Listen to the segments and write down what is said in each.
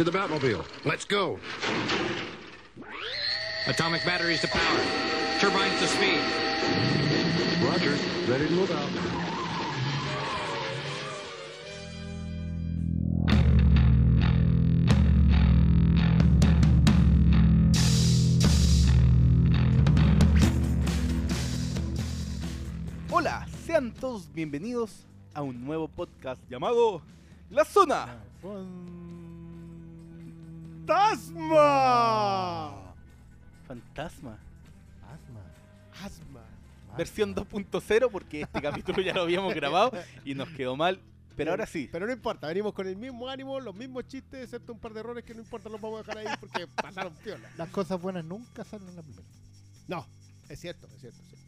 To the Batmobile. Let's go. Atomic batteries to power. Turbines to speed. Roger. Ready to move out. Hola, sean todos bienvenidos a un nuevo podcast llamado La Zona ¡Fantasma! Fantasma. Asma. Asma. Versión 2.0 porque este capítulo ya lo habíamos grabado y nos quedó mal. Pero ahora sí. Pero no importa, venimos con el mismo ánimo, los mismos chistes, excepto un par de errores que no importa, los vamos a dejar ahí porque pasaron piola. Las cosas buenas nunca salen en la primera. No, es cierto, es cierto. Es cierto.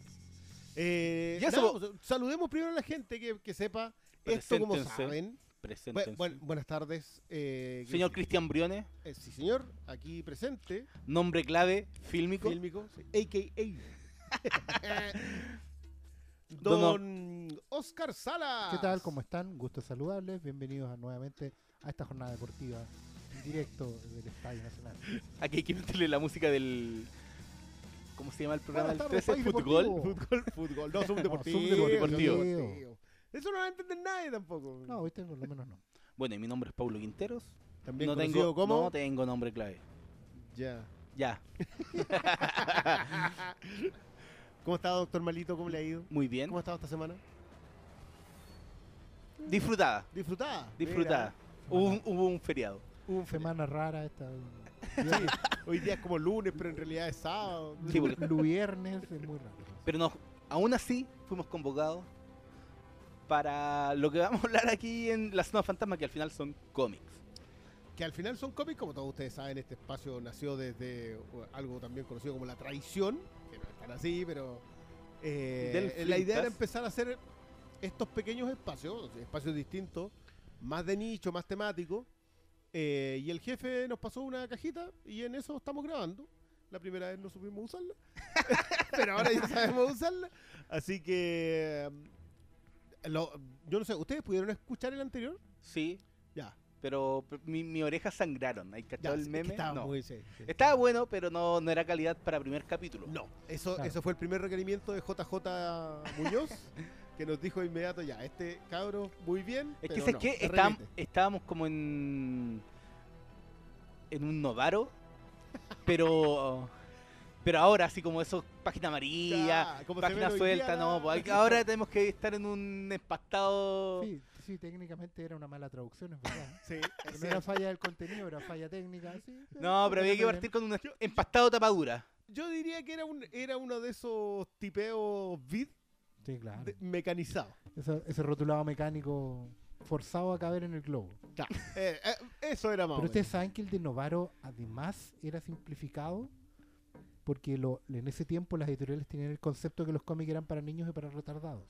Eh, Ya nada, pues, saludemos primero a la gente que, que sepa esto como saben. Preséntense. Bu- buen- buenas tardes. eh, Señor Cristian Briones, eh, sí, señor, aquí presente. nombre clave, fílmico. Fílmico, sí, a.k.a. Don- Don Oscar Sala. ¿Qué tal? ¿Cómo están? Gusto saludarles. Bienvenidos a- nuevamente a esta jornada deportiva en directo del Estadio Nacional. Aquí hay que meterle la música del. ¿Cómo se llama el programa del tardes, 13? País Fútbol. Fútbol, fútbol. No, Zoom deportivo. Zoom deportivo. Zoom deportivo. Eso no lo va a entender nadie tampoco. No, viste, por lo menos no. Bueno, y mi nombre es Paulo Quinteros. También no tengo, como... no tengo nombre clave. Ya. Ya, ¿Cómo está, doctor Malito? ¿Cómo le ha ido? muy bien. ¿Cómo ha estado esta semana? Disfrutada, Disfrutada. disfrutada. Hubo un, hubo un feriado. Mira, un Semana rara esta. Sí, hoy día es como lunes, pero en realidad es sábado. Sí, porque- Lu- Viernes es muy raro. Pero no, aún así fuimos convocados para lo que vamos a hablar aquí en La Zona Fantasma, que al final son cómics. Que al final son cómics, como todos ustedes saben, este espacio nació desde uh, algo también conocido como la traición, que no es tan así, pero eh, la idea era empezar a hacer estos pequeños espacios, espacios distintos, más de nicho, más temáticos, eh, y el jefe nos pasó una cajita y en eso estamos grabando. La primera vez no supimos usarla, pero ahora ya sabemos usarla, así que... lo- yo no sé, ¿ustedes pudieron escuchar el anterior? Sí, Ya. pero mi, mi oreja sangraron. ¿Hay Ya, cachado es el que meme? estaba No. muy- sí, sí. Estaba bueno, pero no, no era calidad para primer capítulo. No, eso, Claro. eso fue el primer requerimiento de JJ Muñoz, que nos dijo de inmediato, ya, este cabro muy bien. Es que pero sé no, que repite". estábamos como en en un novaro, pero pero ahora así como eso página amarilla, Ya, como se página suelta, no, pues, ahora tenemos que estar en un empastado. Sí, sí, técnicamente era una mala traducción, es verdad. Sí, Pero no era falla del contenido, era falla técnica. Sí, No, pero había que partir con un empastado tapadura. Yo diría que era, un, era uno de esos tipeos vid Sí, claro. de- mecanizados. Ese, ese rotulado mecánico forzado a caber en el globo. Ya, eh, eh, eso era más Pero ustedes saben que el de Novaro además era simplificado porque lo, en ese tiempo las editoriales tenían el concepto que los cómics eran para niños y para retardados.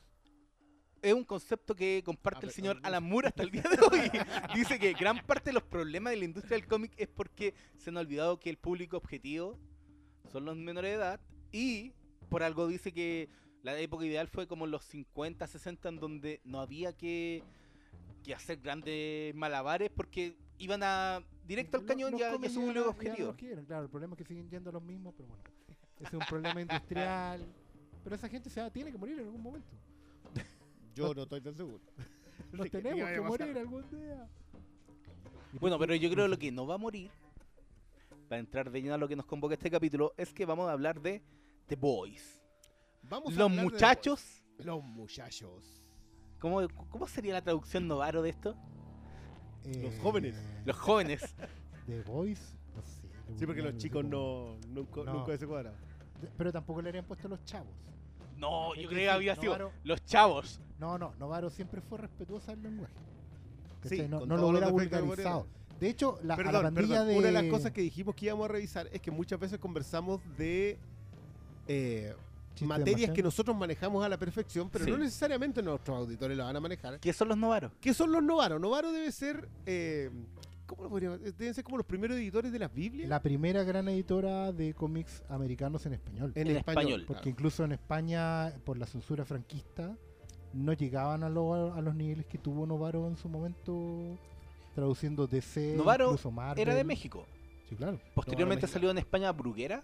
Es un concepto que comparte Ah, el señor Alan Moore hasta el día de hoy. Dice que gran parte de los problemas de la industria del cómic es porque se han olvidado que el público objetivo son los menores de edad y por algo dice que la época ideal fue como los 50, 60 en donde no había que, que hacer grandes malabares porque iban a directo al cañón los y a, y a cómics su llegan único a- llegan a objetivo. Claro, el problema es que siguen yendo los mismos, pero bueno. Es un problema industrial. Pero esa gente se va- tiene que morir en algún momento. Yo no estoy tan seguro. Nos tenemos que morir algún día. Bueno, pero yo creo que lo que no va a morir, para entrar de lleno a lo que nos convoca este capítulo, es que vamos a hablar de The Boys. Vamos a Los muchachos. Los muchachos. ¿Cómo, ¿Cómo sería la traducción novaro de esto? Los jóvenes. Los jóvenes. The Boys, no sé. le Sí, porque los chicos no, nunca, No. nunca se cuadran. De- Pero tampoco le habrían puesto los chavos. No, Es yo creo que había sido Novaro- los chavos. No, no, Novaro siempre fue respetuosa del lenguaje. Sí, no, con no todos lo hubiera vulgarizado. De hecho, la, a la Perdón, pandilla perdón. de... Una de las cosas que dijimos que íbamos a revisar es que muchas veces conversamos de eh, materias que nosotros manejamos a la perfección, pero Sí. no necesariamente nuestros auditores la van a manejar. ¿Qué son los novaros? ¿Qué son los novaros? Novaro debe ser, eh, ¿cómo lo podríamos Deben ser como los primeros editores de las Biblias La primera gran editora de cómics americanos en español. en, en español. español, Porque claro. incluso en España, por la censura franquista, no llegaban a, lo- a los niveles que tuvo Novaro en su momento traduciendo DC, Novaro incluso Marvel. Era de México. Sí, claro. Posteriormente México. salió en España Bruguera.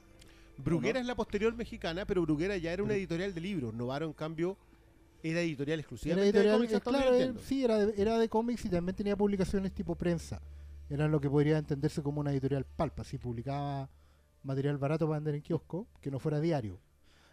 Bruguera es la posterior mexicana, pero Bruguera ya era una editorial de libros. Novaro, en cambio, era editorial Era exclusivamente editorial, de cómics eh, claro, eh, sí, era de, era de cómics y también tenía publicaciones tipo prensa. Era lo que podría entenderse como una editorial palpa, si publicaba material barato para vender en kiosco, que no fuera diario.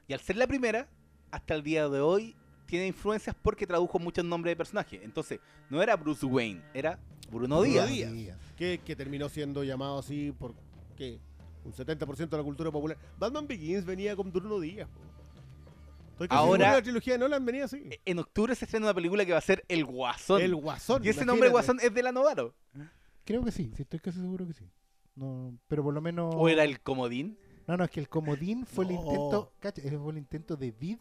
Y al ser la primera, hasta el día de hoy, tiene influencias porque tradujo muchos nombres de personajes. Entonces, no era Bruce Wayne, era Bruno Bruno Díaz. Díaz. Que, que terminó siendo llamado así por ¿qué? Un 70% de la cultura popular. Batman Begins venía con Bruno Díaz. po. Estoy Ahora- la trilogía de Nolan venía así. En octubre se estrena una película que va a ser El Guasón. El Guasón. y ese nombre. Guasón es de la Novaro. Creo que sí, sí, estoy casi seguro que sí. No, pero por lo menos. ¿O era el Comodín? No, no, es que el comodín fue el intento. Cacha, ese fue el intento de Vid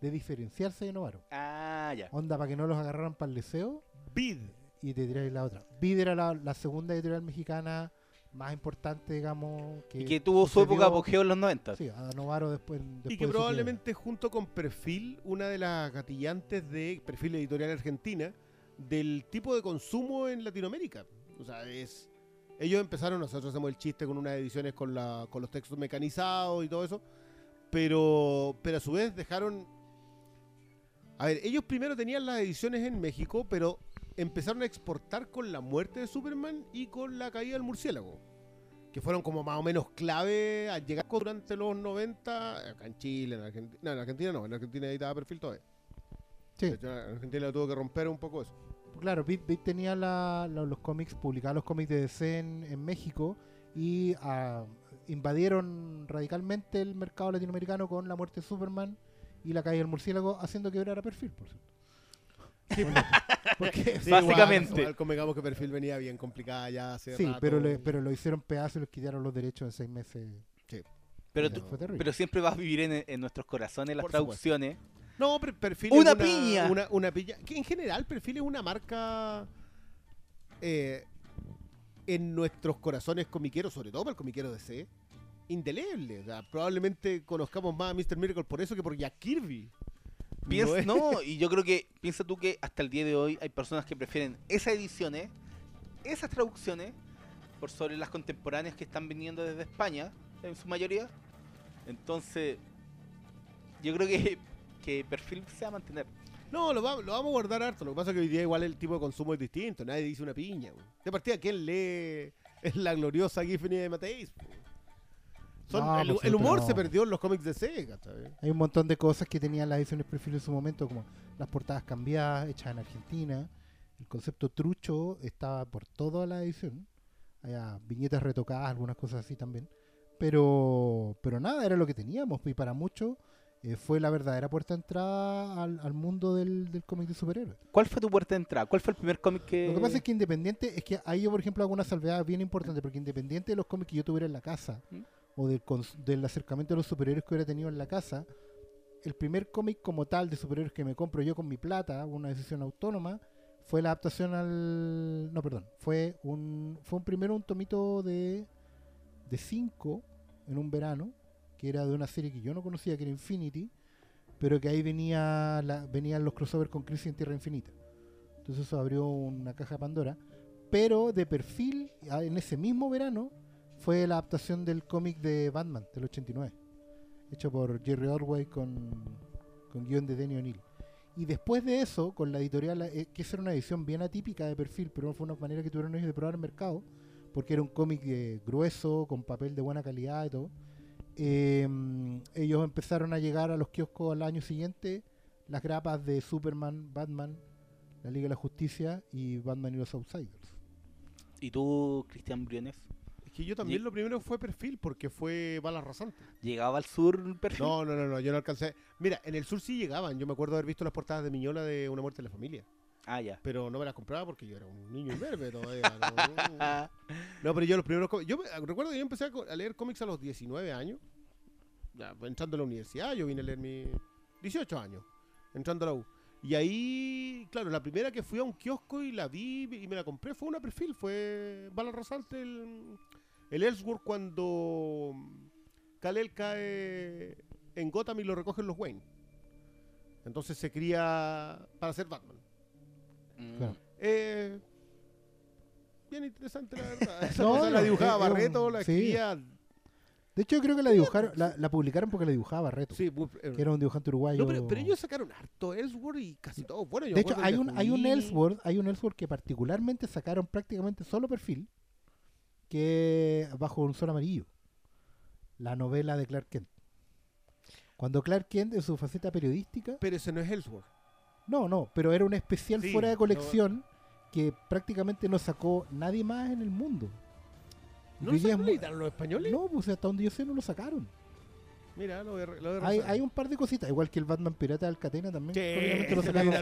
de diferenciarse de Novaro. Ah, ya. Onda para que no los agarraran para el deseo Bid. y te tiráis la otra. Vid era la, la segunda editorial mexicana más importante, digamos. Que Y que tuvo su época apogeo en los 90. Sí, a Novaro después. después Y que de su probablemente junto con Perfil, una de las gatillantes de Perfil Editorial Argentina, del tipo de consumo en Latinoamérica. O sea, es... Ellos empezaron, nosotros hacemos el chiste con unas ediciones con, la, con los textos mecanizados y todo eso, pero, pero a su vez dejaron... A ver, ellos primero tenían las ediciones en México, pero empezaron a exportar con la muerte de Superman y con la caída del murciélago que fueron como más o menos clave al llegar durante los 90 acá en Chile, en Argentina. No, en Argentina no, en Argentina editaba perfil todavía. Sí, en Argentina tuvo que romper un poco eso. claro, Vid tenía la- la- los cómics, publicaba los cómics de DC en, en México y ah, invadieron radicalmente el mercado latinoamericano con la muerte de Superman y la caída del murciélago, haciendo quebrar a perfil, por cierto. Bueno, porque- Sí, Básicamente. Igual, igual convengamos que perfil venía bien complicada ya hace Sí, rato. pero, le- pero lo hicieron pedazos y les quitaron los derechos en seis meses. Pero, Ya, tú- pero siempre vas a vivir en, en nuestros corazones las Por supuesto. traducciones. No, pero perfil ¡Una es una piña! Una, una piña. Que en general perfil es una marca eh, en nuestros corazones comiqueros, sobre todo para el comiquero de C, indeleble. O sea, probablemente conozcamos más a Mr. Miracle por eso que por Jack Kirby. Piensa, No y yo creo que, piensa tú que hasta el día de hoy hay personas que prefieren esas ediciones, esas traducciones, por sobre las contemporáneas que están viniendo desde España, en su mayoría. Entonces, yo creo que, que perfil se va a mantener. No, lo, va- lo vamos a guardar harto. Lo que pasa es que hoy día igual el tipo de consumo es distinto. Nadie dice una piña. güey. De partida, ¿quién lee es la gloriosa Giffany de Mateis? güey? Son- No, el, pues el humor pero- se perdió en los cómics de Sega. ¿sabes? Hay un montón de cosas que tenían las ediciones perfil en su momento, como las portadas cambiadas, hechas en Argentina. El concepto trucho estaba por toda la edición. Había viñetas retocadas, algunas cosas así también. Pero, pero nada, era lo que teníamos. Y para muchos eh, fue la verdadera puerta de entrada al, al mundo del, del cómic de superhéroes. ¿Cuál fue tu puerta de entrada? ¿Cuál fue el primer cómic que...? Lo que pasa es que Independiente, es que ahí yo, por ejemplo, hago una salvedad bien importante, porque Independiente de los cómics que yo tuviera en la casa, ¿Mm? O del, del acercamiento a los superhéroes que hubiera tenido en la casa, el primer cómic como tal de superhéroes que me compro yo con mi plata, una decisión autónoma, fue la adaptación al... No, perdón, fue un, fue un primero un tomito de, de cinco en un verano, que era de una serie que yo no conocía, que era Infinity, pero que ahí venía venían los crossover con Crisis en Tierra Infinita. Entonces eso abrió una caja de Pandora. Pero de perfil, ah, en ese mismo verano, fue la adaptación del cómic de Batman del 89. Hecho por Jerry Orway con, con guion de Denny O'Neill. Y después de eso, con la editorial, eh, que esa era una edición bien atípica de perfil, pero fue una manera que tuvieron ellos de probar el mercado, porque era un cómic grueso, con papel de buena calidad y todo. Eh, ellos empezaron a llegar a los kioscos al año siguiente las grapas de Superman, Batman, la Liga de la Justicia y Batman y los Outsiders. ¿Y tú, Cristian Briones? Que yo también lo primero fue perfil porque fue balas rasantes. ¿Llegaba al sur perfil? No, no, no, no, yo no alcancé. Mira, en el sur sí llegaban. Yo me acuerdo haber visto las portadas de Miñola de Una muerte en la familia. Ah, ya. Pero no me las compraba porque yo era un niño imberbe todavía. No, no. Pero yo los primeros Yo me- recuerdo que yo empecé a, leer cómics a los 19 años. Ya, entrando a la universidad, yo vine a leer mi 18 años. Entrando a la U. Y ahí, claro, la primera que fui a un kiosco y la vi y me la compré fue una perfil. Fue Bala Rasante el, el Ellsworth cuando Kal-El cae en Gotham y lo recogen los Wayne. Entonces se cría para ser Batman. Mm. Claro. Eh, bien interesante, la verdad. Esa No, cosa la dibujaba es un- Barreto, la sí. escribía. De hecho, yo creo que la dibujaron, la, la publicaron porque la dibujaba Barreto, Sí, eh, que era un dibujante uruguayo. no, pero, pero ellos sacaron harto Ellsworth y casi todo. Bueno, yo de hecho, hay un, hay un. Ellsworth, hay un Ellsworth que particularmente sacaron prácticamente solo perfil, que bajo un sol amarillo. La novela de Clark Kent. Cuando Clark Kent en su faceta periodística, Pero ese no es Ellsworth. no, no, pero era un especial Sí, fuera de no- colección que prácticamente no sacó nadie más en el mundo. ¿No lo sacaron los españoles? No, pues hasta donde yo sé no lo sacaron. Mira, lo re- lo Hay, hay un par de cositas, igual que el Batman Pirata de Alcatena también. Sí, Obviamente lo sacaron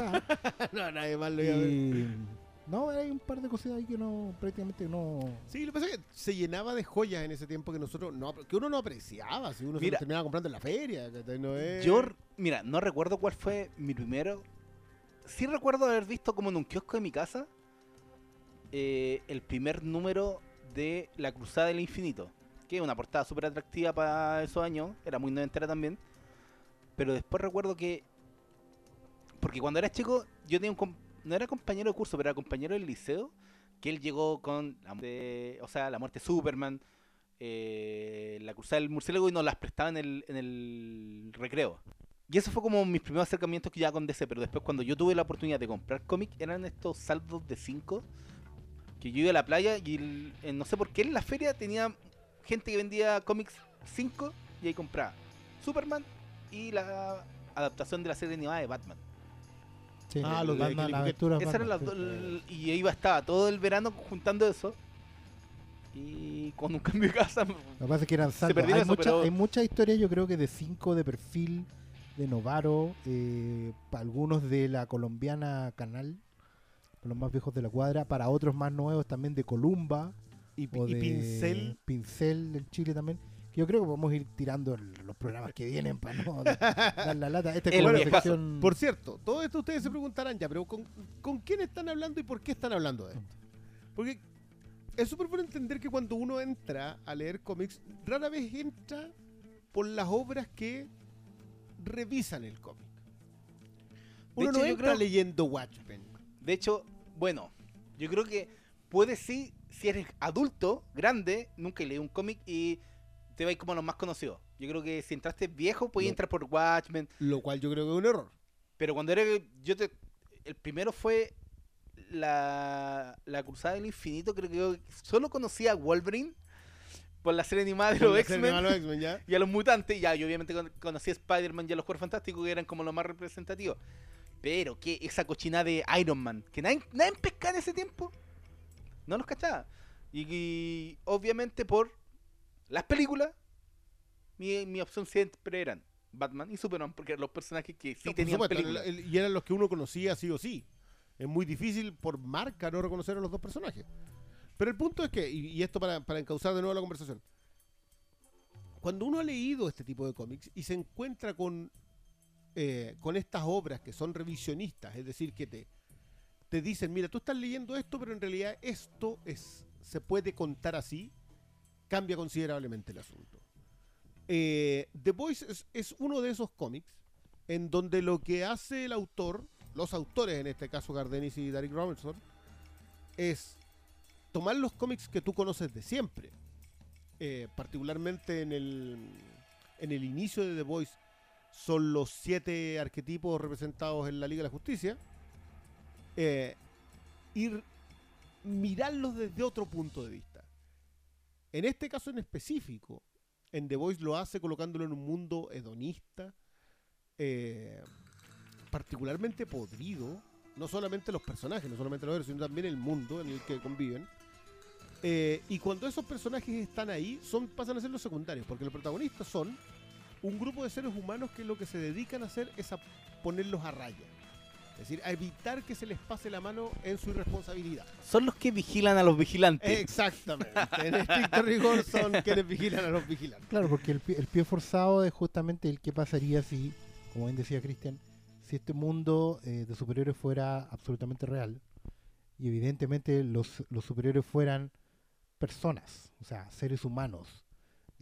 acá. no, nadie más lo iba a ver. No, hay un par de cositas ahí que no, prácticamente no... Sí, lo que pasa es que se llenaba de joyas en ese tiempo que nosotros no, que uno no apreciaba, si uno se lo terminaba comprando en la feria. No es... Yo, mira, no recuerdo cuál fue mi primero. Sí recuerdo haber visto como en un kiosco de mi casa eh, el primer número de La Cruzada del Infinito. Que es una portada súper atractiva para esos años. Era muy noventera también. Pero después recuerdo que... Porque cuando era chico yo tenía un... No era compañero de curso, pero era compañero del liceo. Que él llegó con... La muerte, o sea, la muerte de Superman. eh, la cruzada del murciélago y nos las prestaba en el, recreo. Y eso fue como mis primeros acercamientos que ya con DC, pero después cuando yo tuve la oportunidad de comprar cómic, eran estos saldos de 5, que yo iba a la playa y no sé por qué en la feria tenía gente que vendía cómics 5 y ahí compraba Superman y la adaptación de la serie animada de Batman. Sí, Ah, los Batman, la aventura Esas eran las Batman, l- y ahí iba, estaba todo el verano juntando eso. Y con un cambio de casa, Lo que pasa es que eran Hay, eso, mucha- pero- hay muchas historias, yo creo que de 5 de perfil, de Novaro, eh, algunos de la colombiana Canal, los más viejos de la cuadra, para otros más nuevos también de Columba. y, o y de pincel. Pincel del Chile también. Yo creo que podemos ir tirando el- los programas que vienen para no dar la lata. Esta es como sección- Por cierto, todo esto ustedes se preguntarán ya, pero ¿con, ¿con quién están hablando y por qué están hablando de esto? Porque es súper bueno entender que cuando uno entra a leer cómics, rara vez entra por las obras que revisan el cómic. Uno hecho, no yo entra creo- leyendo Watchmen. De hecho, bueno, yo creo que puedes sí, si eres adulto, grande, nunca leí un cómic y te vais como a los más conocidos. Yo creo que si entraste viejo, No. entrar por Watchmen, Lo cual yo creo que es un error. pero cuando era yo te el primero fue la, la Cruzada del Infinito, creo que yo solo conocía a Wolverine por la serie animada de los X-Men y a los mutantes, ya, yo obviamente con- conocí a Spider-Man y a los Cuerpos Fantásticos que eran como los más representativos. Pero que esa cochina de Iron Man, que nadie, nadie pescaba en ese tiempo, no los cachaba. Y, y obviamente por las películas, mi, mi opción siempre eran Batman y Superman, porque eran los personajes que sí No, tenían supuesto, películas. el- el- y eran los que uno conocía sí o sí. Es muy difícil por marca no reconocer a los dos personajes. Pero el punto es que, y, y esto para, para encauzar de nuevo la conversación, cuando uno ha leído este tipo de cómics y se encuentra con, eh, con estas obras que son revisionistas, es decir, que te, te dicen, mira, tú estás leyendo esto, pero en realidad esto es, se puede contar así, cambia considerablemente el asunto. Eh, The Voice es, uno de esos cómics en donde lo que hace el autor, los autores, en este caso Gardenis y Derek Robertson, es tomar los cómics que tú conoces de siempre, eh, particularmente en el, en el inicio de The Voice, son los siete arquetipos representados en la Liga de la Justicia, eh, y mirarlos desde otro punto de vista. En este caso en específico, en The Voice lo hace colocándolo en un mundo hedonista, eh, particularmente podrido, no solamente los personajes, no solamente los héroes, sino también el mundo en el que conviven. Eh, y cuando esos personajes están ahí, son, pasan a ser los secundarios, porque los protagonistas son un grupo de seres humanos que lo que se dedican a hacer es a ponerlos a raya. Es decir, a evitar que se les pase la mano en su irresponsabilidad. Son los que vigilan a los vigilantes. Exactamente. En estricto rigor son quienes vigilan a los vigilantes. Claro, porque el, pie- el pie forzado es justamente el que pasaría si, como bien decía Cristian, si este mundo eh, de superhéroes fuera absolutamente real y evidentemente los, los superhéroes fueran personas, o sea, seres humanos,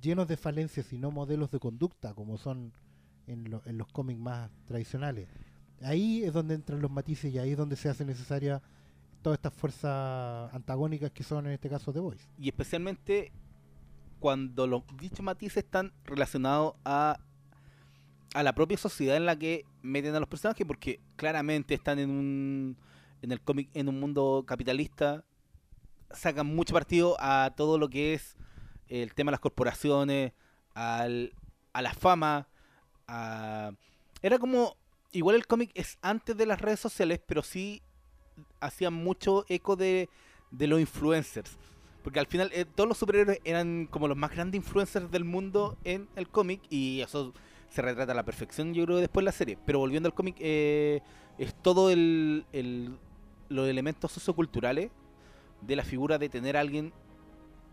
llenos de falencias y no modelos de conducta como son en, lo- en los cómics más tradicionales. Ahí es donde entran los matices y ahí es donde se hace necesaria todas estas fuerzas antagónicas que son en este caso The Voice. Y especialmente cuando los dichos matices están relacionados a, a la propia sociedad en la que meten a los personajes, porque claramente están en un en el cómic en un mundo capitalista, sacan mucho partido a todo lo que es el tema de las corporaciones, al, a la fama, a... era como igual el cómic es antes de las redes sociales, pero sí hacía mucho eco de, de los influencers. Porque al final eh, todos los superhéroes eran como los más grandes influencers del mundo en el cómic y eso se retrata a la perfección yo creo después en la serie. Pero volviendo al cómic, eh, es todo el, el- los elementos socioculturales de la figura de tener a alguien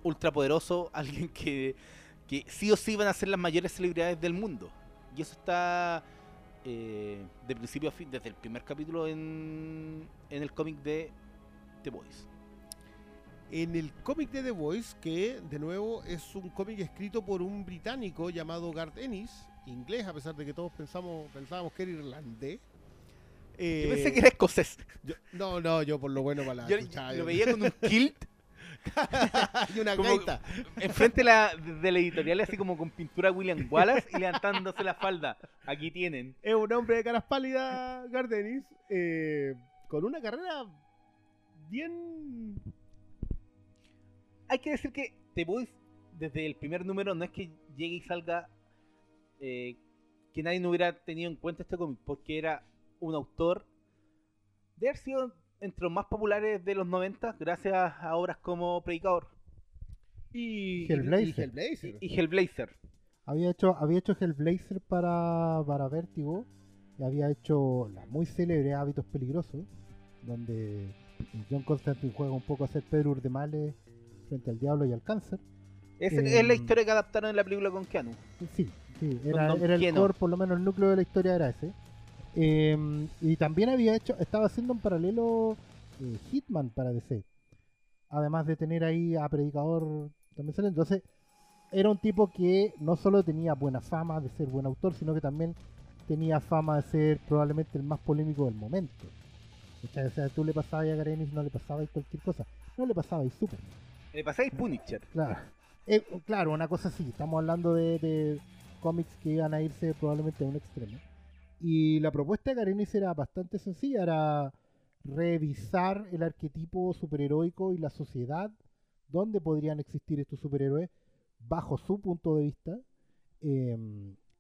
ultrapoderoso, alguien que, que sí o sí van a ser las mayores celebridades del mundo. Y eso está eh, de principio a fin, desde el primer capítulo en, en el cómic de The Boys. En el cómic de The Voice, que de nuevo es un cómic escrito por un británico llamado Garth Ennis, inglés, a pesar de que todos pensamos, pensábamos que era irlandés. Eh, Yo pensé que era escocés. yo- no, no, yo por lo bueno para la Yo lo veía con un kilt y una como- gaita. enfrente de la, de la editorial, así como con pintura William Wallace y levantándose la falda. Aquí tienen. Es un hombre de caras pálidas, Garth Ennis, eh, con una carrera bien Hay que decir que The Boys, desde el primer número, no es que llegue y salga eh, que nadie no hubiera tenido en cuenta este cómic, porque era un autor de haber sido entre los más populares de los 90 gracias a obras como Predicador y Hellblazer. y Hellblazer. y Hellblazer. Había hecho, había hecho Hellblazer para, para Vértigo y había hecho la muy célebre Hábitos Peligrosos, donde John Constantine juega un poco a ser Pedro Urdemales frente al diablo y al cáncer. Es, Eh, es la historia que adaptaron en la película con Keanu. Sí, sí, era, era el core, por lo menos el núcleo de la historia era ese. Eh, y también había hecho, estaba haciendo en paralelo eh, Hitman para DC. Además de tener ahí a Predicador también sale. Entonces, era un tipo que no solo tenía buena fama de ser buen autor, sino que también tenía fama de ser probablemente el más polémico del momento. O sea, tú le pasabas a Garenis, no le pasabas cualquier cosa. No le pasabas super. Le pasáis Punisher. Claro. Eh, claro, una cosa así. Estamos hablando de, de cómics que iban a irse probablemente a un extremo. Y la propuesta de Karenis era bastante sencilla. Era revisar el arquetipo superheroico y la sociedad donde podrían existir estos superhéroes bajo su punto de vista. Eh,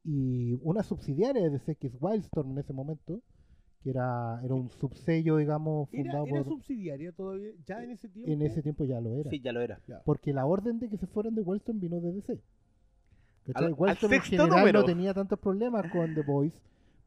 y una subsidiaria de DC, que es Wildstorm en ese momento, que era, era un subsello, digamos, Era, fundado era por... subsidiaria todavía, ya en ese tiempo. En ese tiempo ya lo era. Sí, ya lo era. Porque la orden de que se fueran de Wildstorm vino de DC. Al- al Wildstorm en sexto general número. no tenía tantos problemas con The Boys,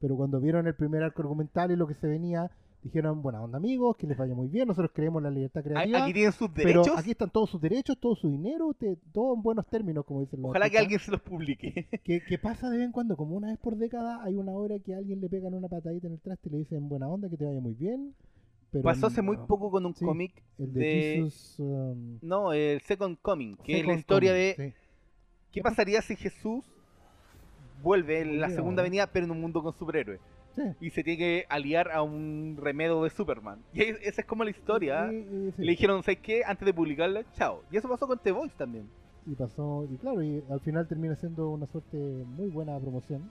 pero cuando vieron el primer arco argumental y lo que se venía, dijeron, buena onda amigos, que les vaya muy bien, nosotros creemos en la libertad creativa, Aquí tienen sus pero derechos. aquí están todos sus derechos, todo su dinero, te- todo en buenos términos, como dicen los Ojalá que alguien se los publique. que, que pasa de vez en cuando, como una vez por década, hay una hora que a alguien le pegan una patadita en el traste y le dicen buena onda, que te vaya muy bien. Pero Pasó hace muy poco con un Sí, cómic El de, de... Jesus. um, No, el Second Coming, que es la historia Coming, de sí. qué pasaría si Jesús vuelve en la segunda ¿no? venida, pero en un mundo con superhéroes. Sí. Y se tiene que aliar a un remedo de Superman. Y esa es como la historia. Sí. Le dijeron, ¿sabes qué? Antes de publicarla, chao. Y eso pasó con The Voice también. Y pasó, y claro, y al final termina siendo una suerte muy buena promoción.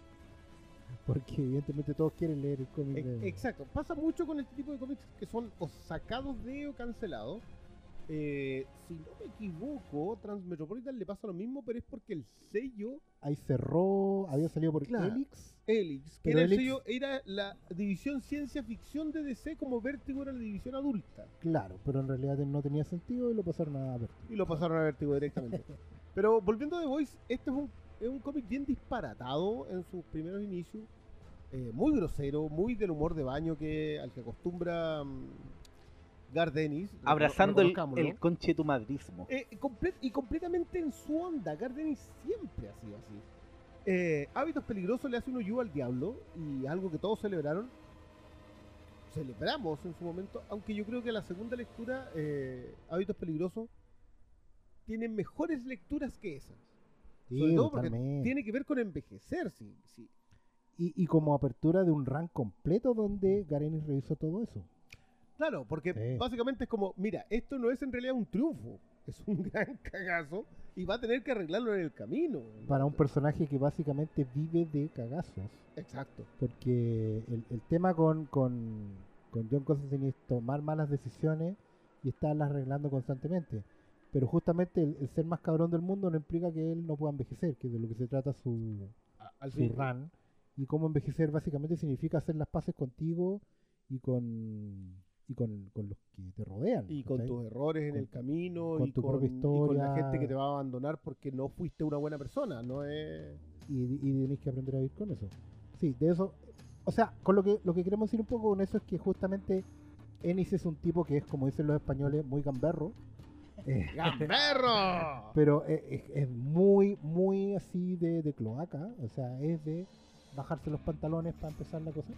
Porque evidentemente todos quieren leer el cómic Ex- de... Exacto, pasa mucho con este tipo de cómics que son o sacados de o cancelados. Eh, si no me equivoco, Transmetropolitan le pasa lo mismo, pero es porque el sello Ahí cerró, había salido por Claro. Helix. Helix, que era el Helix- sello, era la división ciencia ficción de DC como Vértigo era la división adulta. Claro, pero en realidad no tenía sentido y lo pasaron a ver. Y lo pasaron a Vértigo directamente. pero volviendo a The Voice, este es un, es un cómic bien disparatado en sus primeros inicios. eh, muy grosero, muy del humor de baño que al que acostumbra mm, Gardenis. Abrazando el, el conchetumadrismo. Eh, comple- y completamente en su onda. Gardenis siempre ha sido así. Eh, Hábitos Peligrosos le hace un hoyo al diablo y algo que todos celebraron. Celebramos en su momento, aunque yo creo que la segunda lectura, eh, Hábitos Peligrosos, tiene mejores lecturas que esas. Sí, Sobre todo porque tiene que ver con envejecer, sí, sí. Y, y como apertura de un run completo donde Garenis revisó todo eso. Claro, porque Sí. básicamente es como, mira, esto no es en realidad un triunfo, es un gran cagazo y va a tener que arreglarlo en el camino. Para un personaje que básicamente vive de cagazos. Exacto. Porque el, el tema con, con, con John Constantine es tomar malas decisiones y estarlas arreglando constantemente. Pero justamente el, el ser más cabrón del mundo no implica que él no pueda envejecer, que es de lo que se trata su, A- Al su run. Y cómo envejecer básicamente significa hacer las paces contigo y con y con, con los que te rodean. y con tus errores en Con- el camino con y, tu con, propia y con la historia. gente que te va a abandonar porque no fuiste una buena persona, no es... y, y tenéis que aprender a vivir con eso. Sí, de eso. O sea, con lo que lo que queremos decir un poco con eso es que justamente Ennis es un tipo que es, como dicen los españoles, muy gamberro. eh, ¡Gamberro! pero es, es- es muy, muy así de, de cloaca. O sea, es de bajarse los pantalones para empezar la cosa.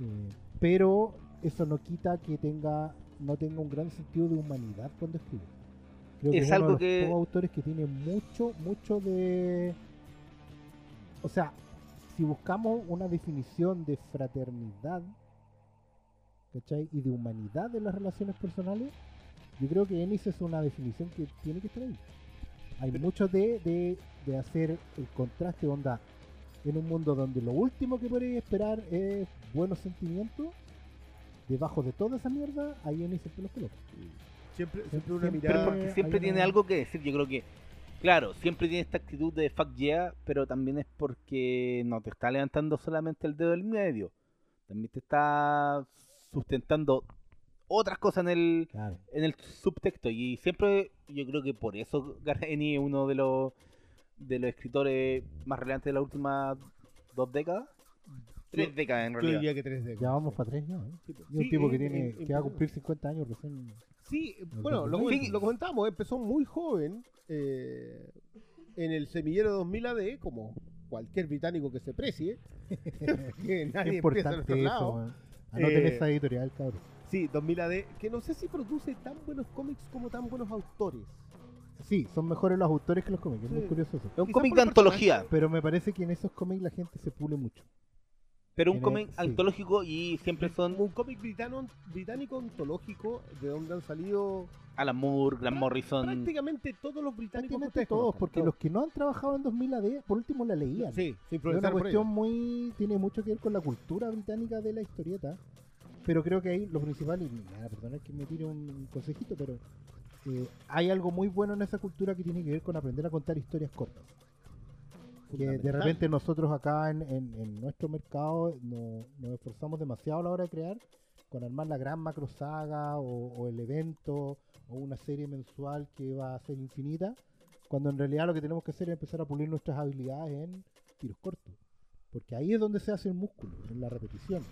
Eh, pero eso no quita que tenga no tenga un gran sentido de humanidad cuando escribe. Creo que Es es, uno algo de los que- autores que tiene mucho, mucho de... O sea, si buscamos una definición de fraternidad, ¿cachai? Y de humanidad en las relaciones personales, yo creo que Ennis es una definición que tiene que estar ahí. Hay mucho de, de, de hacer el contraste, onda, en un mundo donde lo último que podéis esperar es buenos sentimientos, debajo de toda esa mierda, ahí Ennis siempre los coloca. Siempre, siempre una Siempre Pero mirada... porque hay siempre una- tiene algo que decir, yo creo que, claro, siempre tiene esta actitud de fuck yeah, pero también es porque no te está levantando solamente el dedo del medio, también te está sustentando otras cosas en el, Claro. en el subtexto y siempre yo creo que por eso Gareni es uno de los de los escritores más relevantes de las últimas dos décadas tres décadas en Yo realidad diría que tres décadas. Ya vamos para tres, ¿no? Y un Sí, tipo que en- tiene en- que va a en- cumplir 50 años recién. Sí, bueno, lo, 2000. comen- lo comentamos, empezó muy joven eh, en el semillero 2000 AD, como cualquier británico que se precie. que Es nadie empieza a importante nuestro eso, lado. weón. Anoten Eh, esa editorial, cabrón. Sí, 2000 AD, que no sé si produce tan buenos cómics como tan buenos autores. Sí, son mejores los autores que los cómics, es muy Sí. curioso eso. es un Quizás cómic por de el antología Pero me parece que en esos cómics la gente se pule mucho. Pero un cómic sí. antológico y siempre son Un cómic britano, británico ontológico de donde han salido Alan Moore, Grant Morrison prácticamente todos los británicos que Prácticamente todos, conozcan, porque todos. los que no han trabajado en 2000 AD, por último la leían. Sí, Es una cuestión muy. tiene mucho que ver con la cultura británica de la historieta. Pero creo que ahí lo principal, y me van a perdonar que me tire un consejito, pero eh, hay algo muy bueno en esa cultura que tiene que ver con aprender a contar historias cortas. Que de repente nosotros acá en, en- en nuestro mercado no- nos esforzamos demasiado a la hora de crear con armar la gran macro saga o, o el evento o una serie mensual que va a ser infinita, cuando en realidad lo que tenemos que hacer es empezar a pulir nuestras habilidades en tiros cortos. Porque ahí es donde se hace el músculo, en la repetición.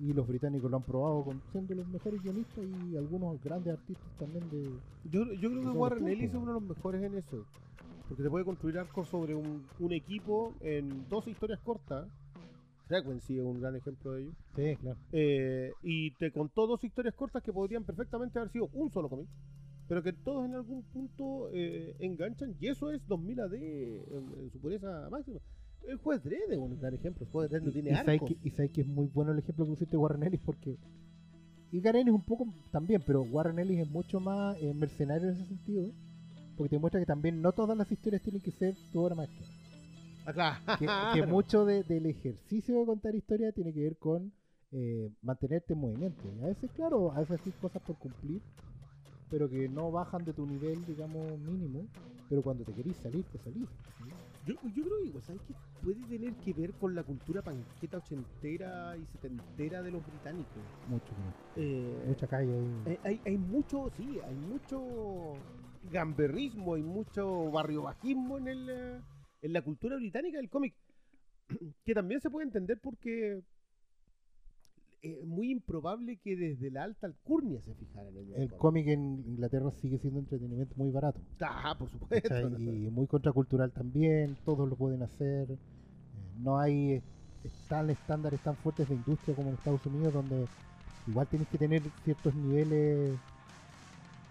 Y los británicos lo han probado con, siendo los mejores guionistas y algunos grandes artistas también de... Yo, yo creo que Warren Ellis es uno de los mejores en eso. Porque te puede construir arcos sobre un, un equipo en dos historias cortas. Frequency es un gran ejemplo de ello. Sí, claro. Eh, y te contó dos historias cortas que podrían perfectamente haber sido un solo cómic. Pero que todos en algún punto eh, enganchan. Y eso es 2000 AD en, en su pureza máxima. El juez Dredd es un gran ejemplo. El juez Dredd no tiene y, sabes arcos. que, y sabes que es muy bueno el ejemplo que pusiste Warren Ellis porque... Y Karen es un poco también, pero Warren Ellis es mucho más eh, mercenario en ese sentido. Porque te muestra que también no todas las historias tienen que ser tu obra maestra. Ah, claro. que, que mucho de- del ejercicio de contar historia tiene que ver con eh, mantenerte en movimiento. Y a veces, claro, a veces haces cosas por cumplir, pero que no bajan de tu nivel, digamos, mínimo. Pero cuando te querís salir, te salís. ¿sí? Yo, yo creo que ¿sabes qué? Puede tener que ver con la cultura panqueta ochentera y setentera de los británicos. Mucho. Eh, mucha calle hay, hay, hay mucho, sí, hay mucho gamberrismo, hay mucho barrio bajismo en, el, eh, en la cultura británica del cómic. Que también se puede entender porque es muy improbable que desde la alta alcurnia se fijaran en El cómic en Inglaterra sigue siendo entretenimiento muy barato. Ah, por supuesto. ¿cachai? y muy contracultural también, todos lo pueden hacer. Eh, No hay eh, tan estándares tan fuertes de industria como en Estados Unidos, donde igual tienes que tener ciertos niveles.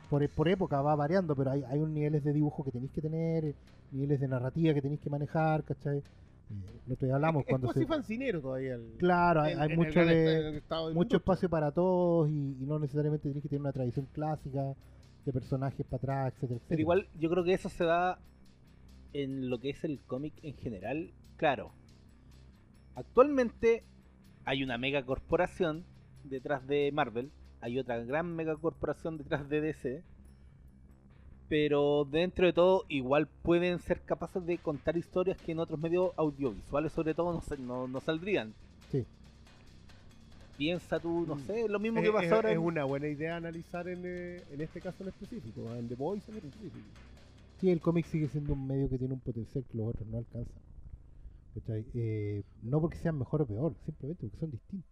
Por, e- por época va variando, pero hay, hay un niveles de dibujo que tenéis que tener, niveles de narrativa que tenéis que manejar, ¿cachai? Eh, el otro día hablamos es cuando casi se... fancinero todavía. el- Claro, hay, en- hay el mucho de... el mucho espacio para todos y, y no necesariamente tienes que tener una tradición clásica de personajes para atrás, etcétera, etcétera. Pero igual yo creo que eso se da en lo que es el cómic en general. Claro, actualmente hay una mega corporación detrás de Marvel, hay otra gran mega corporación detrás de DC, pero dentro de todo igual pueden ser capaces de contar historias que en otros medios audiovisuales sobre todo no, no, no saldrían. Sí. Piensa tú, no Mm. sé, lo mismo Es, que pasó es- ahora es en- una buena idea analizar en, eh, en este caso en específico, en The Voice en específico. Sí, el cómic sigue siendo un medio que tiene un potencial que los otros no alcanzan. Eh, no porque sean mejor o peor, simplemente porque son distintos.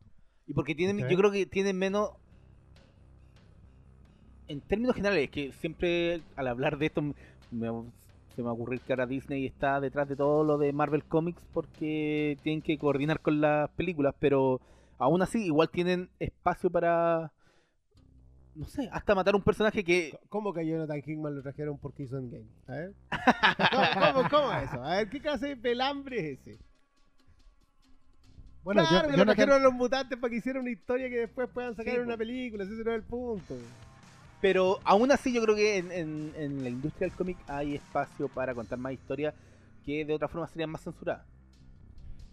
Y porque tienen, yo creo que tienen menos. En términos generales, que siempre al hablar de esto me- se me va a ocurrir que ahora Disney está detrás de todo lo de Marvel Comics porque tienen que coordinar con las películas, pero aún así igual tienen espacio para. No sé, hasta matar un personaje que. ¿Cómo que a Jonathan Hickman lo trajeron porque hizo Endgame? A ver. ¿Cómo, cómo, cómo es eso? A ver, ¿qué clase de pelambre es ese? Bueno, claro, yo, que lo trajeron a los mutantes para que hicieran una historia que después puedan sacar Sí, en una po. película, ese no es el punto. Pero aún así yo creo que en, en- en la industria del cómic hay espacio para contar más historias que de otra forma serían más censuradas.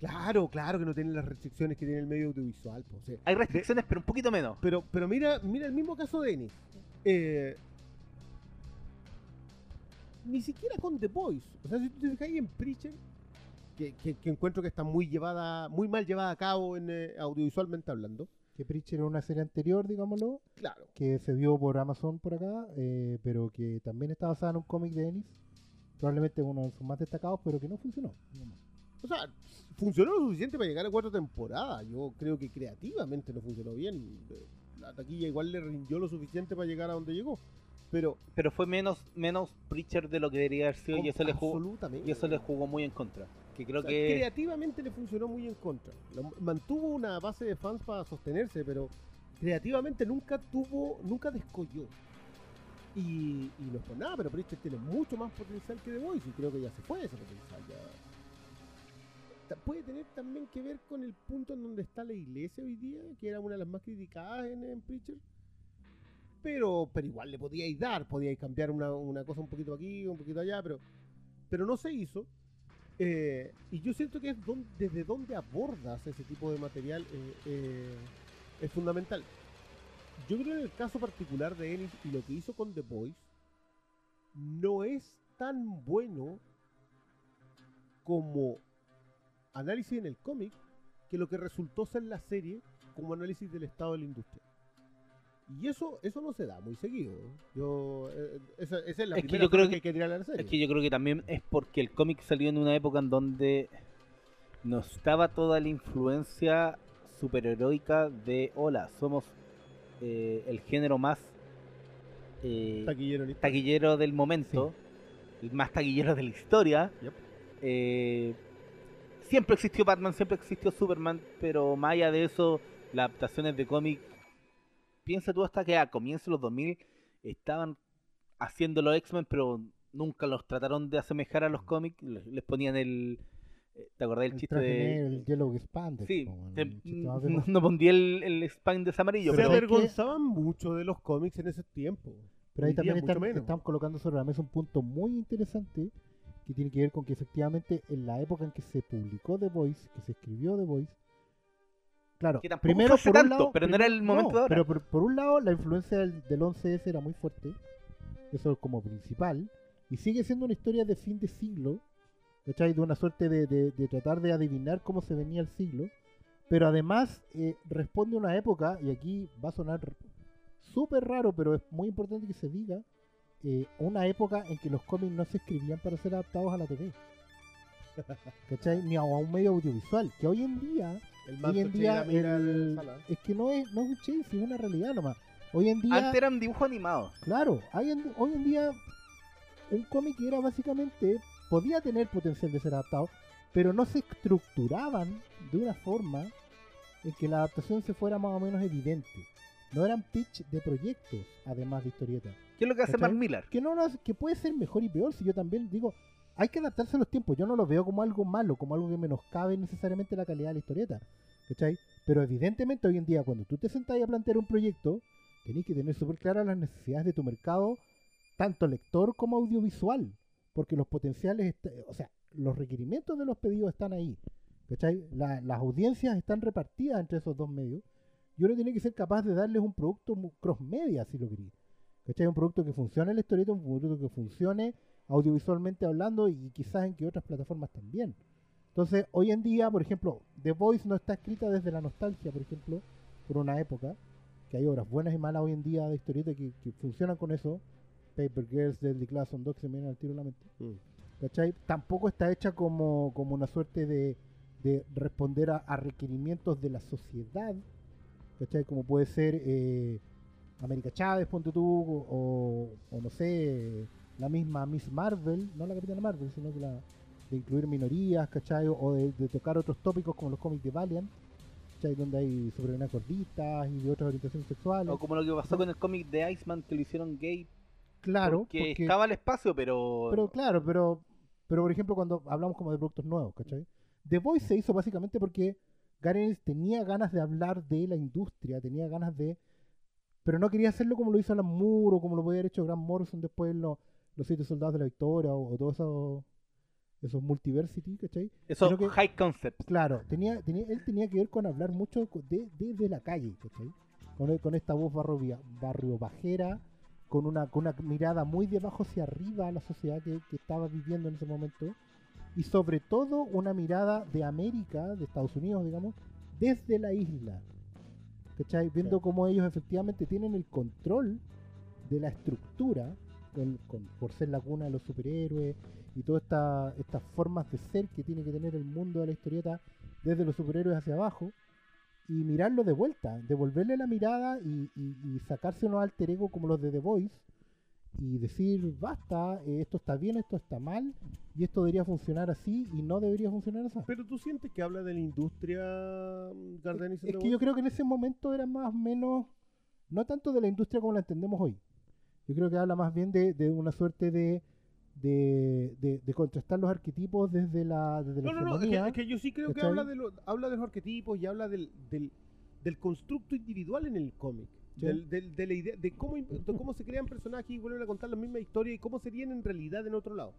Claro, claro que no tienen las restricciones que tiene el medio audiovisual. po, o sea, Hay restricciones, pero un poquito menos. Pero, pero mira, mira el mismo caso de Ennis. Eh, ni siquiera con The Boys. O sea, si tú te fijas ahí en Preacher, que, que- que encuentro que está muy llevada, muy mal llevada a cabo en eh, audiovisualmente hablando. Que Preacher era una serie anterior, digámoslo, Claro. que se vio por Amazon por acá, eh, pero que también está basada en un cómic de Ennis. Probablemente uno de sus más destacados, pero que no funcionó. O sea, funcionó lo suficiente para llegar a cuatro temporadas. Yo creo que creativamente no funcionó bien. La taquilla igual le rindió lo suficiente para llegar a donde llegó. Pero Pero fue menos, menos Preacher de lo que debería haber sido y eso le jugó, y eso le jugó muy en contra. Que creo O sea, que creativamente le funcionó muy en contra. Mantuvo una base de fans para sostenerse, pero creativamente nunca tuvo, nunca descolló. Y, y no es por nada, pero Preacher tiene mucho más potencial que The Voice y creo que ya se fue ese potencial. ya. Puede tener también que ver con el punto en donde está la iglesia hoy día, que era una de las más criticadas en, en Preacher. Pero, pero igual le podíais dar, podíais cambiar una, una cosa un poquito aquí, un poquito allá, pero, pero no se hizo. Eh, y yo siento que es don- desde donde abordas ese tipo de material eh, eh, es fundamental. Yo creo en el caso particular de Ennis y lo que hizo con The Boys no es tan bueno como análisis en el cómic que lo que resultó ser la serie como análisis del estado de la industria. Y eso eso no se da muy seguido. Yo eh, esa, esa es la Es que primera yo creo flor que- hay que tirar a la serie. es que yo creo que también es porque el cómic salió en una época en donde no estaba toda la influencia superheroica de hola, somos eh, el género más eh, Taquillero taquillero del momento, el más taquillero de la historia. Yep. Eh, siempre existió Batman, siempre existió Superman, pero más allá de eso, las adaptaciones de cómic, piensa tú hasta que a comienzos de los 2000 estaban haciendo los X-Men, pero nunca los trataron de asemejar a los cómics, les, les ponían el... eh, ¿Te acordás del El chiste de...? negro, el Yellow Expander. Sí, te- no, no pondría el, el spine amarillo, se pero que- avergonzaban mucho de los cómics en ese tiempo. Pero ahí también están, menos. están colocando sobre la mesa un punto muy interesante que tiene que ver con que efectivamente en la época en que se publicó The Voice, que se escribió The Voice, claro, Que tampoco primero fue por un tanto, lado, pero no era el momento de ahora. Pero por, por un lado la influencia del, del 11S era muy fuerte, eso como principal, y sigue siendo una historia de fin de siglo, ¿cachai? De una suerte de, de- de tratar de adivinar cómo se venía el siglo, pero además eh, responde a una época, y aquí va a sonar súper raro, pero es muy importante que se diga, eh, una época en que los cómics no se escribían para ser adaptados a la TV. ¿Cachai? Ni a un medio audiovisual, que hoy en día, El hoy en día el- sala. es que no es, no es un chase, es una realidad nomás. Hoy en día, Antes eran dibujos animados. claro, hay en- hoy en día un cómic era básicamente, podía tener potencial de ser adaptado, pero no se estructuraban de una forma en que la adaptación se fuera más o menos evidente. No eran pitch de proyectos, además de historietas. ¿Qué es lo que hace. Mark Millar? Que no hace- que puede ser mejor y peor, si yo también digo, hay que adaptarse a los tiempos. Yo no lo veo como algo malo, como algo que menoscabe necesariamente la calidad de la historieta. ¿Cachai? Pero evidentemente hoy en día, cuando tú te sentás a plantear un proyecto, tenés que tener súper claras las necesidades de tu mercado, tanto lector como audiovisual. Porque los potenciales, o sea, los requerimientos de los pedidos están ahí. ¿Cachai? La- las audiencias están repartidas entre esos dos medios. Y uno tiene que ser capaz de darles un producto mu- cross-media, si lo queréis. ¿Cachai? Un producto que funcione en la historieta, un producto que funcione audiovisualmente hablando y quizás en que otras plataformas también. Entonces, hoy en día, por ejemplo, The Voice no está escrita desde la nostalgia, por ejemplo, por una época, que hay obras buenas y malas hoy en día de historieta que, que funcionan con eso. Paper Girls, Deadly Class, son dos que se me vienen al tiro a la mente. Mm. ¿Cachai? Tampoco está hecha como, como una suerte de, de responder a, a requerimientos de la sociedad, ¿cachai? Como puede ser eh, América Chávez, ponte tú, o, o no sé, la misma Miss Marvel, no la Capitana Marvel, sino que la de incluir minorías, ¿cachai? O de, de tocar otros tópicos como los cómics de Valiant, ¿cachai? Donde hay sobre gordistas y de otras orientaciones sexuales. O como lo que pasó con el cómic de Iceman que lo hicieron gay. claro, porque, porque- estaba al espacio, pero. Pero claro, pero, pero por ejemplo cuando hablamos como de productos nuevos, ¿cachai? The Voice se hizo básicamente porque Garen tenía ganas de hablar de la industria, tenía ganas de... Pero no quería hacerlo como lo hizo Alan Moore o como lo podía haber hecho Grant Morrison después en los, los siete soldados de la victoria o, o todos esos, esos multiversity, ¿cachai? Eso, sino que- high concept. Claro, tenía, tenía, él tenía que ver con hablar mucho de, desde la calle, ¿cachai? Con, con esta voz barrio, barrio bajera, con una, con una mirada muy de abajo hacia arriba a la sociedad que, que estaba viviendo en ese momento. Y sobre todo una mirada de América, de Estados Unidos, digamos, desde la isla. ¿Cachai? Viendo cómo ellos efectivamente tienen el control de la estructura, con- con- por ser la cuna de los superhéroes y todas esta- estas formas de ser que tiene que tener el mundo de la historieta desde los superhéroes hacia abajo y mirarlo de vuelta, devolverle la mirada y, y- y sacarse unos alter ego como los de The Voice y decir basta, eh, esto está bien, esto está mal y esto debería funcionar así y no debería funcionar así. Pero tú sientes que habla de la industria mm, Gardenis Es que yo creo que en ese momento era más o menos, no tanto de la industria como la entendemos hoy. Yo creo que habla más bien de, de una suerte de, de, de- de contrastar los arquetipos desde la, desde la No, no, no, es que, hegemonía. es que yo sí creo que habla de, lo- habla de los arquetipos y habla del, del, del constructo individual en el cómic. Sí. Del, del- de la idea de cómo, de cómo se crean personajes y vuelven a contar la misma historia y cómo serían en realidad en otro lado.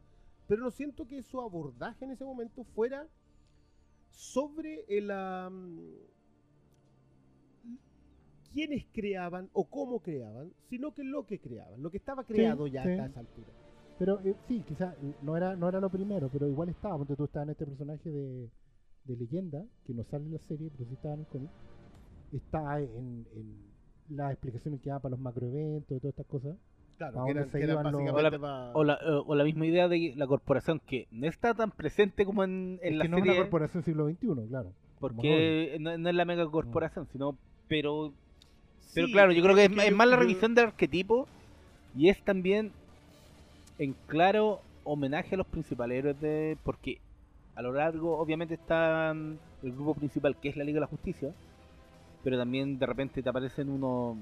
Pero no siento que su abordaje en ese momento fuera sobre el am, quiénes creaban o cómo creaban, sino que lo que creaban, lo que estaba creado ya sí. a esa altura. Pero eh, sí, quizás no era, no era lo primero, pero igual estaba. Porque tú estabas en este personaje de, de leyenda, que no sale en la serie, pero sí estaba en el cómic. Está en, en las explicaciones que daban para los macroeventos y todas estas cosas. Claro, ¿A que eran, que eran los- básicamente pa- O la, eh, o la misma idea de la corporación que no está tan presente como en, en Es la que no es serie. una corporación siglo XXI, claro. porque no, no es la mega corporación, sino. Pero Pero claro, yo creo que es, que es yo- más la yo- revisión del arquetipo y es también en claro homenaje a los principales héroes de. Porque a lo largo, obviamente, está el grupo principal que es la Liga de la Justicia, pero también de repente te aparecen unos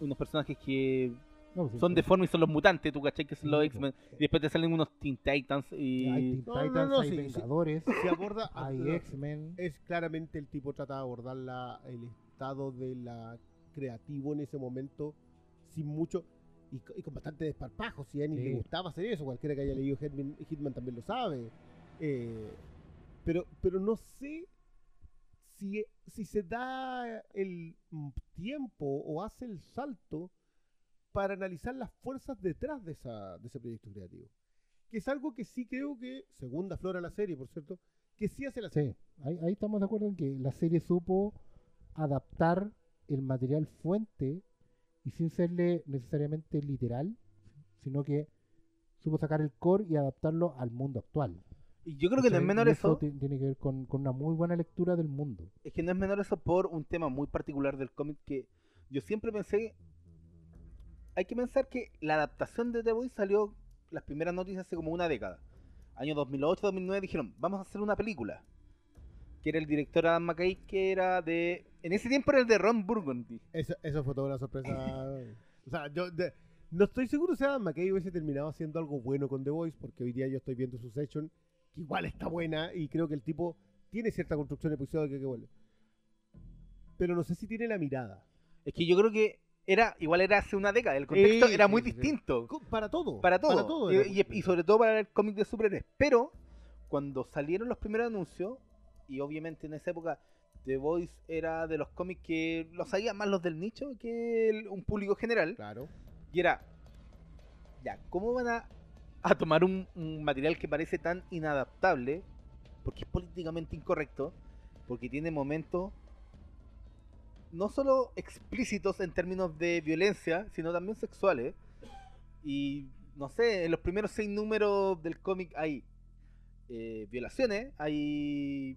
unos personajes que No, sí, son sí. deformes y son los mutantes, tú cachai que son los Sí, X-Men, y después te salen unos Teen Titans Hay y. Teen No, no, Titans, no, hay sí, sí. Vengadores, se aborda hay X-Men. es claramente el tipo trata de abordar la, el estado de la creativo en ese momento sin mucho y, co- y con bastante desparpajo si a Ennis Sí. le gustaba hacer eso cualquiera que haya leído Hitman, Hitman también lo sabe. Eh, pero pero no sé si, si se da el tiempo o hace el salto para analizar las fuerzas detrás de, esa, de ese proyecto creativo. Que es algo que sí creo que segunda flora la serie por cierto que sí hace la serie. Sí, ahí, ahí estamos de acuerdo en que la serie supo adaptar el material fuente y sin serle necesariamente literal, sino que supo sacar el core y adaptarlo al mundo actual. Y yo creo que no es menor eso. ti- tiene que ver con, con una muy buena lectura del mundo. Es que no es menor eso por un tema muy particular del cómic que yo siempre pensé. Hay que pensar que la adaptación de The Voice salió las primeras noticias hace como una década. Año 2008-2009 dijeron, vamos a hacer una película. Que era el director Adam McKay, que era de. En ese tiempo era el de Ron Burgundy. Eso, eso fue toda una sorpresa. o sea, yo de- No estoy seguro si Adam McKay hubiese terminado haciendo algo bueno con The Voice, porque hoy día yo estoy viendo su session, que igual está buena, y creo que el tipo tiene cierta construcción episódica que vuelve. Pero no sé si tiene la mirada. Es que yo creo que era igual era hace una década, el contexto era muy distinto. Para todo. Para todo. Para todo y, y sobre todo para el cómic de superhéroes. Pero cuando salieron los primeros anuncios, y obviamente en esa época The Voice era de los cómics que los sabían más los del nicho que el- un público general. Claro. Y era, ya, ¿cómo van a, a tomar un, un material que parece tan inadaptable? Porque es políticamente incorrecto, porque tiene momentos no solo explícitos en términos de violencia, sino también sexuales. Y no sé, en los primeros seis números del cómic hay eh, violaciones, hay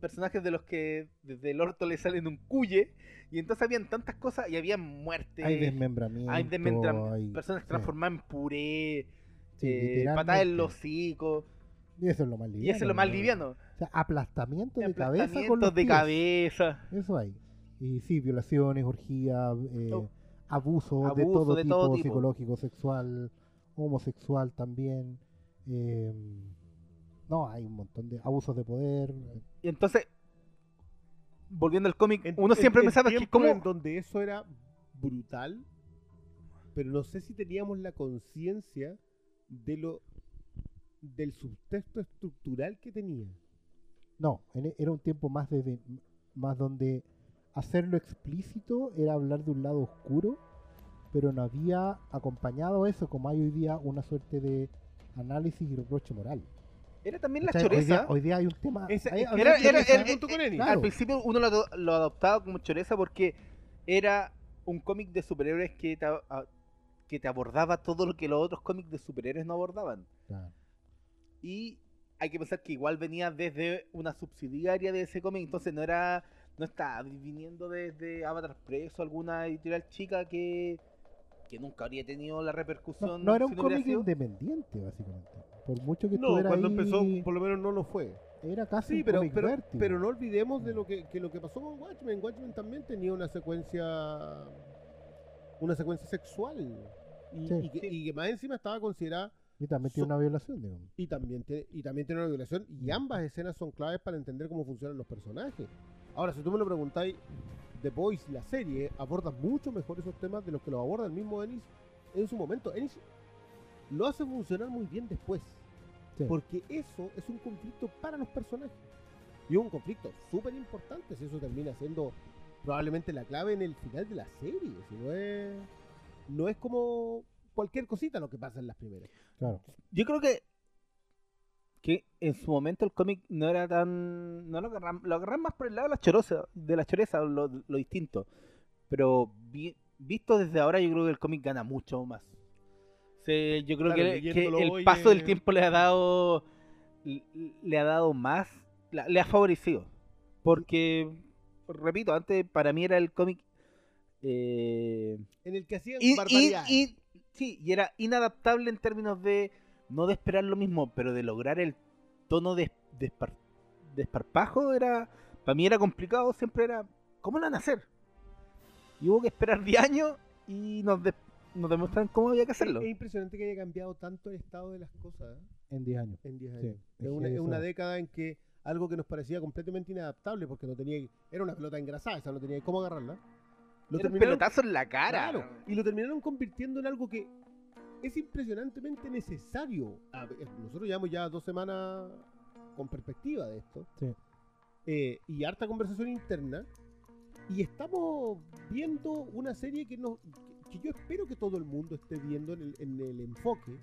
personajes de los que desde el orto le salen un cuye, y entonces habían tantas cosas y había muerte. Hay desmembramiento. Hay desmembra- hay- personas sí. transformadas en puré, Sí, eh, patadas en los hocicos, Y eso es lo más liviano. y eso es lo más ¿no? liviano. O sea, aplastamiento de cabeza con los de pies. cabeza. Eso hay. Y sí, violaciones, orgías, eh, Oh. abusos de Abuso todo de tipo, todo tipo. psicológico, sexual, homosexual también. eh, no, hay un montón de abusos de poder. Y entonces, volviendo al cómic, En- uno siempre en pensaba que como... en donde eso era brutal, pero no sé si teníamos la conciencia de lo del subtexto estructural que tenía. No, en e- era un tiempo más de, de- más donde hacerlo explícito era hablar de un lado oscuro, pero no había acompañado eso como hay hoy día una suerte de análisis y reproche moral. Era también la día, choreza. hoy día hay un tema. Es hay Era, era- choreza- era- junto con Ennis. Al principio uno lo, lo adoptaba como choreza porque era un cómic de superhéroes que te, a- que te abordaba todo lo que los otros cómics de superhéroes no abordaban. Claro. Y hay que pensar que igual venía desde una subsidiaria de ese cómic, entonces no era no estaba viniendo desde Avatar Press o alguna editorial chica que, que nunca habría tenido la repercusión. no era un cómic independiente, básicamente. Por mucho que No, cuando ahí, empezó, por lo menos no lo fue. era casi Sí, pero, pero, no olvidemos de lo que, que lo que pasó con Watchmen. Watchmen también tenía una secuencia una secuencia sexual y, Sí. y que, y que más encima estaba considerada Y también tiene so- una violación, digamos. y también tiene, y también tiene una violación y ambas escenas son claves para entender cómo funcionan los personajes. Ahora, si tú me lo preguntáis, The Boys, la serie, aborda mucho mejor esos temas de los que los aborda el mismo Ennis en su momento. Ennis lo hace funcionar muy bien después. Sí. Porque eso es un conflicto para los personajes. Y es un conflicto súper importante si eso termina siendo probablemente la clave en el final de la serie. Si no es, no es como cualquier cosita lo que pasa en las primeras. Claro. Yo creo que que en su momento el cómic no era tan no lo agarran, lo agarran más por el lado de la chorosa, de la choreza, lo, lo distinto. Pero vi- visto desde ahora yo creo que el cómic gana mucho más. Sí, yo creo Claro, que, el paso del tiempo le ha dado le, ha dado más, le ha favorecido. Porque repito, antes para mí era el cómic eh, En el que hacían y, y- barbaridades. y- sí, y era inadaptable en términos de no de esperar lo mismo, pero de lograr el tono de, de, espar- de esparpajo era para mí era complicado, siempre era ¿cómo lo van a hacer? Y hubo que esperar 10 años y nos, nos demuestran cómo había que hacerlo. Es impresionante que haya cambiado tanto el estado de las cosas ¿eh? En 10 años. en 10 Sí, años. es es, una, es década en que algo que nos parecía completamente inadaptable porque no tenía era una pelota engrasada, esa no tenía cómo agarrarla. Lo Era un pelotazo en la cara. Claro, y lo terminaron convirtiendo en algo que es impresionantemente necesario. Nosotros llevamos ya dos semanas con perspectiva de esto. Sí. Eh, y harta conversación interna. Y estamos viendo una serie que, nos, que yo espero que todo el mundo esté viendo en el, en el enfoque.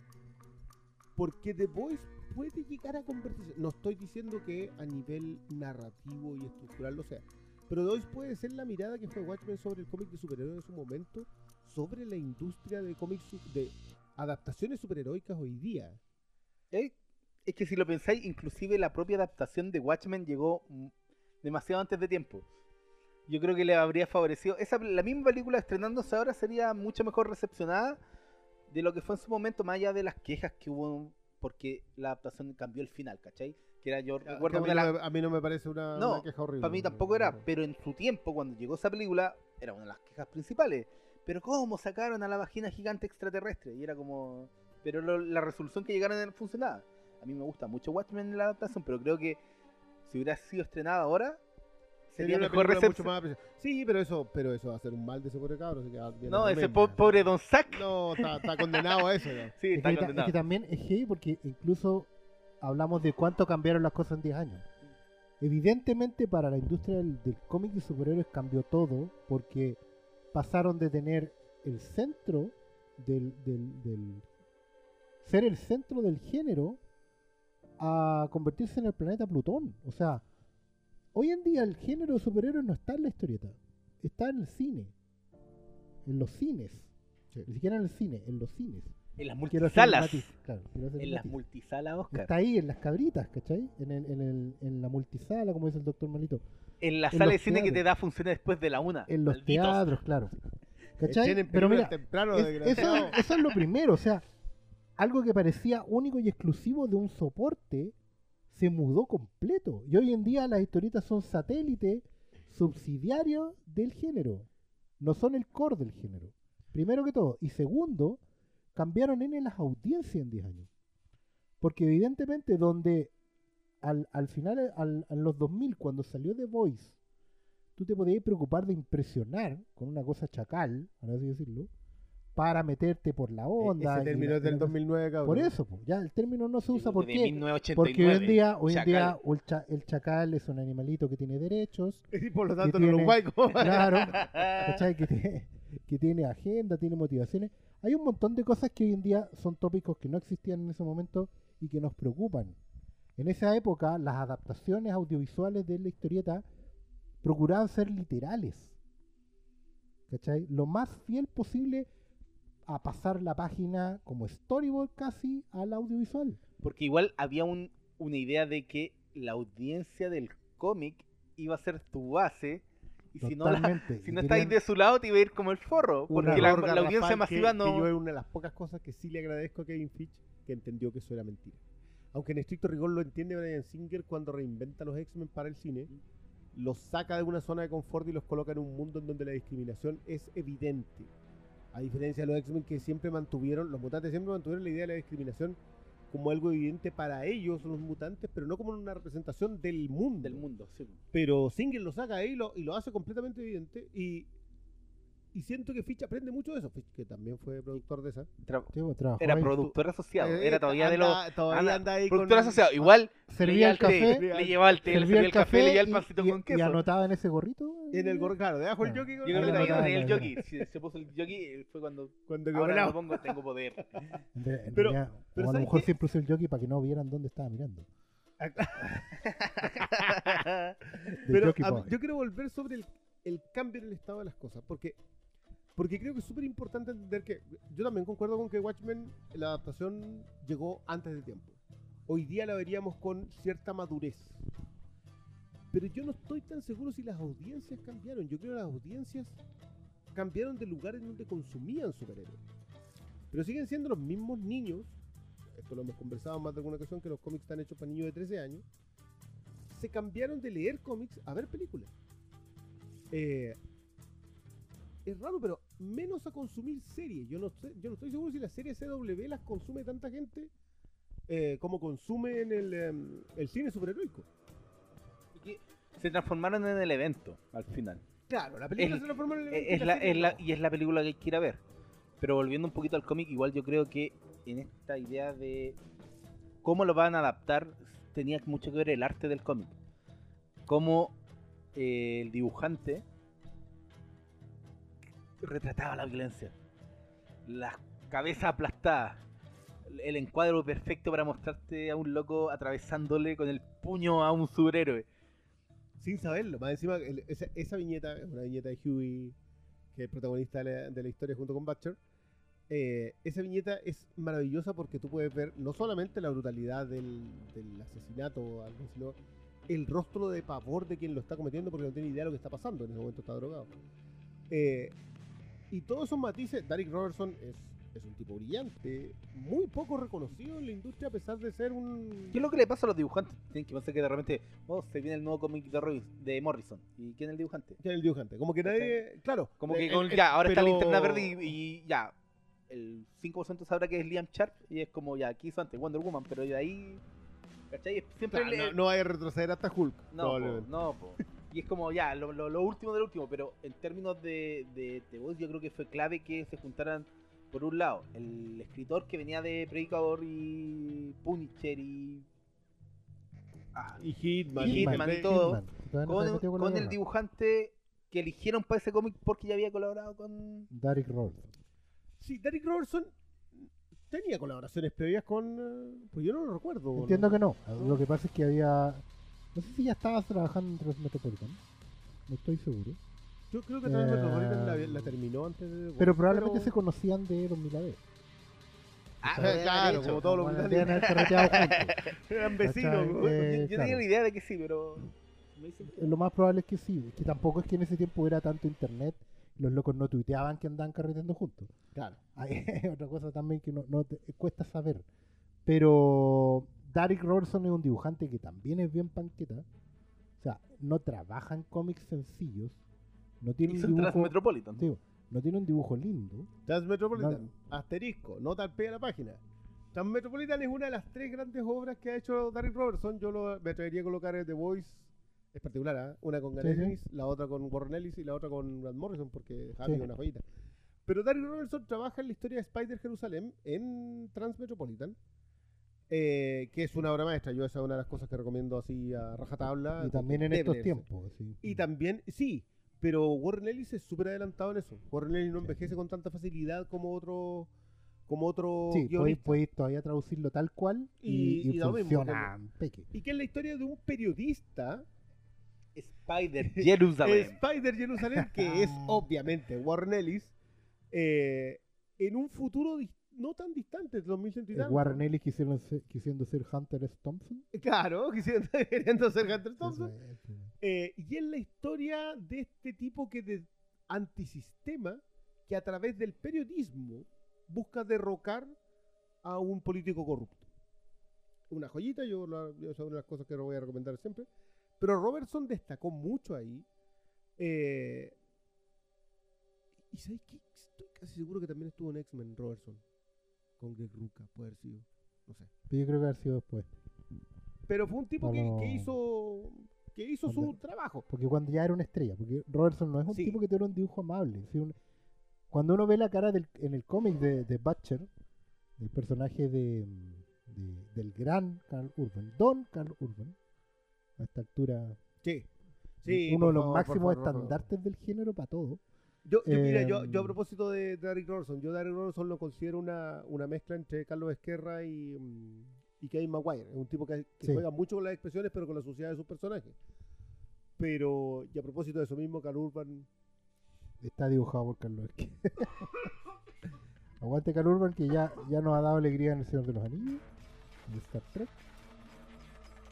Porque The Voice puede llegar a convertirse. No estoy diciendo que a nivel narrativo y estructural lo sea. Pero The Voice puede ser la mirada que fue Watchmen sobre el cómic de superhéroes en su momento. Sobre la industria de cómics de adaptaciones superheroicas hoy día. Es que si lo pensáis, inclusive la propia adaptación de Watchmen llegó mm, demasiado antes de tiempo. Yo creo que le habría favorecido. Esa, la misma película estrenándose ahora sería mucho mejor recepcionada de lo que fue en su momento, más allá de las quejas que hubo porque la adaptación cambió el final, ¿cachai? Que era yo recuerdo a, mí no me, a mí no me parece una, No, una queja horrible. para mí tampoco era, pero en su tiempo, cuando llegó esa película, era una de las quejas principales. pero ¿cómo sacaron a la vagina gigante extraterrestre? Y era como, pero lo- la resolución que llegaron funcionaba. A mí me gusta mucho Watchmen en la adaptación, pero creo que si hubiera sido estrenada ahora, sería una mejor mucho más. Sí, pero eso, pero eso va a ser un mal de ese pobre cabro. así que va bien No, ese po- pobre Don Zack. No, está, está condenado a eso. ya. Sí, Es está es condenado. que también es heavy porque incluso hablamos de cuánto cambiaron las cosas en 10 años. Evidentemente para la industria del, del cómic de superhéroes cambió todo porque pasaron de tener el centro del, del- del- ser el centro del género a convertirse en el planeta Plutón. O sea, hoy en día el género de superhéroes no está en la historieta, está en el cine, en los cines. Ni siquiera en el cine, en los cines. En las multisalas. matiz, claro, En las multisalas, Oscar. Está ahí en las cabritas, ¿cachai? En, el, en, el, en la multisala, como dice el doctor Malito. En la en sala de cine que te da funciones después de la una. En los Malditos. teatros, claro. ¿Cachai? Pero mira, temprano, es- desgraciado. eso, eso es lo primero. O sea, algo que parecía único y exclusivo de un soporte se mudó completo. Y hoy en día las historietas son satélites subsidiarios del género. No son el core del género. Primero que todo. Y segundo, cambiaron en las audiencias en 10 años. Porque evidentemente donde al, al final, al, a los 2000, cuando salió The Voice, tú te podías preocupar de impresionar con una cosa chacal, por así decirlo, para meterte por la onda. Ese término es del la cosa. 2009, cabrón. Por eso, po, ya el término no se usa. ¿Por De qué? 1989, Porque hoy en día, hoy en día el, cha- el chacal es un animalito que tiene derechos, Y por lo tanto tiene- no lo guay como- claro, ¿cachai? Que, tiene- que tiene agenda, tiene motivaciones. Hay un montón de cosas que hoy en día son tópicos que no existían en ese momento y que nos preocupan. En esa época, las adaptaciones audiovisuales de la historieta procuraban ser literales. ¿Cachai? Lo más fiel posible a pasar la página como storyboard casi al audiovisual. Porque igual había un- una idea de que la audiencia del cómic iba a ser tu base. Y si no, la- si no estáis de su lado, te iba a ir como el forro. Porque la, audiencia masiva que, no. que yo es una de las pocas cosas que sí le agradezco a Kevin Fitch, que entendió que eso era mentira. Aunque en estricto rigor lo entiende Brian Singer cuando reinventa los X-Men para el cine, los saca de una zona de confort y los coloca en un mundo en donde la discriminación es evidente. A diferencia de los X-Men que siempre mantuvieron, los mutantes siempre mantuvieron la idea de la discriminación como algo evidente para ellos, los mutantes, pero no como una representación del mundo. del mundo, sí. Pero Singer lo saca ahí y lo, y lo hace completamente evidente. Y, y siento que Fitch aprende mucho de eso. Fitch, que también fue productor de esa. Tra- pues, era ahí. productor asasociado. Eh, era todavía de los. anda- Todavía anda- anda ahí Productor con- asociado. Igual. Servía el café, le llevaba el té, le servía el café, le llevaba el y- pancito y- con y queso. anotaba en ese gorrito. En el gorro, claro, debajo el Ah. jockey. Yo creo que también tenía el jockey. Si se puso el jockey, eh, fue cuando. Cuando Ahora me pongo, tengo poder. Pero- realidad, pero o a lo ¿sabes mejor siempre usé el jockey para que no vieran dónde estaba mirando. Pero yo quiero volver sobre el, el cambio en el estado de las cosas. Porque, porque creo que es súper importante entender que. Yo también concuerdo con que Watchmen, la adaptación llegó antes de tiempo. Hoy día la veríamos con cierta madurez. Pero yo no estoy tan seguro si las audiencias cambiaron. Yo creo que las audiencias cambiaron de lugar en donde consumían superhéroes. Pero siguen siendo los mismos niños. Esto lo hemos conversado más de alguna ocasión que los cómics están hechos para niños de 13 años. Se cambiaron de leer cómics a ver películas. Eh, es raro, pero menos a consumir series. Yo no, sé- yo no estoy seguro si las series CW las consume tanta gente eh, como consume en el, em, el cine superheroico. Se transformaron en el evento al final. Claro, la película Es- se transforma en el evento Es y la, serie es la- no. y es la película que hay que ir a ver. Pero volviendo un poquito al cómic, igual yo creo que en esta idea de cómo lo van a adaptar, tenía mucho que ver el arte del cómic. Cómo eh, el dibujante retrataba la violencia. Las cabezas aplastadas. El encuadro perfecto para mostrarte a un loco atravesándole con el puño a un superhéroe. Sin saberlo. Más encima, esa, esa viñeta una viñeta de Huey, que es el protagonista de la, de la historia junto con Butcher. Eh, esa viñeta es maravillosa porque tú puedes ver no solamente la brutalidad del, del asesinato, o algo, sino el rostro de pavor de quien lo está cometiendo porque no tiene idea de lo que está pasando. En ese momento está drogado. Eh, y todos esos matices, Derek Robertson es es un tipo brillante, muy poco reconocido en la industria a pesar de ser un... ¿Qué es lo que le pasa a los dibujantes? Tienen que pensar que de repente, oh, se viene el nuevo cómic de, de Morrison. ¿Y quién es el dibujante? ¿Quién es el dibujante? Como que nadie... Claro. Como que eh, eh, ya, ahora está pero- Linterna Verde y, y ya. El 5% sabrá que es Liam Sharp y es como ya, aquí hizo antes Wonder Woman, pero de ahí. ¿Cachai? Siempre Claro, le- no, no a retroceder hasta Hulk. No, po, no, po. Y es como ya, lo, lo- lo último del último, pero en términos de, de The Voice yo creo que fue clave que se juntaran, por un lado, el escritor que venía de Predicador y Punisher y... Ah, Y Hitman. Y Hitman y todo. Hitman, con, el dibujante que eligieron para ese cómic porque ya había colaborado con... Derek Robertson. Sí, Derek Robertson tenía colaboraciones previas con... eh, Pues yo no lo recuerdo. ¿no? Entiendo que no. Lo que pasa es que había. No sé si ya estabas trabajando en Transmetropolitan. No estoy seguro. Yo creo que también Eh, Metropolitan la, la terminó antes de... Pero probablemente pero- se conocían de 2000 AD. Ah, claro, como todos los juntos. Eran vecinos. Eh, yo yo claro. tenía la idea de que sí, pero... Lo más probable es que sí. Que tampoco es que en ese tiempo hubiera tanto internet. Los locos no tuiteaban que andaban carreteando juntos. Claro. Hay otra cosa también que no, no te- cuesta saber. Pero Derek Robertson es un dibujante que también es bien panqueta. O sea, no trabaja en cómics sencillos. No tiene Hizo un dibujo. Transmetropolitan. Sí, no tiene un dibujo lindo. Transmetropolitan, asterisco, nota al pie de la página. Transmetropolitan es una de las tres grandes obras que ha hecho Derek Robertson. Yo lo, me atrevería a colocar The Voice, es particular, ¿ah? una con Gareth Sí, sí. La otra con Warren Ellis y la otra con Grant Morrison, porque Javi Sí. es una joyita. Pero Derek Robertson trabaja en la historia de Spider Jerusalén en Transmetropolitan, eh, que es una obra maestra. Yo esa es una de las cosas que recomiendo así a rajatabla. y también en estos leerse. tiempos. sí. Y también, sí, pero Warren Ellis es súper adelantado en eso. Warren Ellis no envejece con tanta facilidad como otro como otro Sí, podéis, podéis todavía traducirlo tal cual y, Y- y y mismo, funciona. Y que es la historia de un periodista, Spider Jerusalén. Spider Jerusalén, que es obviamente Warren Ellis, eh, en un futuro dis- no tan distante, 2100 y Eh. Warren Ellis quisieron ser- quisiendo ser Hunter S. Thompson. Claro, quisiendo- queriendo ser Hunter Thompson. Sí. Eh, y es la historia de este tipo que de antisistema que a través del periodismo busca derrocar a un político corrupto. Una joyita, yo, la, yo esa es una de las cosas que lo voy a recomendar siempre. Pero Robertson destacó mucho ahí. eh, y ¿sabes qué? Estoy casi seguro que también estuvo en X-Men Robertson. Con Greg Rucka, puede haber sido. No sé. Pero yo creo que haber sido después. Pero fue un tipo que, Bueno. que hizo que hizo su trabajo. Porque cuando ya era una estrella, porque Robertson no es un Sí. tipo que tiene un dibujo amable. sí, un- Cuando uno ve la cara del, en el cómic de, de Butcher, el personaje de, de- del gran Carl Urban, Don Carl Urban, a esta altura, Sí. Sí, uno de los favor, máximos favor. estandartes del género para todo. Yo, yo, mira, yo, yo a Em, propósito de Derek Robertson, yo Derek Robertson lo considero una, una mezcla entre Carlos Esquerra y, mm, y Kevin Maguire. Es un tipo que, que Sí. juega mucho con las expresiones, pero con la suciedad de sus personajes. Pero, y a propósito de eso mismo, Carl Urban, Está dibujado por Carlos Esquer. Aguante Carl Urban que ya, ya nos ha dado alegría en El Señor de los Anillos, en Star Trek,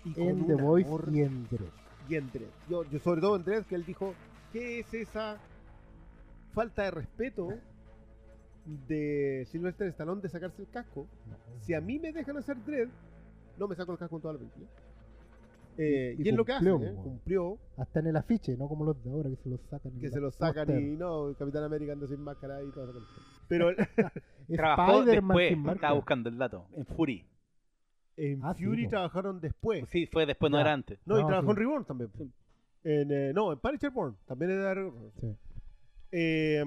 y en The Voice y en Dredd. y en Dredd. Yo, yo sobre todo en Dredd, que él dijo, ¿qué es esa falta de respeto de Sylvester Stallone de sacarse el casco? Si a mí me dejan hacer Dredd, no me saco el casco en toda la película. Eh, Y- y, y es lo que hace, cumplió, ¿eh? cumplió, Hasta en el afiche, no como los de ahora que se los sacan. que se los lo sacan y no, el Capitán América anda sin máscara y todo eso. Pero Trabajó después, sin estaba buscando el dato, en Fury. en Ah, Fury trabajaron después. Sí, fue después, no era antes. No, y trabajó sí. en Reborn también. En, eh, no, en Punisher Born, también era Reborn. Sí. Eh,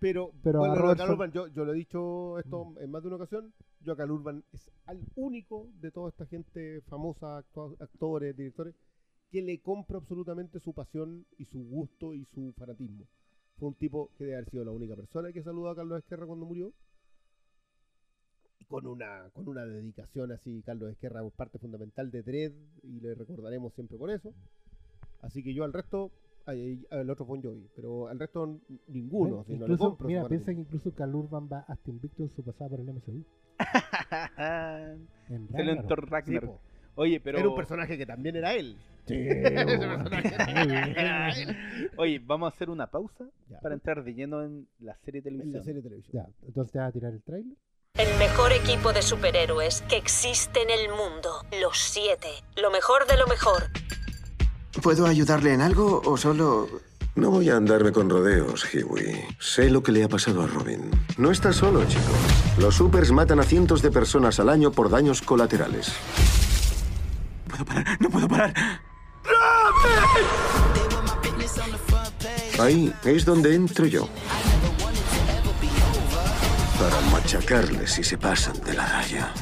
pero, Pero bueno, Urban, yo, yo lo he dicho esto en más de una ocasión, yo a Urban es al único de toda esta gente famosa, actua- actores, directores, que le compra absolutamente su pasión y su gusto y su fanatismo. Fue un tipo que debe haber sido la única persona que saludó a Carlos Esquerra cuando murió. Con una, con una dedicación así, Carlos Esquerra es parte fundamental de Dredd y le recordaremos siempre por eso. Así que yo al resto, al otro Bon Jovi, pero al resto ninguno. ¿Eh? si no Incluso, compro su mira, piensa que incluso Carl Urban va hasta invicto en su pasada por el MCU. En Se lo Ragnarok. entró Sí, Ragnar. po. Oye, pero. Era un personaje que también era él. Sí, Ese weón. personaje era él. Oye, vamos a hacer una pausa Ya. para entrar de lleno en la serie de En televisión. la serie de televisión. Ya, entonces te vas a tirar el trailer. El mejor equipo de superhéroes que existe en el mundo. Los siete. Lo mejor de lo mejor. ¿Puedo ayudarle en algo o solo...? No voy a andarme con rodeos, Huey. Sé lo que le ha pasado a Robin. No estás solo, chico. Los supers matan a cientos de personas al año por daños colaterales. No puedo parar, no puedo parar. Ahí es donde entro yo. Para machacarles si se pasan de la raya.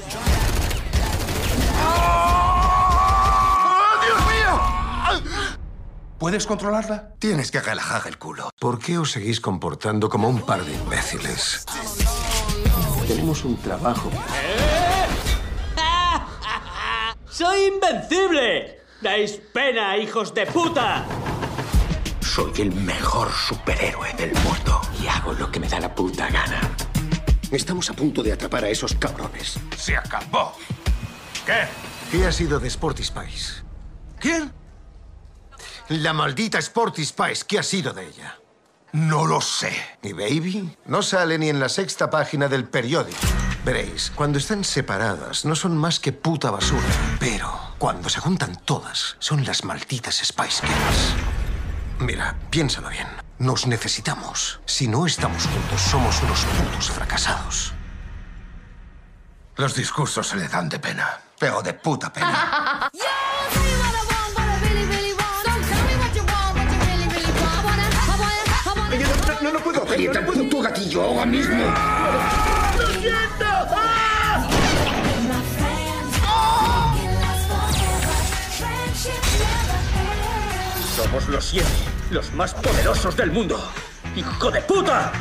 ¿Puedes controlarla? Tienes que relajar el culo. ¿Por qué os seguís comportando como un par de imbéciles? Tenemos un trabajo. ¡Soy invencible! ¡Dais pena, hijos de puta! Soy el mejor superhéroe del mundo y hago lo que me da la puta gana. Estamos a punto de atrapar a esos cabrones. Se acabó. ¿Qué? ¿Qué ha sido de Sporty Spice? ¿Quién? La maldita Sporty Spice, ¿qué ha sido de ella? No lo sé. ¿Y Baby? No sale ni en la sexta página del periódico. Veréis, cuando están separadas no son más que puta basura. Pero cuando se juntan todas, son las malditas Spice Girls. Mira, piénsalo bien. Nos necesitamos. Si no estamos juntos, somos unos putos fracasados. Los discursos se le dan de pena. Pero de puta pena. Apretar el puto gatillo ahora mismo. Somos los siete, los más poderosos del mundo. ¡Hijo de puta!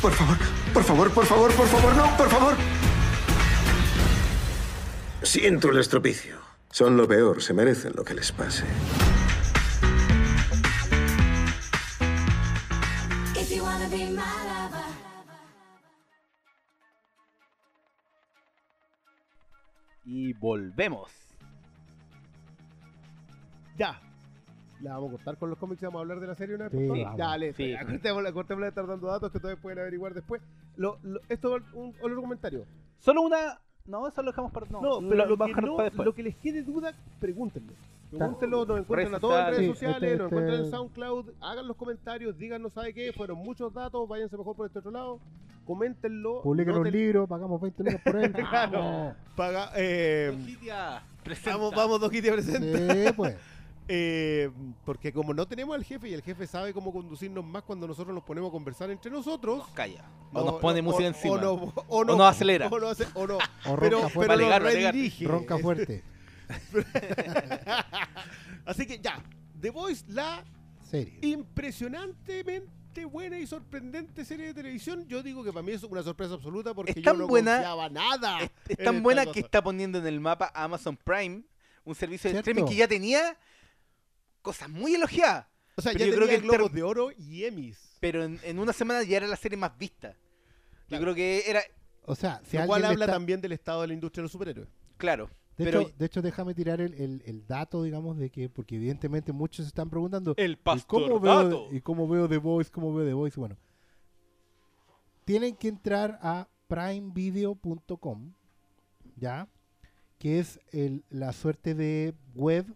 Por favor, por favor, por favor, por favor, no, por favor. Siento el estropicio. Son lo peor, se merecen lo que les pase. Volvemos. Ya. La vamos a cortar con los cómics y vamos a hablar de la serie una vez, Sí, por vamos. Dale, Sí. ya, cortémosla, cortémosla de estar dando datos que todavía pueden averiguar después. Lo, lo- esto es un otro comentario. Solo una. No, eso lo dejamos para. No, pero lo, que dejarlo no- para después. lo que les quede duda, pregúntenlo. Pregúntenlo, nos encuentran a todos en redes sociales. este- nos encuentran en este- SoundCloud, hagan los comentarios, díganos, ¿sabe qué? Fueron muchos datos, váyanse mejor por este otro lado, coméntenlo. Publiquen no un te- libro, pagamos 20 lucas por él. Claro. Vamos. Paga, eh, vamos, vamos, Doquitia presenta. Sí, pues. Eh, porque como no tenemos al jefe y el jefe sabe cómo conducirnos más cuando nosotros nos ponemos a conversar entre nosotros. Nos calla. no- O nos pone no- música o- encima. O, no, o, O no- nos acelera. O no, hace- o no. O pero ronca pero fuerte. Alegar, nos redirige. Ronca fuerte. Así que ya, The Voice, la Serie. impresionantemente buena y sorprendente serie de televisión. Yo digo que para mí es una sorpresa absoluta porque Es yo tan no buena- confiaba nada. Es, tan buena cosa. que está poniendo en el mapa a Amazon Prime, un servicio de ¿Cierto? streaming que ya tenía cosas muy elogiadas. O sea, pero ya yo creo que globos de oro y Emmys. Pero en, en una semana ya era la serie más vista. Yo Claro. creo que era. O sea, si Lo cual habla está- también del estado de la industria de los superhéroes. Claro. De, pero hecho, de hecho, déjame tirar el, el- el dato, digamos, de que, porque evidentemente muchos se están preguntando, el ¿y pastor cómo, veo, Dato. ¿y cómo veo The Voice? ¿Cómo veo The Voice? Bueno, tienen que entrar a primevideo.com, ¿ya? Que es el- la suerte de web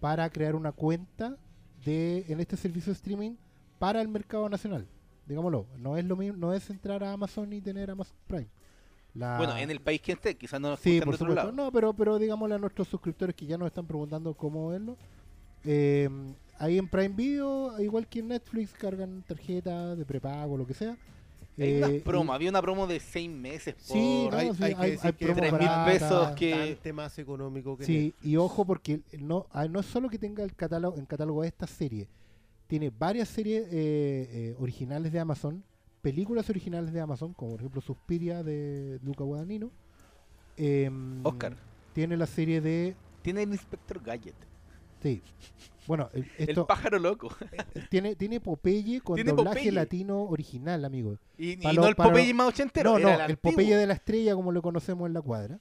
para crear una cuenta de en este servicio de streaming para el mercado nacional. Digámoslo, no es lo mismo, no es entrar a Amazon y tener Amazon Prime. La- Bueno, en el país que esté, quizás no nos Sí, por de otro supuesto. lado. No, pero, pero digámosle a nuestros suscriptores que ya nos están preguntando cómo verlo. eh, ahí en Prime Video, igual que en Netflix, cargan tarjeta de prepago, lo que sea. Hay una Eh, promo, y- había una promo de seis meses por Sí, no, Hay- sí, hay que hay, decir hay que promos tres mil baratas. pesos que- Bastante más económico que Sí, y ojo porque no, ah, no es solo que tenga el catálogo, en catálogo esta serie, tiene varias series eh, eh, originales de Amazon, películas originales de Amazon, como por ejemplo Suspiria de Luca Guadagnino. em, Oscar. Tiene la serie de... Tiene el Inspector Gadget. Sí. Bueno, el- El esto pájaro loco. tiene, tiene Popeye con Tiene doblaje Popeye. latino original, amigo. Y, y Pa' lo- no el Popeye más ochentero. no, no, el antiguo. Popeye de la estrella como lo conocemos en la cuadra.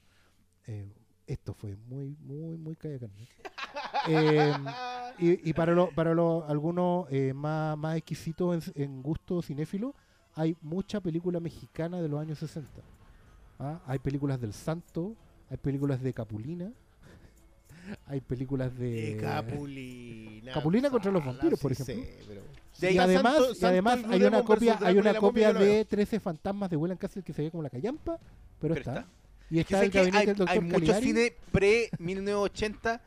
Eh, Esto fue muy, muy, muy calle carne. Eh, y, y para, lo- para lo- algunos eh, más, más exquisitos en, en gusto cinéfilo, hay mucha película mexicana de los años 60. ¿ah? Hay películas del Santo, hay películas de Capulina, hay películas de... Eh, Capulina. Capulina contra los vampiros, por sí ejemplo. sé, pero- y además, Santo- y Santo además y hay una copia, hay una copia de veo. 13 fantasmas de William Castle que se ve como la callampa, pero, Pero está. está. Y está el que gabinete hay, del doctor hay mucho Caligari. cine pre-1980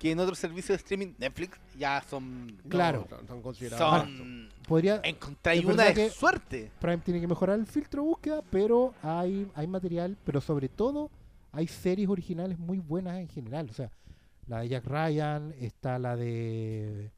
que en otros servicios de streaming, Netflix, ya son... Claro. No, son- son considerados Son... Podría, Encontráis Es una de que- suerte. Prime tiene que mejorar el filtro de búsqueda, pero hay, hay material, pero sobre todo hay series originales muy buenas en general. O sea, la de Jack Ryan, está la de.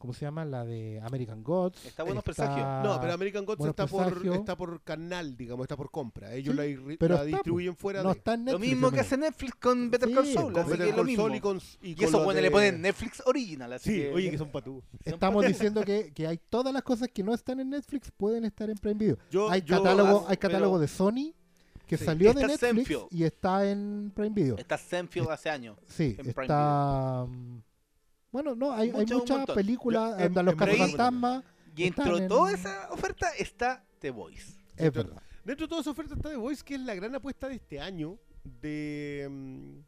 ¿Cómo se llama? La de American Gods. Está Buenos está- Presagios. No, pero American Gods Buenos está por, está por canal, digamos, está por compra. Ellos Sí, la, irri- pero la está, distribuyen fuera No de... está en Lo Netflix, mismo que hace Netflix con Better Sí, Call Saul. con así Better Call. Saul y con, y Y con eso, bueno, de- le ponen Netflix Original. Así Sí, que- oye, que son patú. Estamos diciendo que, que hay todas las cosas que no están en Netflix pueden estar en Prime Video. Yo- hay yo- catálogo, hay catálogo pero- de Sony que Sí. salió de Netflix y está en Prime Video. Está Senfield hace años. Sí, en Prime está. Bueno, no, hay, hay muchas películas en- de los en Prime- cazafantasmas. Y dentro de en- toda esa oferta está The Voice. Es verdad. Dentro de toda esa oferta está The Voice, que es la gran apuesta de este año de, mm,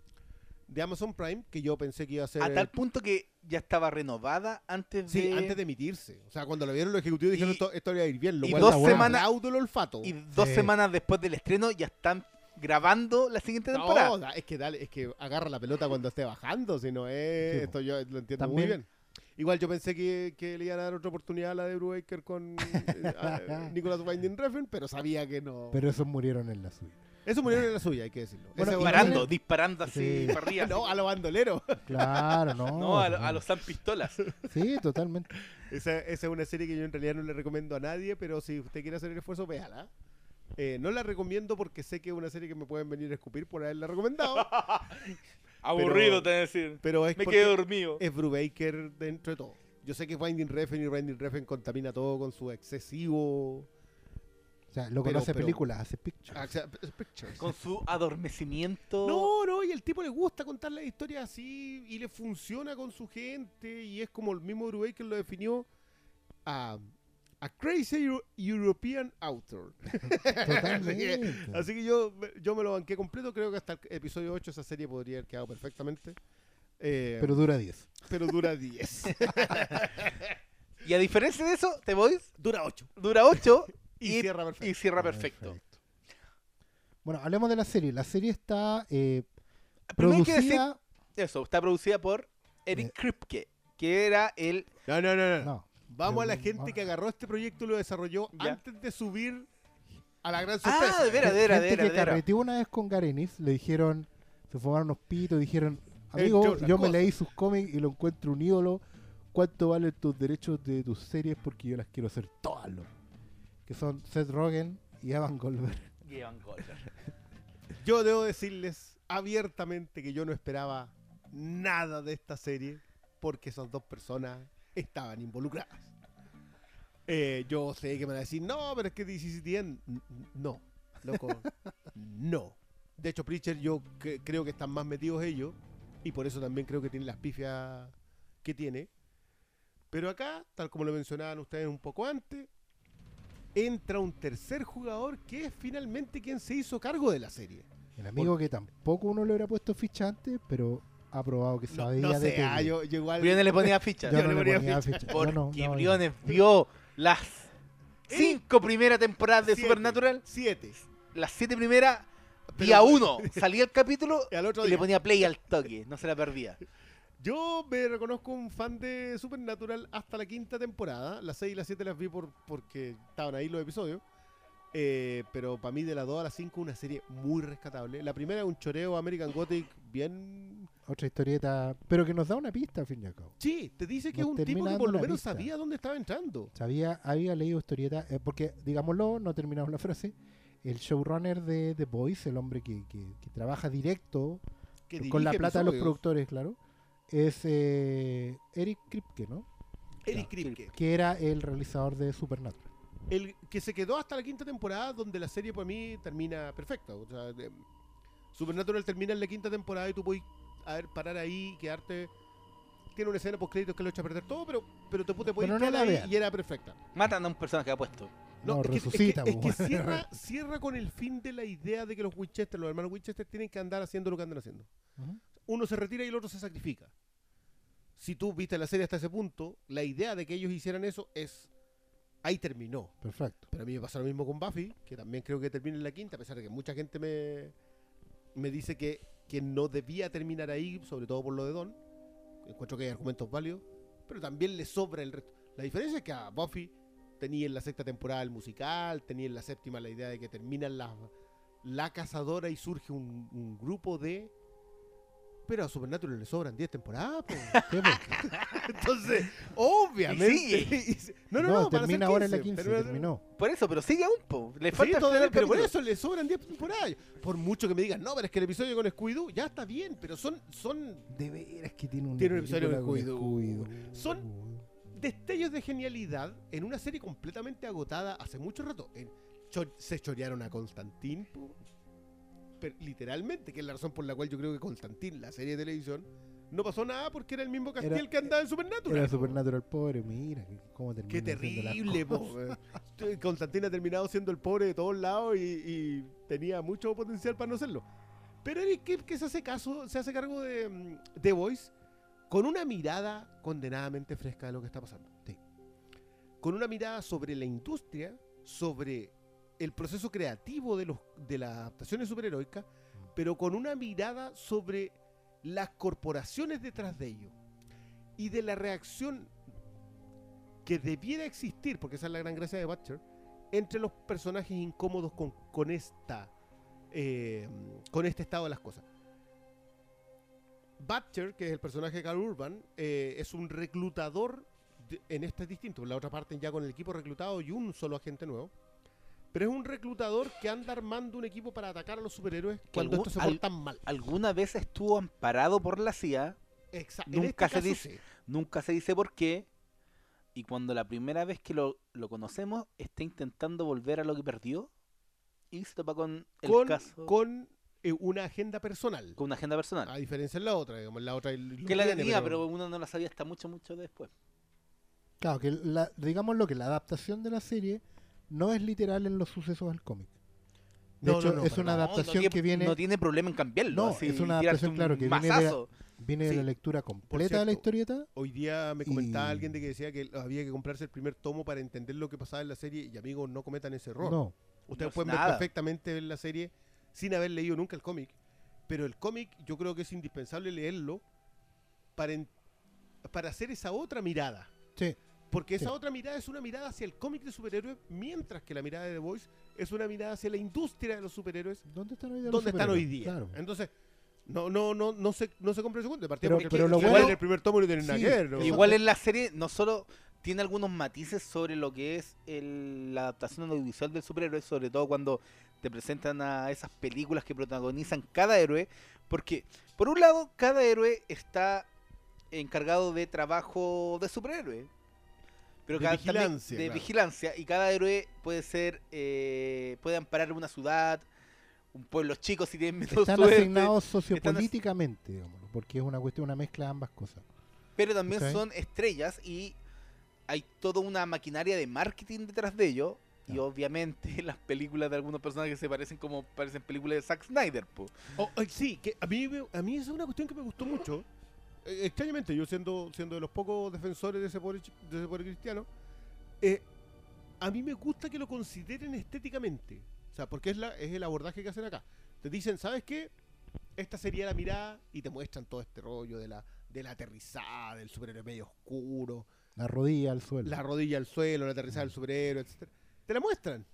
de Amazon Prime, que yo pensé que iba a ser... A tal punto que ya estaba renovada antes Sí, de... antes de emitirse. O sea, cuando lo vieron los ejecutivos dijeron Y- esto, esto iba a ir bien. Lo y cual dos semanas- aplaudo el olfato. Y dos Sí. semanas después del estreno ya están grabando la siguiente No, temporada. da- es que dale, es que agarra la pelota cuando esté bajando, si no es... Sí, esto yo lo entiendo También- muy bien. Igual yo pensé que, que le iban a dar otra oportunidad a la de Brubaker con eh, Nicolas Winding Refn, pero sabía que no. Pero esos murieron en la suya. Eso murieron en la suya, hay que decirlo. Bueno, disparando, disparando así Sí. para arriba. no, a los bandoleros. Claro, no. No, a, lo- no. a los San Pistolas. Sí, totalmente. Esa, esa es una serie que yo en realidad no le recomiendo a nadie, pero si usted quiere hacer el esfuerzo, véala. Eh, no la recomiendo porque sé que es una serie que me pueden venir a escupir por haberla recomendado. Aburrido, te voy a decir. Pero es Me quedé dormido. es Brubaker dentro de todo. Yo sé que Winding Refn y Winding Refn contamina todo con su excesivo O sea, lo que Pero- no hace pero- películas, hace pictures. Con su adormecimiento. No, no, y el tipo le gusta contar la historia así y le funciona con su gente y es como el mismo Brubaker lo definió a, a crazy Euro- European author. Totalmente. Así que yo, yo me lo banqué completo, creo que hasta el episodio 8 esa serie podría haber quedado perfectamente. Eh, Pero dura 10. pero dura 10. Y a diferencia de eso, The Voice dura 8. dura 8 Y, cierra perfecto. y cierra perfecto. Bueno, hablemos de la serie. La serie está eh, Primero hay que decir, producida. eso, está producida por Eric Eh. Kripke, que era el No, no, no, no. No. Vamos a la gente que agarró este proyecto y lo desarrolló Ya. antes de subir a la gran sorpresa. Ah, de veras, de veras, de gente veras, que carreteó una vez con Garenis, le dijeron, se fumaron unos pitos, dijeron, amigo, yo me leí sus cómics y lo encuentro un ídolo. ¿Cuánto valen tus derechos de tus series? Porque yo las quiero hacer todas, loco". Que son Seth Rogen y Evan Goldberg. Evan Goldberg. Yo debo decirles abiertamente que yo no esperaba nada de esta serie porque esas dos personas estaban involucradas. Eh, yo sé que me van a decir, no, pero es que DCCTN. No, loco, no. De hecho, Preacher, yo cre- creo que están más metidos ellos y por eso también creo que tiene las pifias que tiene. Pero acá, tal como lo mencionaban ustedes un poco antes, entra un tercer jugador que es finalmente quien se hizo cargo de la serie. El amigo que tampoco uno le hubiera puesto ficha antes, pero ha probado que No, sabía no de sé, ah, yo, yo igual... Briones le ponía ficha. Yo yo no le ponía ponía ficha. ficha. Porque no- no, Briones vio las cinco primeras temporadas de Siete, Supernatural, Siete. las siete primeras, Pero- día uno, salía el capítulo Y al otro y le ponía play al toque, no se la perdía. Yo me reconozco un fan de Supernatural hasta la quinta temporada. Las 6 y las 7 las vi por, porque estaban ahí los episodios. Eh, pero para mí de las 2 a las 5 una serie muy rescatable. La primera es un choreo American Gothic bien... Otra historieta, pero que nos da una pista al fin y al cabo. Sí, te dice que Nos es un tipo que por lo menos pista. sabía dónde estaba entrando. Sabía, había leído historieta, eh, porque, digámoslo, no terminamos la frase. El showrunner de The Voice, el hombre que, que- que trabaja directo Que con la plata de los productores, claro, es eh, Eric Kripke, ¿no? Eric Kripke. Que era el realizador de Supernatural. El que se quedó hasta la quinta temporada donde la serie para mí termina perfecta. O sea, de- Supernatural termina en la quinta temporada y tú puedes a ver, parar ahí, quedarte. Tiene una escena post créditos que lo echa a perder todo, pero, pero te, te puedes Pero no quedar ahí y era perfecta. Matan a un personaje apuesto. No, es que- es que- resucita, es que, weón. cierra, cierra con el fin de la idea de que los Winchester, los hermanos Winchester, tienen que andar haciendo lo que andan haciendo. Uno se retira y el otro se sacrifica. Si tú viste la serie hasta ese punto, la idea de que ellos hicieran eso es. Ahí terminó. Perfecto. Pero a mí me pasa lo mismo con Buffy, que también creo que termina en la quinta, a pesar de que mucha gente me, me dice que, que no debía terminar ahí, sobre todo por lo de Don. Encuentro que hay argumentos válidos, pero también le sobra el resto. La diferencia es que a Buffy tenía en la sexta temporada el musical, tenía en la séptima la idea de que termina la, la cazadora y surge un, un grupo de... Pero a Supernatural le sobran 10 temporadas. po. Sí, po. Entonces, obviamente... sigue. y se- no, no, No, no, termina ahora en la 15, 15, pero- terminó. Por eso, pero sigue aún, po. Le Sí, falta explotar el pero por eso le sobran 10 temporadas. Por mucho que me digan, no, pero es que el episodio con Scooby-Doo ya está bien, pero son, son De veras que tiene un Tiene un episodio con Scooby-Doo. Son- destellos de genialidad en una serie completamente agotada hace mucho rato. En- se chorearon a Constantín, po, literalmente, que es la razón por la cual yo creo que Constantín, la serie de televisión, no pasó nada porque era el mismo Castiel Era- que andaba en Supernatural. Era. Supernatural pobre, mira cómo termina. Qué terrible. Constantín ha terminado siendo el pobre de todos lados y, y tenía mucho potencial para no serlo. Pero Eric Kip que se hace caso, se hace cargo de mm, The Voice con una mirada condenadamente fresca de lo que está pasando. Sí. Con una mirada sobre la industria, sobre el proceso creativo de los de las adaptaciones superheroicas, pero con una mirada sobre las corporaciones detrás de ello y de la reacción que debiera existir, porque esa es la gran gracia de Butcher, entre los personajes incómodos con, con esta eh, con este estado de las cosas. Butcher, que es el personaje de Carl Urban, eh, es un reclutador, de- en este es distinto, la otra parte ya con el equipo reclutado y un solo agente nuevo. Pero es un reclutador que anda armando un equipo para atacar a los superhéroes cuando algún- estos se al- portan mal. Alguna vez estuvo amparado por la CIA, Exa- en nunca este se dice- sí. nunca se dice por qué. Y cuando la primera vez que lo, lo conocemos, está intentando volver a lo que perdió. Y se topa con el con, caso con eh, una agenda personal. con una agenda personal. A diferencia de la otra, digamos, la otra que la tenía, pero uno no la sabía hasta mucho, mucho después. Claro, que la, digamos lo que la adaptación de la serie no es literal en los sucesos del cómic. De No, hecho, no, no, es una adaptación no tiene- que viene, No tiene problema en cambiarlo. No, así, es una adaptación, un claro, que viene de la- de lectura completa de la historieta. Hoy día me comentaba Y- alguien de que decía que había que comprarse el primer tomo para entender lo que pasaba en la serie y amigos no cometan ese error. No, Ustedes pueden ver perfectamente la serie sin haber leído nunca el cómic, pero el cómic yo creo que es indispensable leerlo para, en- para hacer esa otra mirada. sí, Porque esa Sí. otra mirada es una mirada hacia el cómic de superhéroes, mientras que la mirada de The Voice es una mirada hacia la industria de los superhéroes ¿dónde están hoy día los ¿Dónde están hoy superhéroes? día? Claro. Entonces, no, no, no, no se, no se compra el segundo. Pero- porque pero lo igual bueno- en el primer tomo no tienen nada Sí, ¿no? Igual en la serie no solo tiene algunos matices sobre lo que es el- la adaptación audiovisual del superhéroe, sobre todo cuando te presentan a esas películas que protagonizan cada héroe, porque por un lado cada héroe está encargado de trabajo de superhéroe. Pero De cada- vigilancia, de claro. vigilancia y cada héroe puede ser eh, puede amparar una ciudad un pueblo chico si tienen menos Están suerte asignados Están as- sociopolíticamente, digámoslo, porque es una cuestión, una mezcla de ambas cosas. pero también son estrellas y hay toda una maquinaria de marketing detrás de ello. Y obviamente las películas de algunos personajes se parecen como parecen películas de Zack Snyder, po. Oh, ay, sí, que a mí, a mí esa es una cuestión que me gustó mucho. Eh, extrañamente, yo siendo, siendo de los pocos defensores de ese pobre, de ese pobre cristiano, eh, a mí me gusta que lo consideren estéticamente. O sea, porque es, la, es el abordaje que hacen acá. Te dicen, ¿sabes qué? Esta sería la mirada y te muestran todo este rollo de la, de la aterrizada, del superhéroe medio oscuro, La rodilla al suelo. la rodilla al suelo, la aterrizada del Mm. superhéroe, etc. Te la muestran.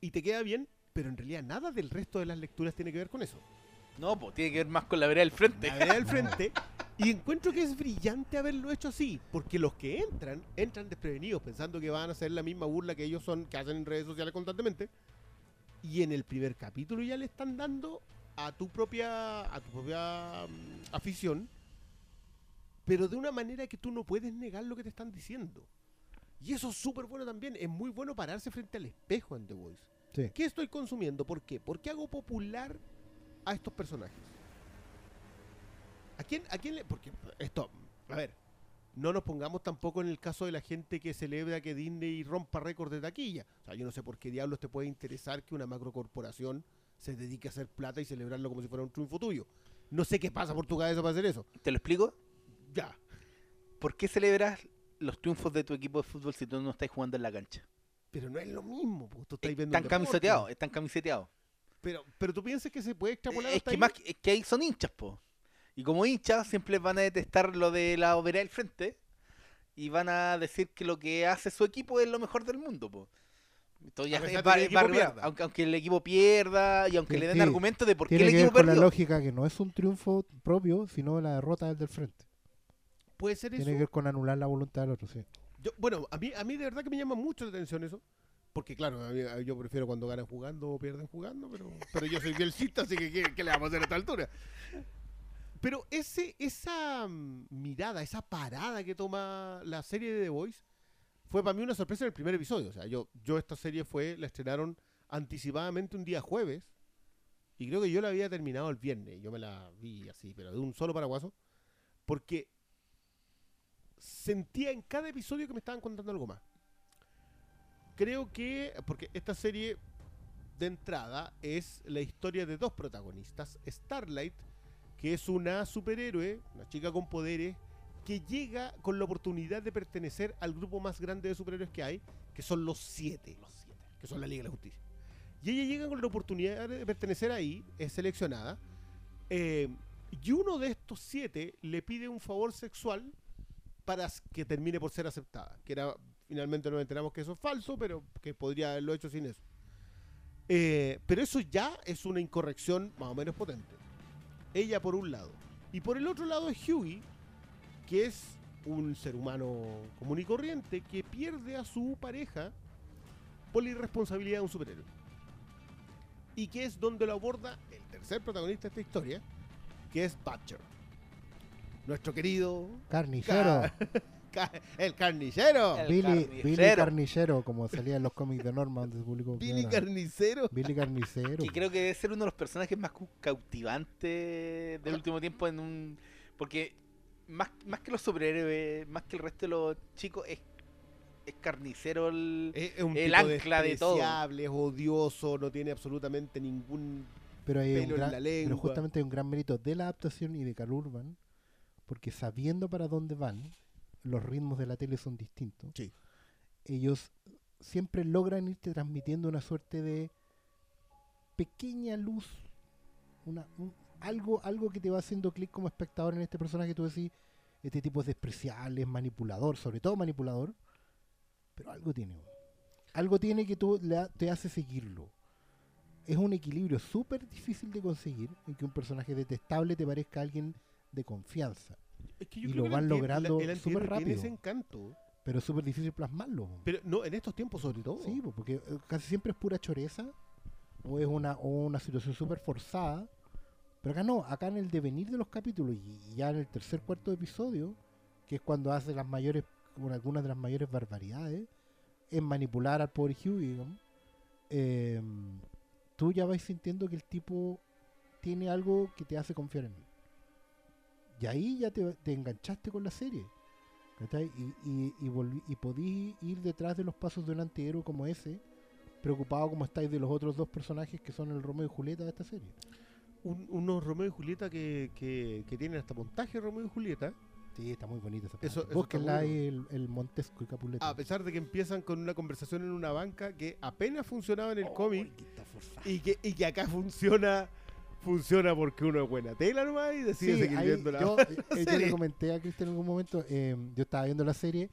Y te queda bien, pero en realidad nada del resto de las lecturas tiene que ver con eso. No, pues tiene que ver más con la vereda del frente. La vereda al frente. Y encuentro que es brillante haberlo hecho así, porque los que entran, entran desprevenidos, pensando que van a hacer la misma burla que ellos son, que hacen en redes sociales constantemente. Y en el primer capítulo ya le están dando a tu propia, a tu propia mm, afición, pero de una manera que tú no puedes negar lo que te están diciendo. Y eso es súper bueno también. Es muy bueno pararse frente al espejo en The Voice. Sí. ¿Qué estoy consumiendo? ¿Por qué? ¿Por qué hago popular a estos personajes? ¿A quién, a quién le.? Porque esto. A ver. No nos pongamos tampoco en el caso de la gente que celebra que Disney rompa récord de taquilla. O sea, yo no sé por qué diablos te puede interesar que una macrocorporación se dedique a hacer plata y celebrarlo como si fuera un triunfo tuyo. No sé qué pasa por tu cabeza para hacer eso. ¿Te lo explico? Ya. ¿Por qué celebras los triunfos de tu equipo de fútbol si tú no estás jugando en la cancha? Pero no es lo mismo, pues, tú estás viendo Están camiseteados, están camiseteados. Pero, pero tú piensas que se puede extrapolar Es hasta que, ahí? más, que- es que ahí son hinchas, po. Y como hinchas siempre van a detestar lo de la overea del frente y van a decir que lo que hace su equipo es lo mejor del mundo, po. Entonces ya es va- el es va- aunque, aunque el equipo pierda y aunque Sí, le den sí. argumentos de por qué Tiene el que ver equipo con la lógica que no es un triunfo propio, sino la derrota del frente. Puede ser eso. Tiene que ver con anular la voluntad del otro, sí. Yo- bueno, a mí, a mí de verdad que me llama mucho la atención eso. Porque claro, a mí- a- yo prefiero cuando ganan jugando o pierden jugando, pero, pero yo soy bielcista, así que ¿qué, le vamos a hacer a esta altura? Pero ese, esa mm, mirada, esa parada que toma la serie de The Voice fue para mí una sorpresa en el primer episodio. O sea, yo, yo esta serie fue, la estrenaron anticipadamente un día jueves y creo que yo la había terminado el viernes. Yo me la vi así, pero de un solo paraguaso. Porque sentía en cada episodio que me estaban contando algo más. Creo que, porque esta serie de entrada es la historia de dos protagonistas. Starlight, que es una superhéroe, una chica con poderes, que llega con la oportunidad de pertenecer al grupo más grande de superhéroes que hay, que son los siete, que son la Liga de la Justicia. Y ella llega con la oportunidad de pertenecer ahí, es seleccionada, eh, y uno de estos siete le pide un favor sexual para que termine por ser aceptada. Que era, finalmente nos enteramos que eso es falso, pero que podría haberlo hecho sin eso. Eh, pero eso ya es una incorrección más o menos potente. Ella por un lado. Y por el otro lado es Hughie, que es un ser humano común y corriente que pierde a su pareja por la irresponsabilidad de un superhéroe. Y que es donde lo aborda el tercer protagonista de esta historia, que es Butcher. Nuestro querido Carnicero. Ca- ca- el carnicero. El Billy, carnicero. Billy Carnicero, como salía en los cómics de Norma, donde se publicó. Billy Era Carnicero. Billy Carnicero. Que creo que debe ser uno de los personajes más cautivantes del último tiempo en un... Porque más, más que los superhéroes, más que el resto de los chicos, es, es carnicero el... Es, es un El tipo ancla de todo. despreciable, es odioso, no tiene absolutamente ningún Pero hay un pelo en la pero lengua. justamente hay un gran mérito de la adaptación y de Carl Urban, porque sabiendo para dónde van, los ritmos de la tele son distintos. Sí. Ellos siempre logran irte transmitiendo una suerte de pequeña luz, una, un- algo, algo que te va haciendo clic como espectador en este personaje. Tú decís, este tipo es despreciable, es manipulador, sobre todo manipulador, pero algo tiene. Algo tiene que tú le te hace seguirlo es un equilibrio súper difícil de conseguir en que un personaje detestable te parezca alguien de confianza, Es que yo Y creo lo que van logrando súper tiene rápido. ese encanto. pero es súper difícil plasmarlo. Pero no, en estos tiempos sobre todo. Sí, po, porque eh, casi siempre es pura choreza o es una, o una situación súper forzada. Pero acá no, acá en el devenir de los capítulos y ya en el tercer cuarto episodio, que es cuando hace las mayores, como algunas de las mayores barbaridades, es manipular al pobre Hughie, digamos, eh, tú ya vas sintiendo que el tipo tiene algo que te hace confiar en él. Y ahí ya te, te enganchaste con la serie. ¿cachai? Y, y, y, volví- y podí ir detrás de los pasos de un antihéroe como ese, preocupado como estáis de los otros dos personajes que son el Romeo y Julieta de esta serie. Un- unos Romeo y Julieta que, que, que tienen hasta montaje Romeo y Julieta. Sí, está muy bonita esa Eso- eso Búsquenla ahí, el, el Montesco y Capuleto. A pesar de que empiezan con una conversación en una banca que apenas funcionaba en el cómic y que, y que acá funciona funciona porque uno es buena tela nomás y decide Sí, seguir ahí viendo la yo, eh, yo le comenté a Cristian en algún momento, eh, yo estaba viendo la serie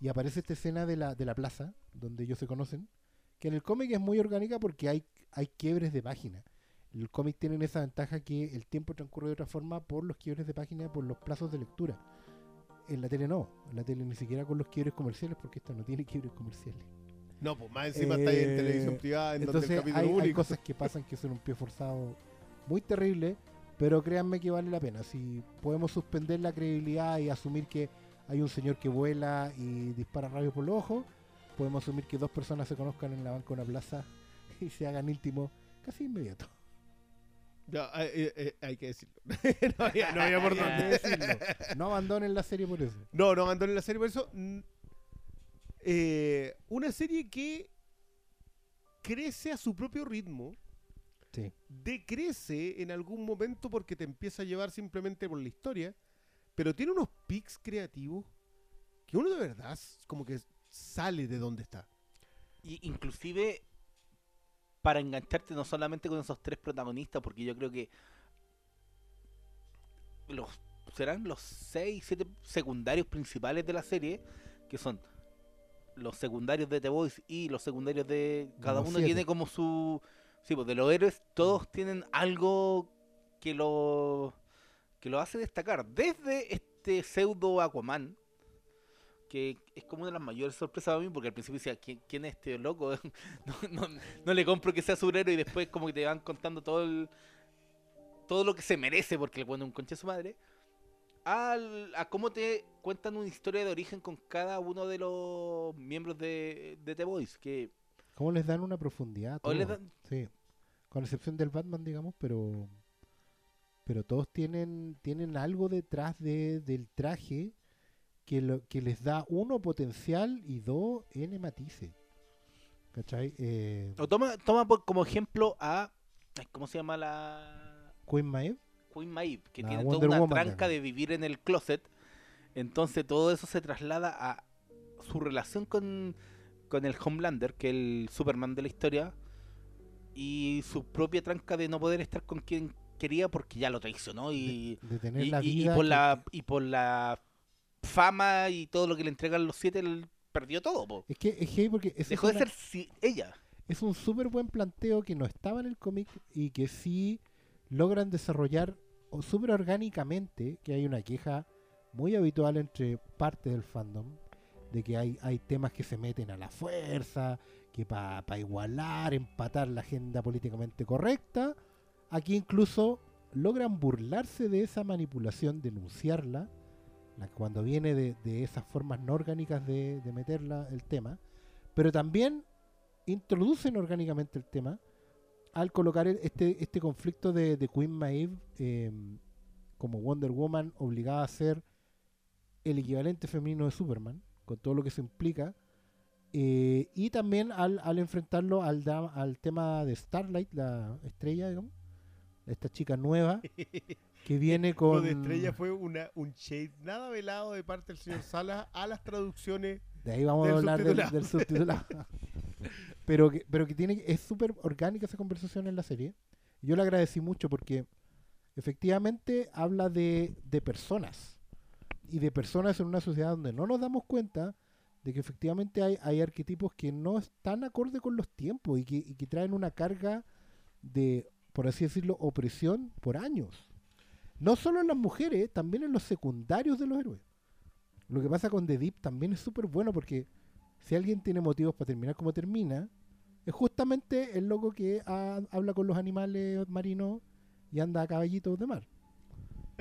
y aparece esta escena de la, de la plaza, donde ellos se conocen, que en el cómic es muy orgánica porque hay, hay quiebres de página. El cómic tiene esa ventaja que el tiempo transcurre de otra forma por los quiebres de página, por los plazos de lectura. En la tele no, en la tele ni siquiera con los quiebres comerciales porque esta no tiene quiebres comerciales. No, pues más encima está ahí en Eh, televisión privada en donde Entonces el capítulo hay, hay único. cosas que pasan que son un pie forzado muy terrible, pero créanme que vale la pena. Si podemos suspender la credibilidad y asumir que hay un señor que vuela y dispara rayos por los ojos, podemos asumir que dos personas se conozcan en la banca de una plaza y se hagan íntimos casi inmediato. No, eh, eh, eh, hay que decirlo. no, había, no había por dónde. decirlo. No abandonen la serie por eso. No, no abandonen la serie por eso. Mm, eh, una serie que crece a su propio ritmo, Sí. decrece en algún momento porque te empieza a llevar simplemente por la historia, pero tiene unos pics creativos que uno de verdad como que sale de donde está. Y inclusive para engancharte no solamente con esos tres protagonistas, porque yo creo que los serán los seis, siete secundarios principales de la serie, que son los secundarios de The Voice y los secundarios de cada uno siete. tiene como su sí, pues de los héroes todos tienen algo que lo que lo hace destacar. Desde este pseudo Aquaman que es como una de las mayores sorpresas para mí, porque al principio decía, ¿quién, quién es este loco? no, no- no le compro que sea superhéroe y después como que te van contando todo el, todo lo que se merece, porque le ponen un concha a su madre, al- a cómo te cuentan una historia de origen con cada uno de los miembros de, de The Voice, que ¿Cómo les dan una profundidad? dan- Sí. Con excepción del Batman, digamos, pero pero todos tienen tienen algo detrás de, del traje que, lo, que les da uno potencial y dos n matices. ¿Cachai? Eh, o toma, toma por- como ejemplo a, ¿cómo se llama la...? Queen Maeve, Queen Maeve, que La tiene Wonder toda una Woman, tranca de vivir en el closet. Entonces todo eso se traslada a su relación con, con el Homelander, que es el Superman de la historia, y su propia tranca de no poder estar con quien quería porque ya lo traicionó y, de tener y, la y- y vida. por que- la y por la fama y todo lo que le entregan los siete, él perdió todo. po. Es que es heavy porque Dejó de una- ser si- ella. es un súper buen planteo que no estaba en el cómic y que sí logran desarrollar súper orgánicamente, que hay una queja muy habitual entre partes del fandom, de que hay, hay temas que se meten a la fuerza, que para igualar, empatar la agenda políticamente correcta, aquí incluso logran burlarse de esa manipulación, denunciarla, la, cuando viene de, de esas formas no orgánicas de, de meterla el tema, pero también introducen orgánicamente el tema al colocar este, este conflicto de, de Queen Maeve eh, como Wonder Woman obligada a ser el equivalente femenino de Superman, con todo lo que se implica, eh, y también al, al enfrentarlo al, da- al tema de Starlight, la estrella, digamos, esta chica nueva que viene Lo con... de estrella fue una, un shade nada velado de parte del señor Salas a las traducciones. De ahí vamos a del hablar del, subtitulado. del subtitulado. pero que, pero que tiene, es súper orgánica esa conversación en la serie. Yo le agradecí mucho porque efectivamente habla de, de personas. Y de personas en una sociedad donde no nos damos cuenta de que efectivamente hay, hay arquetipos que no están acorde con los tiempos y que, traen una carga de, por así decirlo, opresión por años. No solo en las mujeres, también en los secundarios de los héroes. Lo que pasa con The Deep también es súper bueno porque si alguien tiene motivos para terminar como termina, es justamente el loco que ha- habla con los animales marinos y anda a caballitos de mar.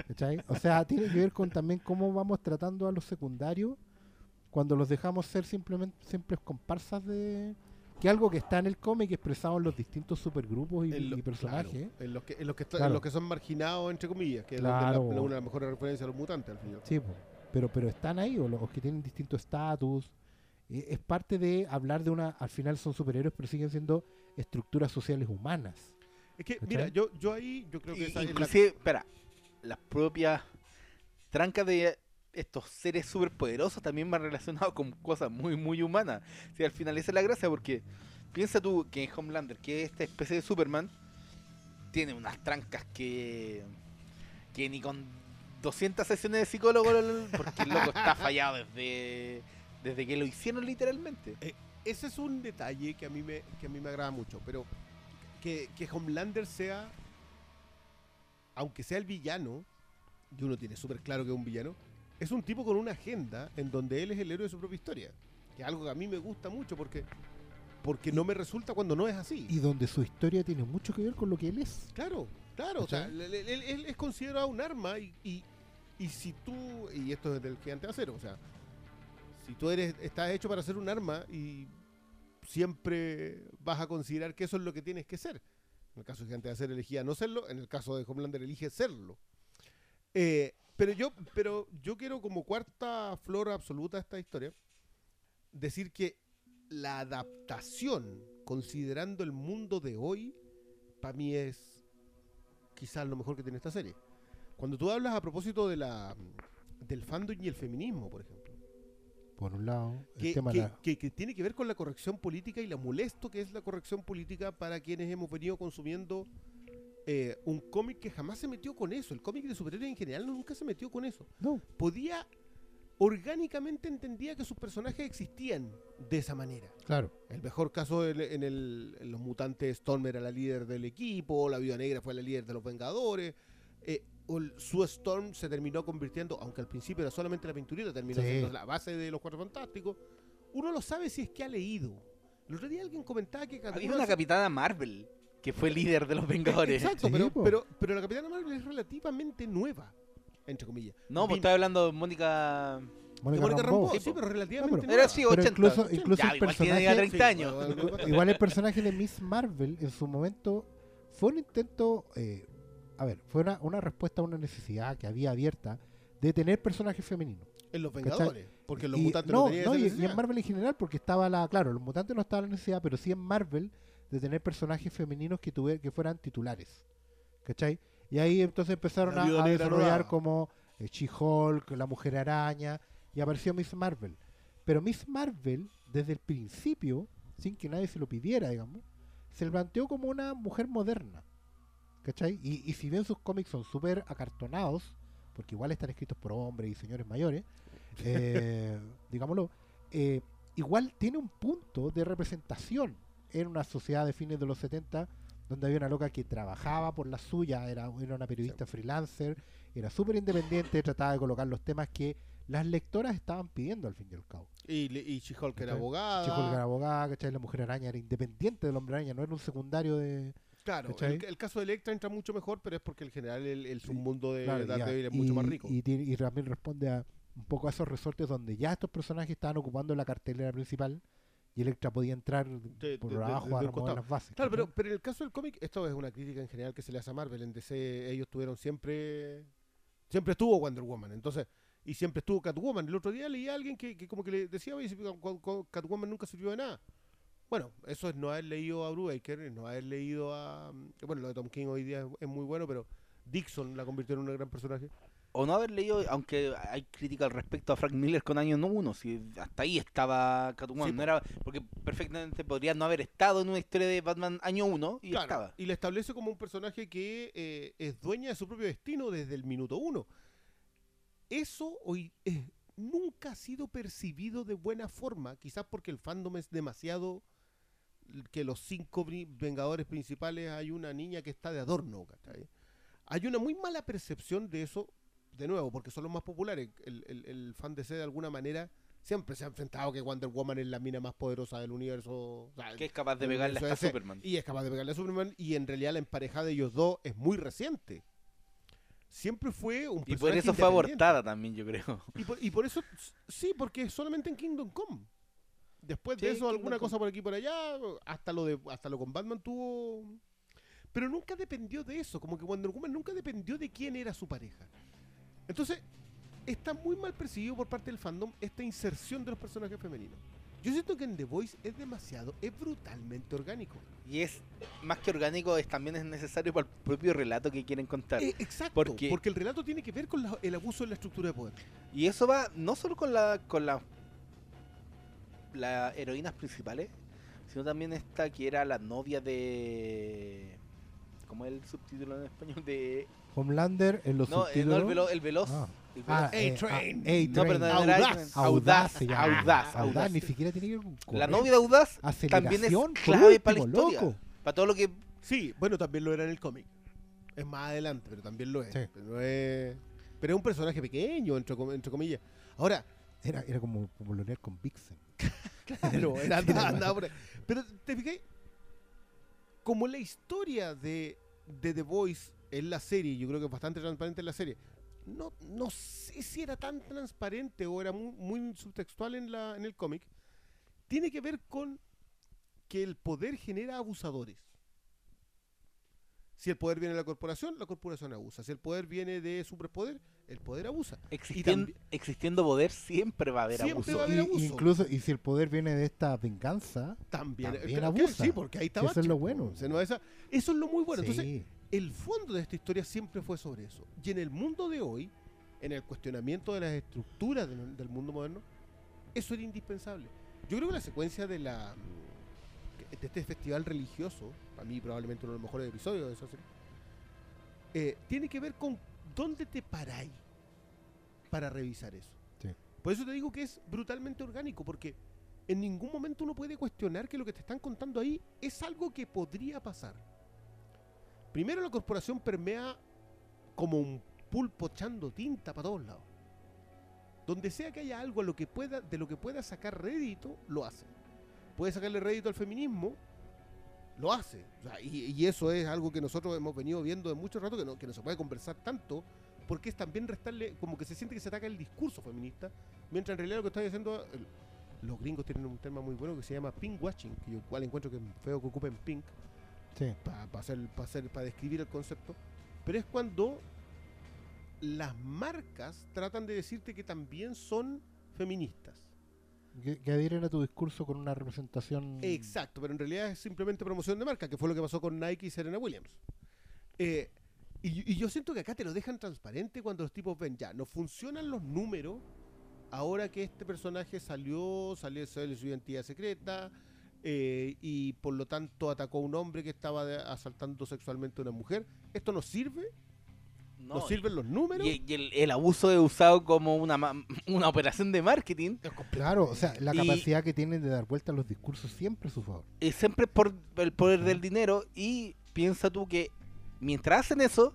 ¿Cachai? O sea, tiene que ver con también cómo vamos tratando a los secundarios cuando los dejamos ser simplemente siempre comparsas de que algo que está en el cómic expresado en los distintos supergrupos y, en lo- y personajes. claro, en, los que, en, los que está- en los que son marginados, entre comillas, que Claro. es donde la- la- una de las mejores referencias a los mutantes al final. Sí, pero, pero están ahí, o los que tienen distinto estatus. Eh, es parte de hablar de una, al final son superhéroes, pero siguen siendo estructuras sociales humanas. Es que, ¿Cachai? mira, yo, yo ahí, yo creo que Y- esa es la- inclusive, espera, las propias trancas de estos seres superpoderosos también van relacionados con cosas muy, muy humanas. Si al final esa es la gracia, porque piensa tú que Homelander, que es esta especie de Superman, tiene unas trancas que, que ni con 200 sesiones de psicólogo, porque el loco está fallado desde, desde que lo hicieron literalmente. ese es un detalle que a mí me, que a mí me agrada mucho, pero que, que Homelander sea, aunque sea el villano, y uno tiene súper claro que es un villano, es un tipo con una agenda en donde él es el héroe de su propia historia. Que es algo que a mí me gusta mucho porque, porque no me resulta cuando no es así. Y donde su historia tiene mucho que ver con lo que él es. Claro, claro, o sea, él, él- él es considerado un arma y, y, y si tú, y esto es del gigante acero, o sea, si tú eres, estás hecho para ser un arma y siempre vas a considerar que eso es lo que tienes que ser. En el caso de Gigante de Acero elegía no serlo, en el caso de Homelander elige serlo. Eh, pero yo, pero yo quiero como cuarta flor absoluta de esta historia decir que la adaptación, considerando el mundo de hoy, para mí es quizás lo mejor que tiene esta serie. Cuando tú hablas a propósito de la del fandom y el feminismo, por ejemplo, Por un lado, el que, tema que- de la- que- que tiene que ver con la corrección política y lo molesto que es la corrección política para quienes hemos venido consumiendo eh, un cómic que jamás se metió con eso. El cómic de superhéroes en general nunca se metió con eso. No. Podía, orgánicamente entendía que sus personajes existían de esa manera. Claro. El mejor caso en, en el- en los mutantes, Storm era la líder del equipo, la Viuda Negra fue la líder de los Vengadores. eh, el- su Storm se terminó convirtiendo, aunque al principio era solamente la pinturita, terminó Sí. siendo la base de los Cuatro Fantásticos. Uno lo sabe si es que ha leído. El otro día alguien comentaba que Había una se- capitana Marvel que fue líder de los Vengadores. Exacto, Sí, pero, pero, pero la Capitana Marvel es relativamente nueva, entre comillas. No, pues estaba hablando de Mónica. Mónica Rambeau. Rambeau, sí, pero relativamente pero- Era Pero 80. incluso- ya, el igual personaje- 30 Sí, años. Igual el personaje de Miss Marvel en su momento fue un intento, eh, a ver, fue una, una respuesta a una necesidad que había abierta de tener personajes femeninos. en los ¿Cachai? Vengadores, porque los Y- mutantes no, no, tenían no, y- en Marvel en general, porque estaba la, claro, los mutantes no estaban en la necesidad, pero sí en Marvel de tener personajes femeninos que tuve, que fueran titulares. ¿Cachai? Y ahí entonces empezaron a, desarrollar como eh, She-Hulk, la Mujer Araña, y apareció Miss Marvel. Pero Miss Marvel, desde el principio, sin que nadie se lo pidiera, digamos, se le planteó como una mujer moderna. ¿Cachai? Y, y si bien sus cómics son súper acartonados, porque igual están escritos por hombres y señores mayores, eh, digámoslo, eh, igual tiene un punto de representación en una sociedad de fines de los 70 donde había una loca que trabajaba por la suya, era, era una periodista freelancer, era súper independiente, trataba de colocar los temas que las lectoras estaban pidiendo al fin y al cabo. Y, y She-Hulk era ¿Cachai? abogada. Chico era abogada, ¿cachai? La mujer araña era independiente del hombre araña, no era un secundario de... Claro, el, el caso de Electra entra mucho mejor, pero es porque en general el, submundo de Claro, Daredevil es y, mucho más rico. Y, también responde a un poco a esos resortes donde ya estos personajes estaban ocupando la cartelera principal y Electra podía entrar De- por de- abajo de a remover las bases. Claro, pero, pero en el caso del cómic, esto es una crítica en general que se le hace a Marvel. En DC ellos tuvieron siempre... Siempre estuvo Wonder Woman, entonces... Y siempre estuvo Catwoman. El otro día leí a alguien que, que como que le decía, oye, Catwoman nunca sirvió de nada. Bueno, eso es no haber leído a Brubaker, no haber leído a... Bueno, lo de Tom King hoy día es, es muy bueno, pero Dixon la convirtió en un gran personaje. O no haber leído, aunque hay crítica al respecto a Frank Miller con Año 1, si hasta ahí estaba Catwoman, Sí, no era, porque perfectamente podría no haber estado en una historia de Batman Año 1 y Claro, estaba. Y le establece como un personaje que eh, es dueña de su propio destino desde el minuto uno. Eso hoy eh, nunca ha sido percibido de buena forma, quizás porque el fandom es demasiado que los cinco vengadores principales hay una niña que está de adorno, ¿cachai? Hay una muy mala percepción de eso, de nuevo, porque son los más populares. El, el, el fan de C de alguna manera siempre se ha enfrentado que Wonder Woman es la mina más poderosa del universo. o sea, Que es capaz de pegarle hasta DC, Superman. Y es capaz de pegarle a Superman. Y en realidad la emparejada de ellos dos es muy reciente. Siempre fue un Y por eso fue abortada también, yo creo. Y por, y por eso, sí, porque solamente en Kingdom Come. Después de eso, alguna cosa por aquí y por allá, hasta lo de hasta lo con Batman tuvo. Pero nunca dependió de eso, como que Wonder Woman nunca dependió de quién era su pareja. Entonces, está muy mal percibido por parte del fandom esta inserción de los personajes femeninos. Yo siento que en The Voice es demasiado, es brutalmente orgánico. Y es más que orgánico, es también es necesario para el propio relato que quieren contar. Eh, exacto, Porque- porque el relato tiene que ver con la- el abuso de la estructura de poder. Y eso va no solo con la con la las heroínas principales, sino también esta que era la novia de ¿cómo es el subtítulo en español de Homelander en los no, eh, no, el, subtítulos. velo- el veloz, Ah. el Ah, eh, A-Train. ah, A-Train. no, Audaz. Audaz, audaz, audaz, Audaz, ni siquiera tiene que con La correr. novia de audaz también es clave para la último, historia, loco. para todo lo que Sí, bueno, también lo era en el cómic. Es más adelante, pero también lo es. Sí. Pero, es... pero es un personaje pequeño, entre, com- entre comillas. Ahora, Era, era como, Leonel con Vixen. claro, era, andaba, andaba por ahí. Pero te fijé, como la historia de, de The Voice en la serie, yo creo que es bastante transparente en la serie, no, no sé si era tan transparente o era muy, muy subtextual en, la, en el cómic, tiene que ver con que el poder genera abusadores. Si el poder viene de la corporación, la corporación abusa. Si el poder viene de superpoder, el poder abusa. Existien- existiendo poder siempre va a haber Siempre abuso. va a haber Y- incluso, y si el poder viene de esta venganza, También, También que abusa. Sí, porque ahí está eso es lo bueno. eso es lo muy bueno. Entonces, el fondo de esta historia siempre fue sobre eso. Y en el mundo de hoy, en el cuestionamiento de las estructuras del, del mundo moderno, eso era indispensable. Yo creo que la secuencia de la mm, de este festival religioso, para mí probablemente uno de los mejores episodios de esa serie, eh, tiene que ver con dónde te paráis para revisar eso. Sí. Por eso te digo que es brutalmente orgánico, porque en ningún momento uno puede cuestionar que lo que te están contando ahí es algo que podría pasar. Primero la corporación permea como un pulpo echando tinta para todos lados. Donde sea que haya algo a lo que pueda, de lo que pueda sacar rédito, lo hace. Puede sacarle rédito al feminismo, lo hace. O sea, y, y eso es algo que nosotros hemos venido viendo de mucho rato, que no, que no se puede conversar tanto, porque es también restarle, como que se siente que se ataca el discurso feminista, mientras en realidad lo que está diciendo, los gringos tienen un tema muy bueno que se llama pink watching, que yo igual encuentro que es feo que ocupen pink, sí. para hacer, pa hacer, pa describir el concepto, pero es cuando las marcas tratan de decirte que también son feministas. Que, que adhieren a tu discurso con una representación. Exacto, pero en realidad es simplemente promoción de marca, que fue lo que pasó con Nike y Serena Williams. Eh, y, yo siento que acá te lo dejan transparente cuando los tipos ven, ya, no funcionan los números, ahora que este personaje salió, salió, salió su identidad secreta, eh, y por lo tanto atacó a un hombre que estaba asaltando sexualmente a una mujer. ¿Esto nos sirve? No, ¿Nos sirven los números? y, y el, el abuso es usado como una, una operación de marketing. Claro, o sea, la Y- capacidad que tienen de dar vuelta a los discursos siempre a su favor. es siempre por el poder del dinero y piensa tú que mientras hacen eso,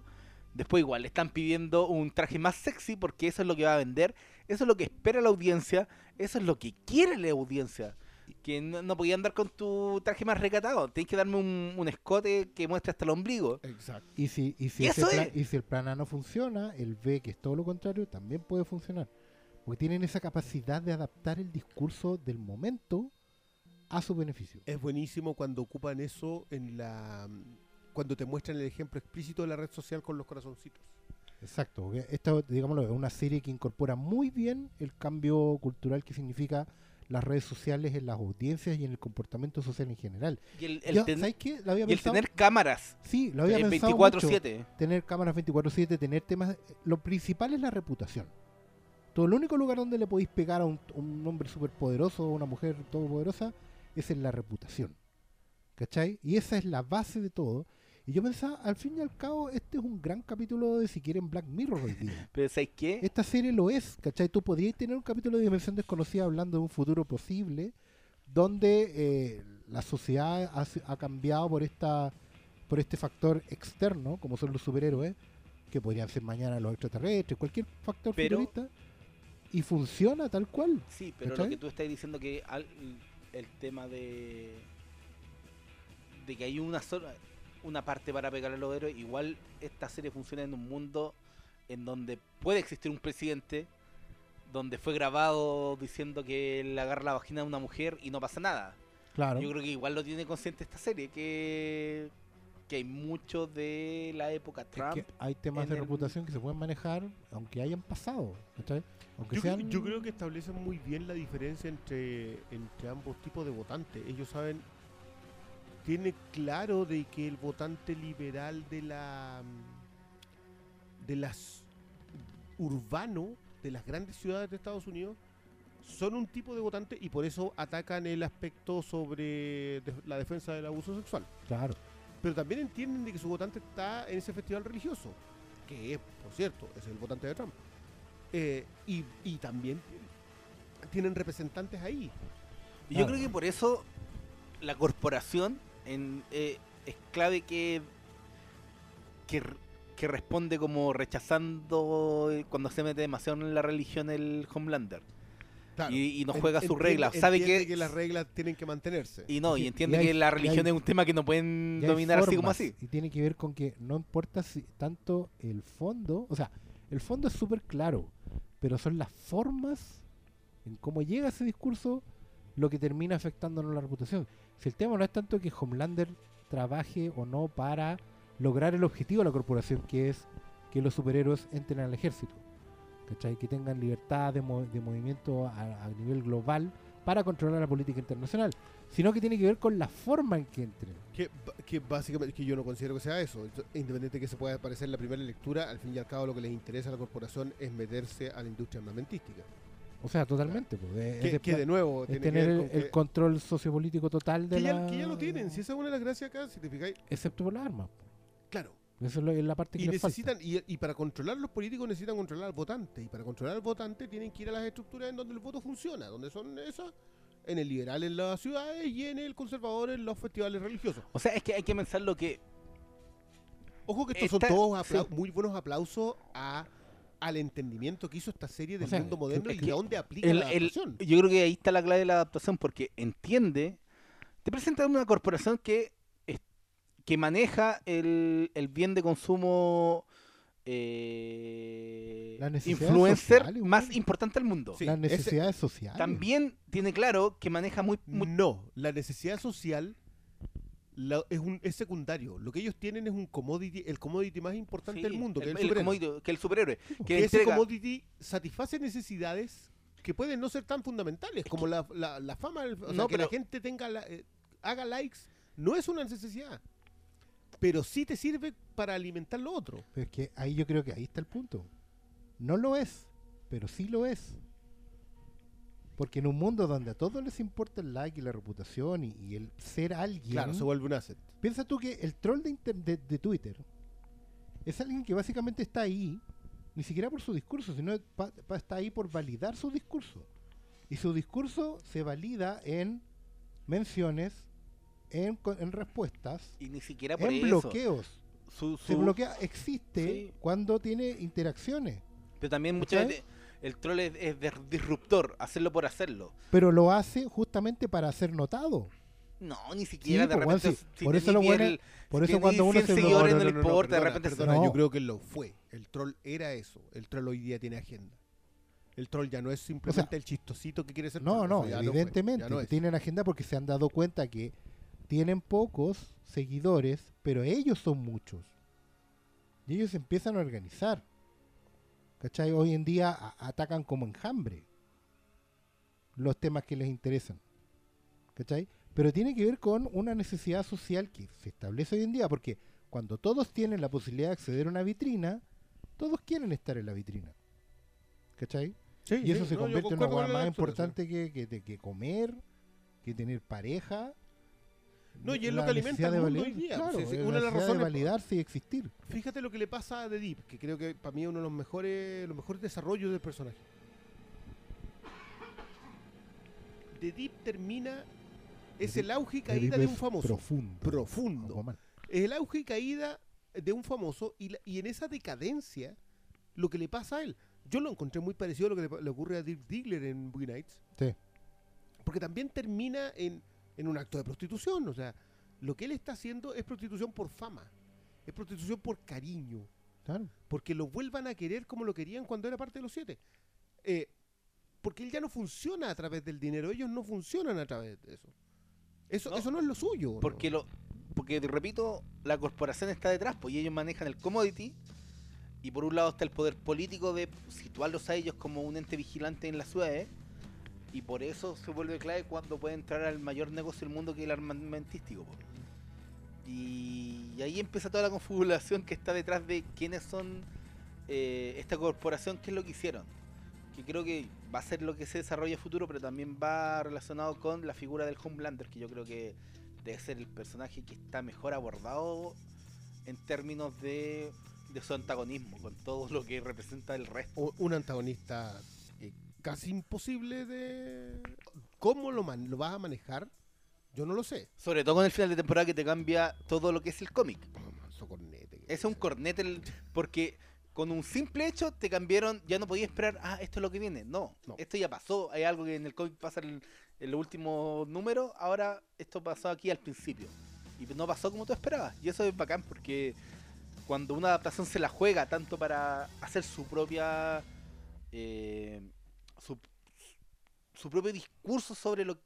después igual le están pidiendo un traje más sexy porque eso es lo que va a vender, eso es lo que espera la audiencia, eso es lo que quiere la audiencia. Que no, no podía andar con tu traje más recatado, tienes que darme un, un escote que muestre hasta el ombligo. Exacto. Y si, y si, Y ese plan, y si el plan A no funciona, el B, que es todo lo contrario, también puede funcionar. Porque tienen esa capacidad de adaptar el discurso del momento a su beneficio. Es buenísimo cuando ocupan eso en la cuando te muestran el ejemplo explícito de la red social con los corazoncitos. Exacto. porque Esta, digámoslo, es una serie que incorpora muy bien el cambio cultural que significa las redes sociales en las audiencias y en el comportamiento social en general. Y el, el Yo, ten- ¿Sabes qué? Lo había y el pensado- tener cámaras Sí, lo había en pensado mucho. 24-7. Tener cámaras 24/7, tener temas... Lo principal es la reputación. Todo el único lugar donde le podéis pegar a un, un hombre superpoderoso o una mujer todopoderosa es en la reputación. ¿Cachai? Y esa es la base de todo. Y yo pensaba, al fin y al cabo, este es un gran capítulo de si quieren Black Mirror hoy día. Pero ¿sabes qué? Esta serie lo es, ¿cachai? Tú podrías tener un capítulo de Dimensión Desconocida hablando de un futuro posible donde eh, la sociedad ha, cambiado por esta por este factor externo, como son los superhéroes, que podrían ser mañana los extraterrestres, cualquier factor Pero- futurista, y funciona tal cual. Sí, pero ¿Cachai? lo que tú estás diciendo que al- el tema de de que hay una sola una parte para pegar a los héroes, igual esta serie funciona en un mundo en donde puede existir un presidente donde fue grabado diciendo que le agarra la vagina a una mujer y no pasa nada. Claro. Yo creo que igual lo tiene consciente esta serie, que, que hay mucho de la época Es Trump. que hay temas de el- reputación que se pueden manejar aunque hayan pasado, ¿cachai? Aunque Yo, sean... yo creo que establecen muy bien la diferencia entre, entre ambos tipos de votantes. Ellos saben, tiene claro de que el votante liberal de la de las urbano de las grandes ciudades de Estados Unidos son un tipo de votante y por eso atacan el aspecto sobre de- la defensa del abuso sexual. Claro. Pero también entienden de que su votante está en ese festival religioso, que es, por cierto, es el votante de Trump. Eh, y, y también tienen representantes ahí. Y Yo creo que por eso la corporación en, eh, es clave que, que responde como rechazando eh, cuando se mete demasiado en la religión el Homelander. Claro. Y, y no juega sus reglas. Sabe entiende que, las reglas tienen que mantenerse. y no, y entiende y hay- que la religión hay- es un tema que no pueden dominar así como así. Y tiene que ver con que no importa si tanto el fondo, o sea, el fondo es súper claro, pero son las formas en cómo llega ese discurso lo que termina afectándonos la reputación. Si el tema no es tanto que Homelander trabaje o no para lograr el objetivo de la corporación, que es que los superhéroes entren al ejército. Que tengan libertad de, mo- de movimiento a, nivel global para controlar la política internacional. Sino que tiene que ver con la forma en que entren. Que, que básicamente yo no considero que sea eso. Independiente de que se pueda parecer en la primera lectura, al fin y al cabo lo que les interesa a la corporación es meterse a la industria armamentística. O sea, totalmente. pues, es- es Que, de que de nuevo es tener el, con el que, control sociopolítico total de que ya, la... que ya lo tienen. Si esa es una de las gracias acá, si te fijáis, Excepto por las armas. claro. Eso es, lo- es la parte que Y les falta. necesitan y, y para controlar los políticos necesitan controlar al votante y para controlar al votante tienen que ir a las estructuras en donde el voto funciona, donde son esas en el liberal en las ciudades y en el conservador en los festivales religiosos. O sea, es que hay que pensar lo que. Ojo que estos son todos apla- sí. muy buenos aplausos a al entendimiento que hizo esta serie del sea, mundo moderno y que de dónde aplica el- la el- adaptación. yo creo que ahí está la clave de la adaptación, porque entiende. Te presenta una corporación que, es- que maneja el, el bien de consumo eh, influencer sociales, más importante del mundo. Sí, las necesidades sociales. También tiene claro que maneja muy, muy No, la necesidad social la- es, un, es secundario. Lo que ellos tienen es un commodity, el commodity más importante sí, del mundo, que el, es el el superhéroe. commodity- que el superhéroe. Que que ese commodity satisface necesidades que pueden no ser tan fundamentales como la, la- la fama, el- o sea, No, que la gente tenga la- eh, haga likes, no es una necesidad. Pero sí te sirve para alimentar lo otro. Pero es que ahí yo creo que ahí está el punto. No lo es, pero sí lo es. Porque en un mundo donde a todos les importa el like y la reputación y, y el ser alguien, Claro, se vuelve un asset. piensa tú que el troll de, inter- de, de Twitter es alguien que básicamente está ahí, ni siquiera por su discurso, sino pa- pa- está ahí por validar su discurso. Y su discurso se valida en menciones, en, en respuestas, y ni siquiera por en eso. bloqueos. Su- Se su- bloquea, existe Sí. cuando tiene interacciones. Pero también muchas veces el troll es, es de- disruptor, hacerlo por hacerlo. Pero lo hace justamente para ser notado. No, ni siquiera de pues, repente. sí. si Por eso lo bueno- bien- por eso cuando uno 100 se seguidores no, le importa, de perdona, repente yo creo que lo fue. El troll era eso. El troll hoy día tiene agenda. El troll ya no es simplemente el chistosito que quiere ser No, troll, no, fue, evidentemente. tienen agenda porque se han dado cuenta que tienen pocos seguidores, pero ellos son muchos. Y ellos empiezan a organizar. ¿Cachai? Hoy en día atacan como enjambre los temas que les interesan. ¿Cachai? Pero tiene que ver con una necesidad social que se establece hoy en día, porque cuando todos tienen la posibilidad de acceder a una vitrina, todos quieren estar en la vitrina. ¿Cachai? Sí, Y eso sí, se no, convierte en una la más importante que, que comer, que tener pareja. No, y es lo que alimenta de mundo hoy día. claro, sí, la una de las de razones- validarse y existir. Fíjate lo que le pasa a The Deep, que creo que para mí es uno de los mejores, los mejores desarrollos del personaje. The Deep termina, es The el auge y caída de un famoso. Profundo. Profundo. Es el auge y caída de un famoso y, la- y en esa decadencia lo que le pasa a él. Yo lo encontré muy parecido a lo que le ocurre a Dirk Diggler en Boogie Nights. Sí. Porque también termina en, en un acto de prostitución. O sea, lo que él está haciendo es prostitución por fama. Es prostitución por cariño. Claro. Porque lo vuelvan a querer como lo querían cuando era parte de los siete. Eh, porque él ya no funciona a través del dinero. Ellos no funcionan a través de eso. Eso No, eso no es lo suyo. ¿no? Porque lo porque te repito, la corporación está detrás, pues y ellos manejan el commodity y por un lado está el poder político de situarlos a ellos como un ente vigilante en las ciudades y por eso se vuelve clave cuando puede entrar al mayor negocio del mundo que es el armamentístico. Y, ahí empieza toda la configuración que está detrás de quiénes son eh, esta corporación, qué es lo que hicieron. Que creo que va a ser lo que se desarrolla a futuro, pero también va relacionado con la figura del Homelander, que yo creo que debe ser el personaje que está mejor abordado en términos de, de su antagonismo, con todo lo que representa el resto. Un antagonista casi imposible de... ¿Cómo lo, man- lo vas a manejar? Yo no lo sé. Sobre todo con el final de temporada que te cambia todo lo que es el cómic. Oh, cornete Es un cornete el- porque con un simple hecho te cambiaron, ya no podías esperar, ah, esto es lo que viene. No, No. esto ya pasó, hay algo que en el cómic pasa en, los últimos números, ahora esto pasó aquí al principio. Y no pasó como tú esperabas. Y eso es bacán porque cuando una adaptación se la juega tanto para hacer su propia... eh, su, su propio discurso sobre lo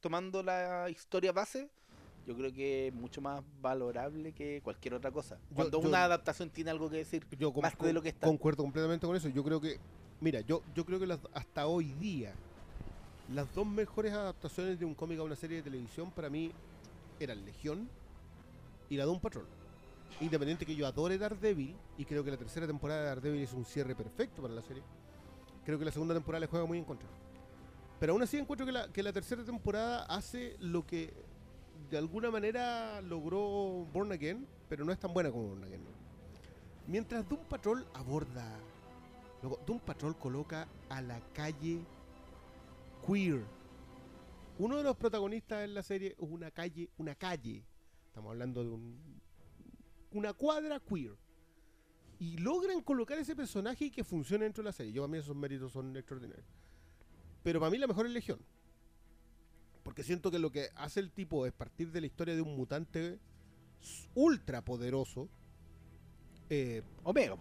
tomando la historia base, yo creo que es mucho más valorable que cualquier otra cosa. Cuando yo- una adaptación tiene algo que decir, Yo más con- de lo que está. concuerdo completamente con eso. Yo creo que, mira, yo, yo creo que las- hasta hoy día, las dos mejores adaptaciones de un cómic a una serie de televisión para mí eran Legión y la de un Patrol. Independiente que yo adore Daredevil y creo que la tercera temporada de Daredevil es un cierre perfecto para la serie, creo que la segunda temporada le juega muy en contra. Pero aún así encuentro que la, que la tercera temporada hace lo que de alguna manera logró Born Again, pero no es tan buena como Born Again. Mientras Doom Patrol aborda, luego Doom Patrol coloca a la calle queer. Uno de los protagonistas en la serie es una calle, una calle. Estamos hablando de un, una cuadra queer. Y logran colocar ese personaje y que funcione dentro de la serie. Yo a mí esos méritos son extraordinarios. Pero para mí la mejor es Legión. Porque siento que lo que hace el tipo es partir de la historia de un mutante ultra poderoso. eh, Omega.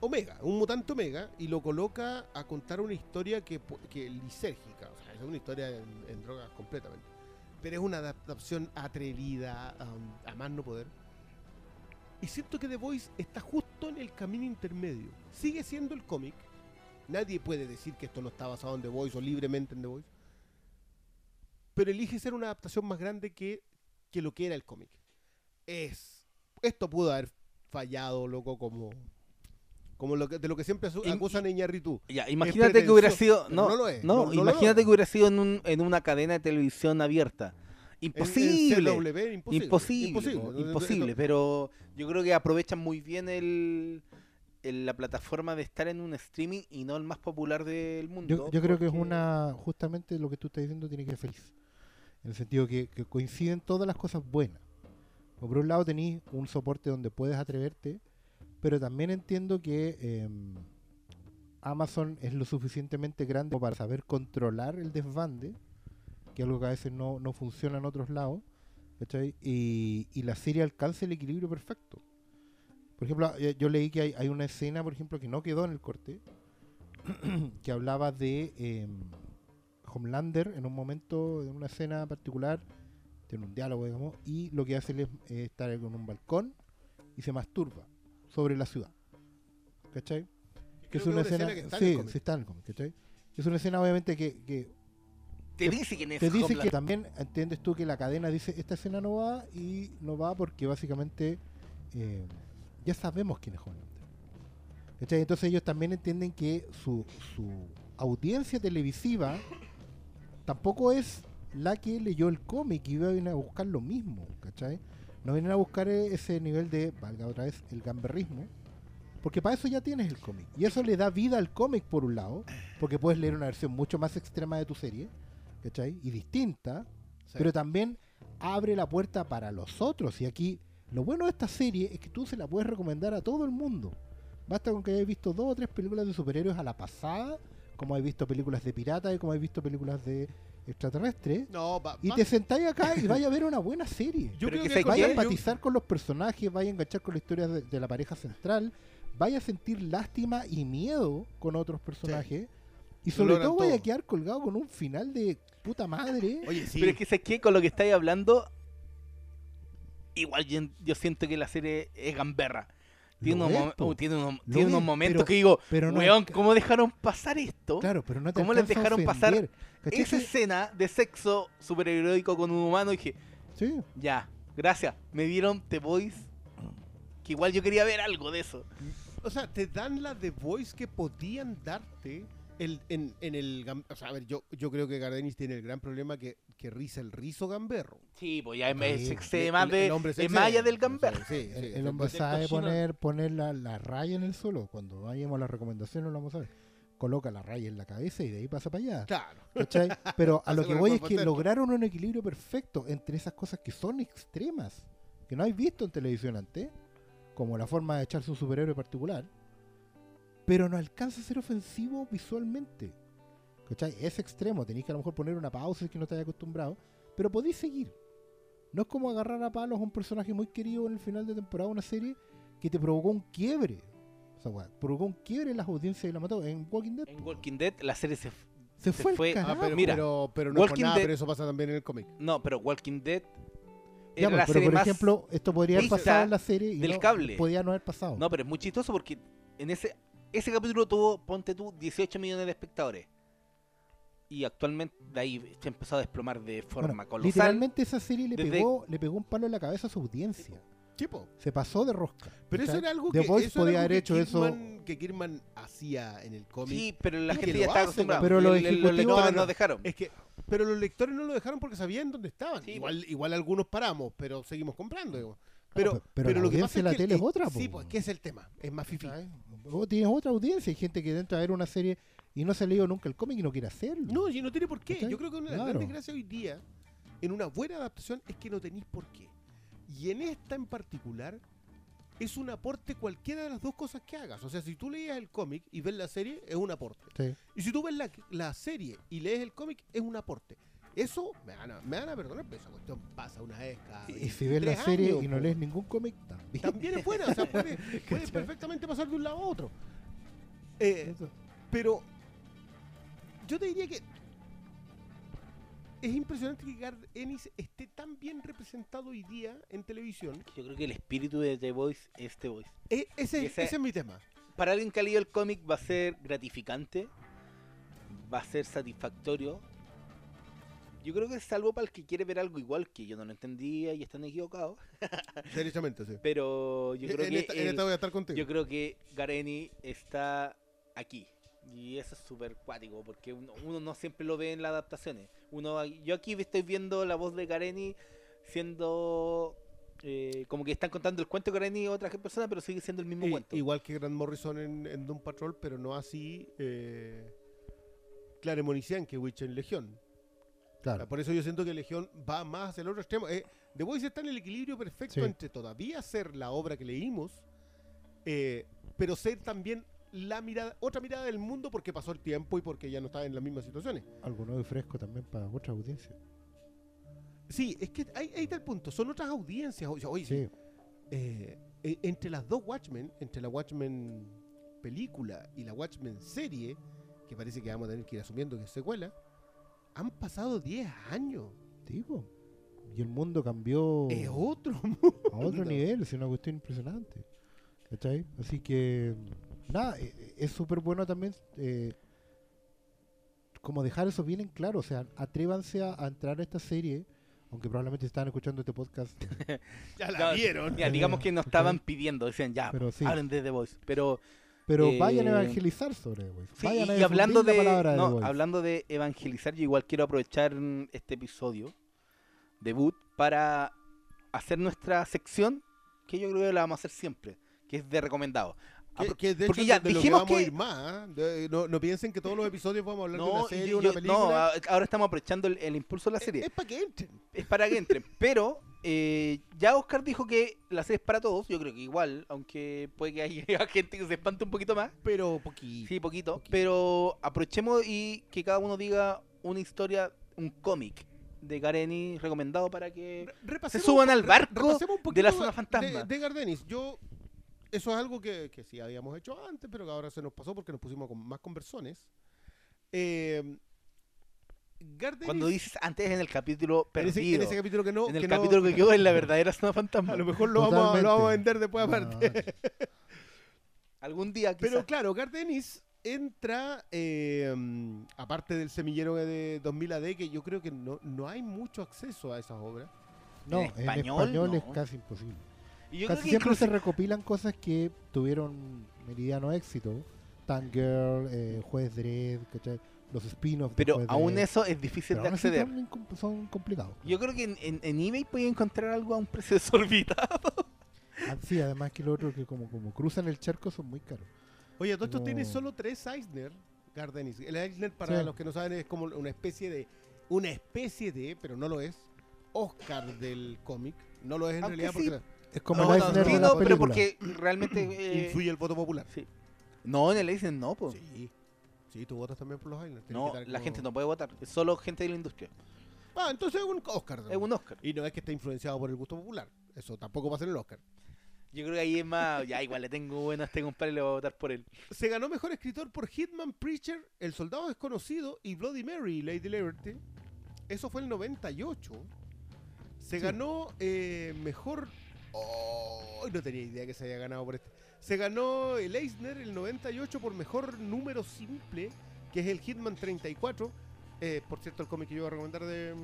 Omega, un mutante Omega, y lo coloca a contar una historia que, que lisérgica, o sea, es una historia en, en drogas completamente. Pero es una adaptación atrevida, um, a más no poder. Y siento que The Voice está justo en el camino intermedio. Sigue siendo el cómic. Nadie puede decir que esto no está basado en The Voice o libremente en The Voice. Pero elige ser una adaptación más grande que, que lo que era el cómic. Es. Esto pudo haber fallado, loco, como. Como lo que, de lo que siempre acusan a Iñárritu. Ya, imagínate que hubiera sido. No, no lo es, no, no- no lo imagínate es. que hubiera sido en, un- en una cadena de televisión abierta. En- en Imposible. CW, imposible. Imposible, Imposible. po, No, no, no, imposible, no. pero yo creo que aprovechan muy bien el, el- la plataforma de estar en un streaming y no el más popular del mundo. Yo, yo creo que es una, justamente lo que tú estás diciendo tiene que ser feliz. En el sentido que, que coinciden todas las cosas buenas. O por un lado tenéis un soporte donde puedes atreverte, pero también entiendo que em, Amazon es lo suficientemente grande como para saber controlar el desbande, que algo que a veces no, no funciona en otros lados, ¿cachai? Y, y la serie alcanza el equilibrio perfecto. Por ejemplo, eh, yo leí que hay, hay una escena, por ejemplo, que no quedó en el corte, que hablaba de em, Homelander en un momento, en una escena particular, tiene un diálogo, digamos, y lo que hace él es eh, estar en un balcón y se masturba sobre la ciudad. ¿Cachai? Que es una que escena. que está en el sí, sí está en el cómic, ¿cachai? Es una escena, obviamente, que, que Te dice quién es te dice que también entiendes tú que la cadena dice esta escena no va y no va porque básicamente eh, ya sabemos quién es Homelander. ¿Cachai? Entonces ellos también entienden que su, su audiencia televisiva tampoco es la que leyó el cómic y viene a buscar lo mismo, ¿cachai? No vienen a buscar eh, ese nivel de, valga otra vez, el gamberrismo, porque para eso ya tienes el cómic. Y eso le da vida al cómic por un lado, porque puedes leer una versión mucho más extrema de tu serie, ¿cachai? Y distinta, Sí. pero también abre la puerta para los otros. Y aquí, lo bueno de esta serie es que tú se la puedes recomendar a todo el mundo. Basta con que hayáis visto dos o tres películas de superhéroes a la pasada, como hayáis visto películas de piratas y como hayáis visto películas de extraterrestres. No, Y te sentáis acá y vais a ver una buena serie. yo creo que que, Vaya a empatizar con los personajes, vaya a enganchar con la historia de, de la pareja central, vaya a sentir lástima y miedo con otros personajes. Y sobre logran todo vaya a todo. quedar colgado con un final de puta madre. Oye, sí. Pero es que sé que con lo que estáis hablando, igual yo, yo siento que la serie es gamberra. Tiene, unos, es, mom- po. uh, tiene unos, Lo tiene unos es, momentos pero- que digo, pero no weón, alca- ¿cómo dejaron pasar esto? Claro, pero no te ¿Cómo les dejaron pasar. Esa escena de sexo superheroico con un humano, dije, Sí. ya, gracias, me dieron The Voice, que igual yo quería ver algo de eso. O sea, te dan la The Voice que podían darte el, en, en el... O sea, a ver, yo, yo creo que Gardenis tiene el gran problema que, que riza el rizo gamberro. Sí, pues ya se excede más de, el hombre se es más allá excede. del gamberro. Sí, sí, El, sí, el se- hombre sabe poner, poner la, la raya en el suelo. Cuando vayamos a las recomendaciones lo vamos a ver. Coloca la raya en la cabeza y de ahí pasa para allá. Claro. ¿cachai? Pero a lo que voy es que lograron un equilibrio perfecto entre esas cosas que son extremas, que no habéis visto en televisión antes, como la forma de echarse un superhéroe particular, pero no alcanza a ser ofensivo visualmente. ¿Cachai? Es extremo, tenéis que a lo mejor poner una pausa si es que no estáis acostumbrado, pero podéis seguir. No es como agarrar a palos a un personaje muy querido en el final de temporada de una serie que te provocó un quiebre. O sea, weá, provocó un quiebre en las audiencias y la mató. En Walking Dead En Walking Dead la serie se... se, se fue, fue- Ah, pero, Mira, pero, pero no es por Walking nada, Dead- pero eso pasa también en el cómic. No, pero Walking Dead Ya, pues, la pero serie por más ejemplo, esto podría haber pasado en la serie y del no, cable. podía no haber pasado. No, pero es muy chistoso porque en ese ese capítulo tuvo, ponte tú, 18 millones de espectadores. Y actualmente de ahí se empezó a desplomar de forma Bueno, colosal. literalmente esa serie le desde- pegó, le pegó un palo en la cabeza a su audiencia. Tipo. Se pasó de rosca. Pero eso era algo The que, Voice eso era podía haber que hecho eso. Que Kirman hacía en el cómic. Sí, pero la gente ya está hace, acostumbrada. pero los el- lectores No, no dejaron. Es que, pero los lectores no lo dejaron porque sabían dónde estaban. Sí, igual, igual algunos paramos, pero seguimos comprando. digamos. Pero, pe- pero la lo que pasa de la es que tele es eh, otra, Sí, pues que es el tema. Es más fifi. Vos tienes otra audiencia, hay gente que entra a ver una serie y no se ha leído nunca el cómic y no quiere hacerlo. No, y no tiene por qué. Yo creo que una de las Claro. grandes gracias hoy día en una buena adaptación es que no tenéis por qué. Y en esta en particular es un aporte cualquiera de las dos cosas que hagas. O sea, si tú leías el cómic y ves la serie, es un aporte. Sí. Y si tú ves la, la serie y lees el cómic, es un aporte. Eso me van a, me van a perdonar, pero esa cuestión pasa una vez cada Y si ves la 23 serie años, y no lees ningún cómic, también. También es buena, o sea, puede, perfectamente pasar de un lado a otro. Eh, pero yo te diría que es impresionante que Garth Ennis esté tan bien representado hoy día en televisión. Yo creo que el espíritu de The Voice es The Voice. E- ese, Ese- ese es mi tema. Para alguien que ha leído el cómic va a ser gratificante, va a ser satisfactorio. Yo creo que salvo para el que quiere ver algo igual que yo no lo entendía y están equivocados. Derechamente, sí. Pero yo creo en, que esta, en esta voy a estar contigo. yo creo que Gareni está aquí. Y eso es súper cuático, porque uno, uno no siempre lo ve en las adaptaciones. Uno, yo aquí estoy viendo la voz de Gareni siendo eh, como que están contando el cuento de Gareni y otra persona, pero sigue siendo el mismo cuento. igual que Grant Morrison en, en Doom Patrol, pero no así eh, Claremont y que Witch en Legión. Claro. Por eso yo siento que Legión va más hacia el otro extremo. Eh, The Voice está en el equilibrio perfecto Sí. entre todavía ser la obra que leímos, eh, pero ser también la mirada, otra mirada del mundo porque pasó el tiempo y porque ya no estaba en las mismas situaciones. Algo nuevo y fresco también para otra audiencia. Sí, es que ahí, ahí está el punto. Son otras audiencias. Oye, Sí. eh, eh, entre las dos Watchmen, entre la Watchmen película y la Watchmen serie, que parece que vamos a tener que ir asumiendo que es secuela, han pasado 10 años. Tipo. Y el mundo cambió Es otro a otro nivel, es una cuestión impresionante. ¿Cachai? Así que, nada, e- e- es súper bueno también eh, como dejar eso bien en claro. O sea, atrévanse a, a entrar a esta serie, aunque probablemente están escuchando este podcast. Ya la No, vieron. Mira, digamos que nos Ok. estaban pidiendo, decían ya, Pero sí. hablen de The Voice. Pero, Pero Eh, vayan a evangelizar sobre Voice. sí, vayan a y hablando de, la de no, hablando de evangelizar, yo igual quiero aprovechar mm, este episodio, debut, para hacer nuestra sección, que yo creo que la vamos a hacer siempre, que es de recomendado. Que, Apro- que de porque hecho ya de lo que dijimos a que- ir más. ¿ah? De- no, no piensen que todos los episodios vamos a hablar de una serie, yo- una película. no, a- ahora estamos aprovechando el, el impulso de la serie. Es, para que entren. es para que entren. Pero eh, ya Oscar dijo que la serie es para todos. Yo creo que igual, aunque puede que haya gente que se espante un poquito más. Pero poquito. Sí, poquito. Poquito. Pero aprovechemos y que cada uno diga una historia, un cómic de Gareni recomendado para que Repasemos se suban al barco un de la zona fantasma. De, de Gardenis. Yo, eso es algo que, que sí habíamos hecho antes, pero que ahora se nos pasó porque nos pusimos con más conversones. Eh, Gardenis, cuando dices antes en el capítulo en ese, perdido, en ese capítulo que no. en el que no- capítulo que quedó en la verdadera zona fantasma. A lo mejor lo vamos, a, lo vamos a vender después No, aparte. Algún día quizás. Pero claro, Gardenis entra, eh, mm, aparte del semillero de 2000 AD, que yo creo que no, no hay mucho acceso a esas obras. No, en en español, es casi imposible. Y yo Casi creo que siempre se recopilan cosas que tuvieron meridiano éxito. Tangirl, eh, Juez Dredd, ¿cachai? los spin-offs. de pero aún Dredd. eso es difícil Pero de acceder. son, complicados. Yo creo que en, en, en eBay pueden encontrar algo a un precio desorbitado. Ah, sí, además que lo otro que como, como cruzan el charco son muy caros. Oye, todo esto Como- tiene solo tres Eisner, Gardenis. El Eisner, para Sí. los que no saben, es como una especie de. Una especie de, pero no lo es. Oscar del cómic. No lo es en Aunque realidad sí. porque Es como no, el no, Eisner sí, de no, la pero porque realmente... eh, influye el voto popular. sí. No, en el Eisen no, pues. Sí. Sí, tú votas también por los Eisner. Tienes No, la como- gente no puede votar. Es solo gente de la industria. Ah, entonces es un Oscar. Es un Oscar. Y no es que esté influenciado por el gusto popular. Eso tampoco pasa en el Oscar. Yo creo que ahí es más... Ya, igual le tengo bueno a este compadre y le voy a votar por él. Se ganó mejor escritor por Hitman Preacher, El Soldado Desconocido y Bloody Mary, Lady Liberty. Eso fue el 98. Se ganó eh, mejor. Oh, no tenía idea que se había ganado por este. Se ganó el Eisner el 98 por mejor número simple, que es el Hitman 34. Eh, por cierto, el cómic que yo iba a recomendar de,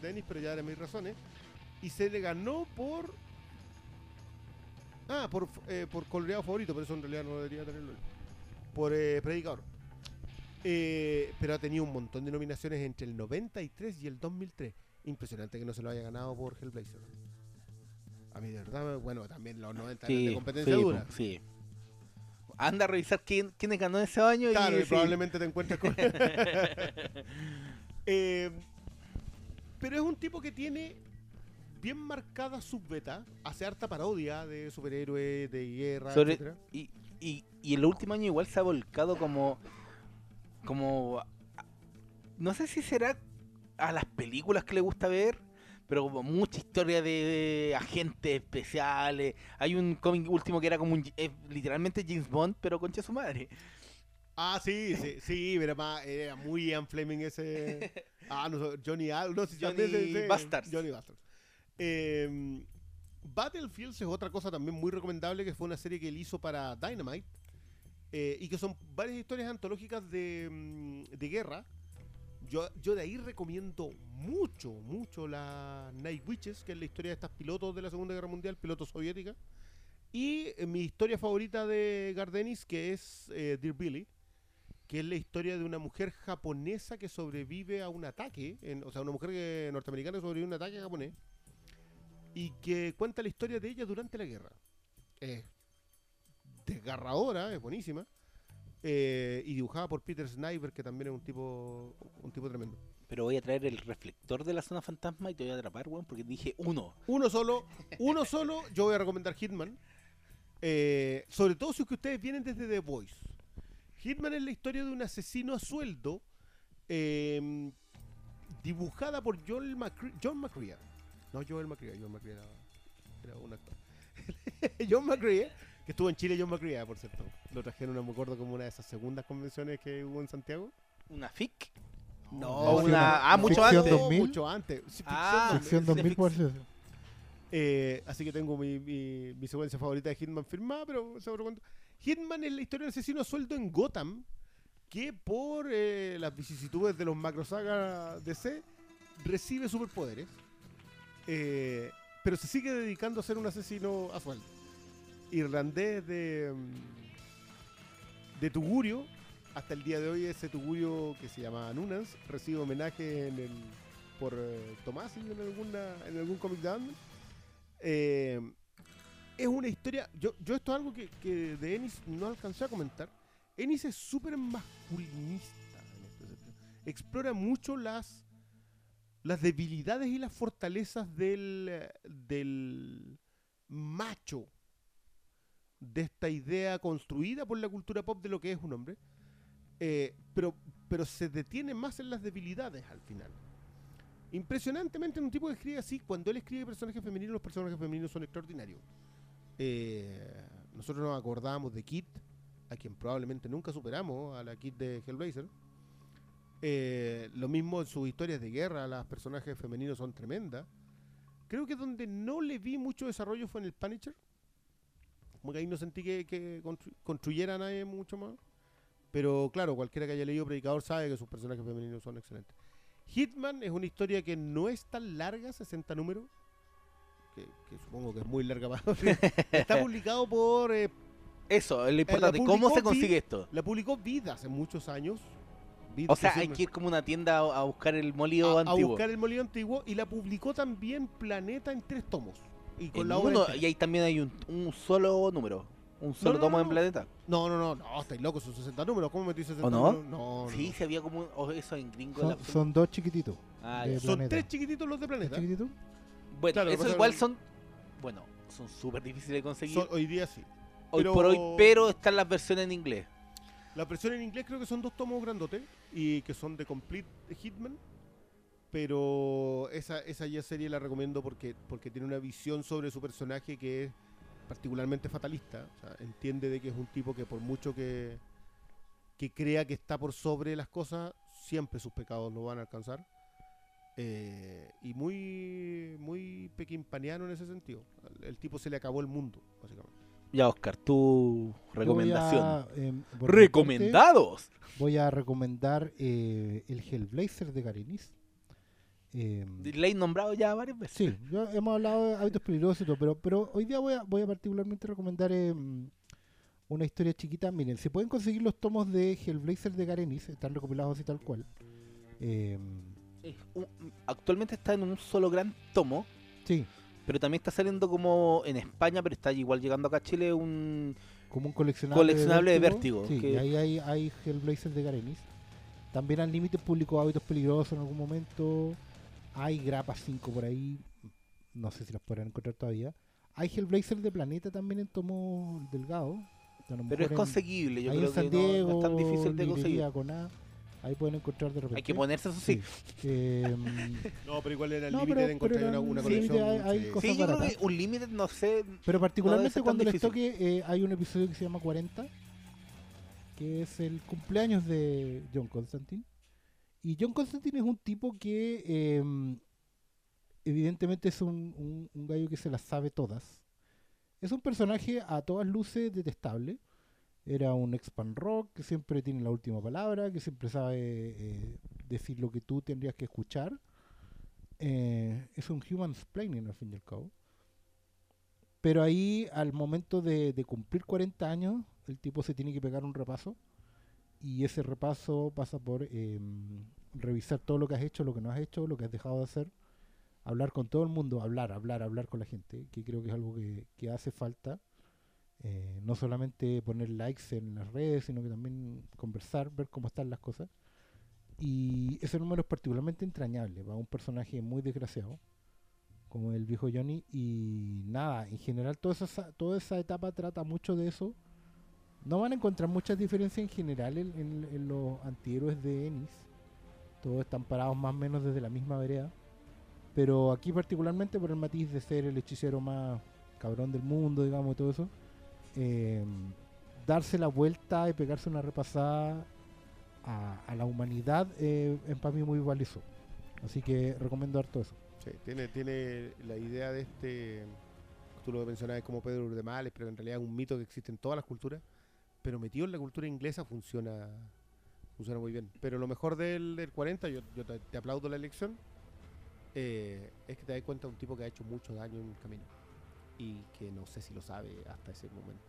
de Ennis, pero ya de mis razones. Y se le ganó por. Ah, por, eh, por coloreado favorito, pero eso en realidad no debería tenerlo. Por eh, Predicador. Eh, pero ha tenido un montón de nominaciones entre el 93 y el 2003. Impresionante que no se lo haya ganado por Hellblazer. A mí, de verdad, bueno, también los 90 eran de competencia sí, dura. sí. Anda a revisar quién, quiénes ganó ese año Claro, y probablemente te encuentres con. Eh, pero es un tipo que tiene bien marcada su beta, hace harta parodia de superhéroes, de guerra, Sobre- etcétera. y, y, y el último año igual se ha volcado como como no sé si será a las películas que le gusta ver pero como mucha historia de, de agentes especiales hay un cómic último que era como un, eh, literalmente James Bond pero concha su madre Ah, sí, sí, sí, pero más, era muy Ian Fleming ese. Ah, no, sé, Johnny Al, no sé, Johnny ese- Bastards. Johnny Bastards. Eh, Battlefields es otra cosa también muy recomendable, que fue una serie que él hizo para Dynamite. eh, y que son varias historias antológicas de, mm, de guerra. Yo, yo de ahí recomiendo mucho, mucho la Night Witches, que es la historia de estas pilotos de la Segunda Guerra Mundial, pilotos soviéticas. Y eh, mi historia favorita de Gardenis, que es eh, Dear Billy, que es la historia de una mujer japonesa que sobrevive a un ataque, o sea, una mujer que- norteamericana que sobrevive a un ataque japonés, y que cuenta la historia de ella durante la guerra. Es desgarradora, es buenísima, eh, y dibujada por Peter Sniper, que también es un tipo, un tipo tremendo. pero voy a traer el reflector de la zona fantasma y te voy a atrapar weón porque dije uno Uno solo, uno solo, yo voy a recomendar Hitman. Eh, sobre todo si es que ustedes vienen desde The Voice. Hitman es la historia de un asesino a sueldo eh, dibujada por Joel Macri- John McCrea. No Joel McCrea, John McCrea era, era un actor. John McCrea, que estuvo en Chile, John McCrea, por cierto. Lo trajeron, no me acuerdo, como una de esas segundas convenciones que hubo en Santiago. una fic No, una ah mucho Ficción antes 2000. Mucho antes. Sí, Ah, ficción Sección de 2000 por Eh, así que tengo mi, mi, mi secuencia favorita de Hitman firmada, pero se cuento. Hitman es la historia del asesino sueldo en Gotham, que por eh, las vicisitudes de los macrosagas DC recibe superpoderes, eh, pero se sigue dedicando a ser un asesino a sueldo. Irlandés de, mm, de Tugurio, hasta el día de hoy ese Tugurio que se llama Nunas recibe homenaje en el, por eh, Tomás en, alguna, en algún cómic de. Eh, es una historia. Yo, yo esto es algo que, que de Ennis no alcancé a comentar. Ennis es súper masculinista en este sentido. Explora mucho las, las debilidades y las fortalezas del, del macho. De esta idea construida por la cultura pop de lo que es un hombre. Eh, pero, pero se detiene más en las debilidades al final. Impresionantemente, en un tipo que escribe así, cuando él escribe personajes femeninos, los personajes femeninos son extraordinarios. Eh, nosotros nos acordábamos de Kit, a quien probablemente nunca superamos, a la Kit de Hellblazer. Eh, lo mismo en sus historias de guerra, las personajes femeninos son tremendas. Creo que donde no le vi mucho desarrollo fue en el Punisher. Como que ahí no sentí que, que constru- construyera a nadie mucho más. Pero claro, cualquiera que haya leído Predicador sabe que sus personajes femeninos son excelentes. Hitman es una historia que no es tan larga, 60 números. Que, que supongo que es muy larga para. Está publicado por. eh, eso es lo la importante cómo se consigue esto la publicó Vid hace muchos años. O sea hay que ir como una tienda a, a buscar el molido a, a antiguo buscar el molido antiguo y la publicó también Planeta en tres tomos. Y con la entera. y ahí también hay un, un solo número un solo no, tomo no, en no. planeta No, no, no, no, estáis locos, son 60 números. ¿Cómo metí 60 ¿O no? números? No, no, sí no. se había como un- o eso en gringo Son, la- son dos chiquititos. Ah. Son Planeta. tres chiquititos los de ¿Tres Planeta. chiquititos? bueno claro, eso igual son bueno son súper difíciles de conseguir Son- hoy día sí. hoy pero- por hoy pero están las versiones en inglés La versión en inglés creo que son dos tomos grandotes y que son de Complete Hitman. Pero esa, esa ya serie la recomiendo porque, porque tiene una visión sobre su personaje que es particularmente fatalista. O sea, entiende de que es un tipo que por mucho que, que crea que está por sobre las cosas, siempre sus pecados no van a alcanzar. eh, y muy muy pequimpaniano en ese sentido. El, el tipo se le acabó el mundo, básicamente. Ya, Oscar, tu recomendación. voy a, em, ¡Recomendados! parte, Voy a recomendar eh, el Hellblazer de Garenis. Em, Le he nombrado ya varias veces. Sí, ya hemos hablado de hábitos peligrosos y todo, pero, pero hoy día voy a, voy a particularmente recomendar em, una historia chiquita. Miren, se pueden conseguir los tomos de Hellblazer de Garenis, están recopilados así tal cual. Em, un- actualmente está en un solo gran tomo, sí, pero también está saliendo como en España, pero está igual llegando acá a Chile un... como un coleccionable, Coleccionable de Vértigo, Sí, que- y ahí hay, hay Hellblazer de Garenis. También al límite publicó hábitos peligrosos en algún momento. Hay grapas 5 por ahí. No sé si las podrán encontrar todavía. Hay Hellblazer de Planeta también en tomo delgado. Pero es conseguible, yo creo en San que no- es tan difícil de conseguir. con A, ahí pueden encontrar de repente. Hay que ponerse eso sí. Em, No, pero igual era el No, límite de encontrar una, eran- una sí, colección. hay- hay sí. cosas Sí, yo creo que un límite, no sé... pero particularmente cuando les toque, eh, hay un episodio que se llama 40, que es el cumpleaños de John Constantine. Y John Constantine es un tipo que em, evidentemente es un, un- gallo que se las sabe todas. Es un personaje a todas luces detestable. Era un ex pan rock que siempre tiene la última palabra, que siempre sabe eh, decir lo que tú tendrías que escuchar. Eh, es un human explaining al fin y al cabo. Pero ahí, al momento de, de cumplir 40 años, el tipo se tiene que pegar un repaso. Y ese repaso pasa por em, revisar todo lo que has hecho, lo que no has hecho, lo que has dejado de hacer. Hablar con todo el mundo, hablar, hablar, hablar con la gente, que creo que es algo que, que hace falta. Eh, no solamente poner likes en las redes, sino que también conversar, ver cómo están las cosas. Y ese número es particularmente entrañable para un personaje muy desgraciado, como el viejo Johnny. Y nada, en general toda esa, toda esa etapa trata mucho de eso. No van a encontrar muchas diferencias en general en, en- los antihéroes de Ennis. Todos están parados más o menos desde la misma vereda. Pero aquí particularmente por el matiz de ser el hechicero más cabrón del mundo, digamos, y todo eso. eh, darse la vuelta y pegarse una repasada a, a la humanidad eh, es para mí muy valioso. Así que recomiendo harto eso. Sí, tiene, tiene la idea de este. Tú lo mencionabas como Pedro Urdemales, pero en realidad es un mito que existe en todas las culturas. Pero metido en la cultura inglesa funciona funciona muy bien. Pero lo mejor del, del 40, yo, yo te, te aplaudo la elección, eh, es que te das cuenta de un tipo que ha hecho mucho daño en el camino. Y que no sé si lo sabe hasta ese momento.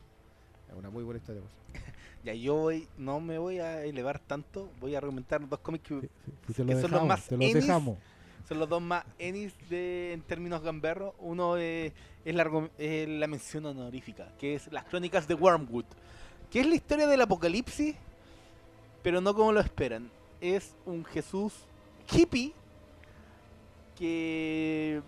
Es una muy buena historia. pues. Ya yo voy, no me voy a elevar tanto, voy a argumentar dos cómics que te lo Que son los dejamos, más te lo Ennis. dejamos. son los dos más Ennis de, en términos gamberros. Uno eh, es, la, la mención honorífica, que es las crónicas de Wormwood, que es la historia del apocalipsis, pero no como lo esperan. Es un Jesús hippie que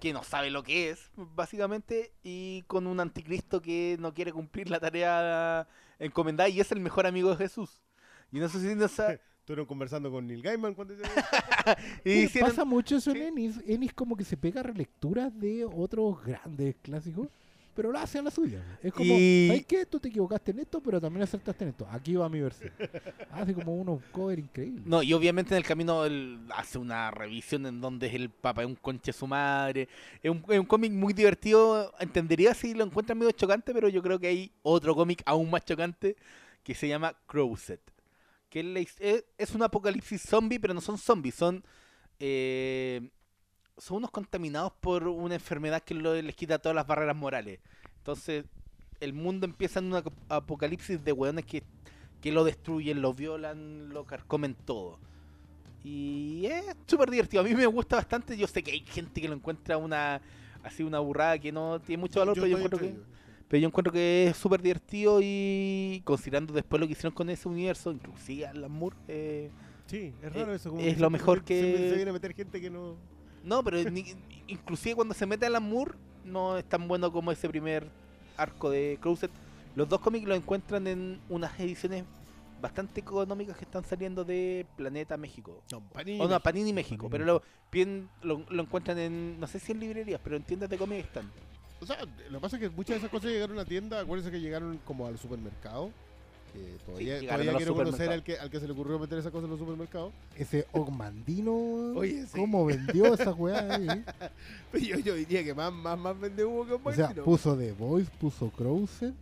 que no sabe lo que es, básicamente, y con un anticristo que no quiere cumplir la tarea encomendada y es el mejor amigo de Jesús. Y no sé si no sabe. Estuvieron conversando con Neil Gaiman cuando y hicieron- pasa mucho eso sí. en Ennis. Ennis como que se pega relecturas de otros grandes clásicos, pero lo hace a la suya. Es como, Y- ¿sabes qué? Tú te equivocaste en esto, pero también acertaste en esto. Aquí va mi versión. Hace como unos cover increíbles. No, y obviamente en el camino él hace una revisión en donde es el papa es un conche su madre. Es un, es un cómic muy divertido. Entendería si lo encuentran medio chocante, pero yo creo que hay otro cómic aún más chocante que se llama Crowset. Que la es- es un apocalipsis zombie, pero no son zombies, son. eh, son unos contaminados por una enfermedad que lo- les quita todas las barreras morales. Entonces, el mundo empieza en un ap- apocalipsis de weones que que lo destruyen, lo violan, lo carcomen todo. Y es súper divertido. A mí me gusta bastante. Yo sé que hay gente que lo encuentra una así una burrada que no tiene mucho valor, pero yo encuentro que, pero yo encuentro que es súper divertido y considerando después lo que hicieron con ese universo, inclusive Alan Moore. eh, Sí, es raro Eh, eso. como es que lo mejor que- Se viene a meter gente que no. No, pero ni- inclusive cuando se mete Alan Moore no es tan bueno como ese primer arco de Crowset. Los dos cómics los encuentran en unas ediciones bastante económicas que están saliendo de Planeta México. No, Panini. O no, Panini México, Panini pero lo, bien, lo, lo encuentran en, no sé si en librerías, pero en tiendas de cómics están. O sea, lo que pasa es que muchas de esas cosas llegaron a la tienda, acuérdense que llegaron como al supermercado que todavía, llegaron todavía quiero conocer al que, al que se le ocurrió meter esa cosa en los supermercados. Ese Ogmandino, Oye, sí. ¿cómo vendió esa weá? ahí? Pero yo, yo diría que más, más, más vende humo que un O sea, puso The Voice, puso Krauser.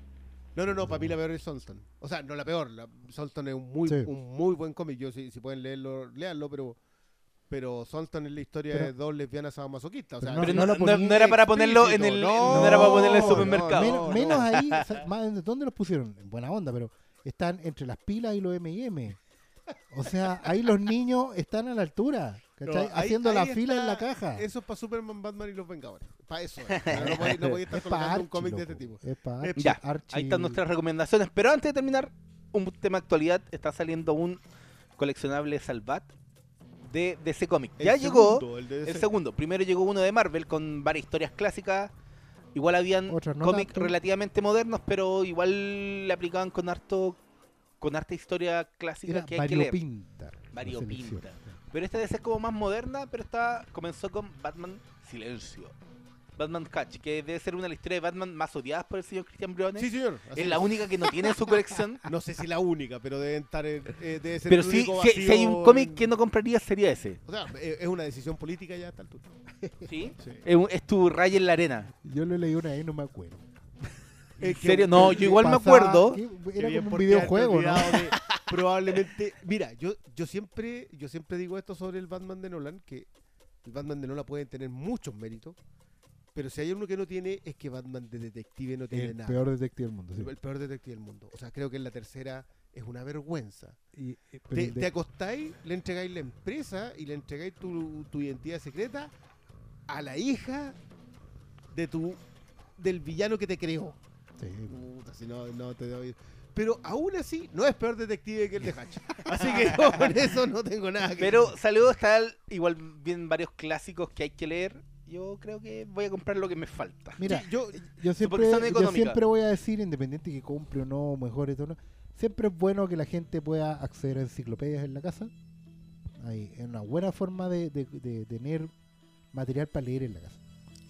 No, no, no, para mí la peor es Solston. O sea, no la peor. La, Solston es un muy, Sí. un muy buen cómic. Yo, si, si pueden leerlo, leanlo, pero pero Solston es la historia Pero- de dos lesbianas sadomasoquistas. O sea, pero no no, lo no- no era para ponerlo en el. No, era para ponerlo en el supermercado. no, menos no. menos ahí, o sea, más, ¿dónde los pusieron? En buena onda, pero están entre las pilas y los M&M. O sea, ahí los niños están a la altura, ¿cachai? No, ahí- Haciendo ahí la fila en la caja. Eso es para Superman, Batman y los Vengadores. Para eso es. Pero no no podéis estar Es pa' colgando un cómic de este tipo. Es pa' Es Archie, Ya, Archie- Ahí están nuestras recomendaciones. Pero antes de terminar, un tema de actualidad. Está saliendo un coleccionable Salvat de DC Comics. El Ya llegó segundo, el de el DC. segundo. Primero llegó uno de Marvel con varias historias clásicas. Igual habían no cómics relativamente modernos, pero igual le aplicaban con harto con harta historia clásica Era que hay que leer. la Variopinta. Pero esta DC es como más moderna, pero está comenzó con Batman Silencio. Batman Catch, que debe ser una de las historias de Batman más odiadas por el señor Christian Briones. Sí, señor. así es la única que no tiene en su colección. No sé si la única, pero deben estar en, eh, debe ser pero el sí, único si, si hay un cómic en- que no compraría sería ese. O sea, eh, es una decisión política ya a esta altura. ¿Sí? Sí. Es, tu raya en la arena. Yo lo leí una vez y no me acuerdo. ¿En serio? No, yo igual me Pasaba- acuerdo. que Qué Era como un videojuego, ¿no? de- probablemente. Mira, yo, yo siempre yo siempre digo esto sobre el Batman de Nolan, que el Batman de Nolan puede tener muchos méritos, pero si hay uno que no tiene, es que Batman de detective no tiene El nada. peor detective del mundo. sí. El peor detective del mundo. O sea, creo que en la tercera es una vergüenza. Y- pero Te, el de- te acostáis, le entregáis la empresa y le entregáis tu, tu identidad secreta a la hija de tu del villano que te creó. sí. Puta, si no, no te doy. Pero aún así, no es peor detective que el de Hatch. Así que yo con eso no tengo nada que Pero salió está el- igual bien varios clásicos que hay que leer. Yo creo que voy a comprar lo que me falta. Mira, Sí, yo, yo siempre, yo siempre voy a decir, independiente que compre o no, mejor y todo, ¿no? siempre es bueno que la gente pueda acceder a enciclopedias en la casa. Ahí, es una buena forma de, de- de tener material para leer en la casa.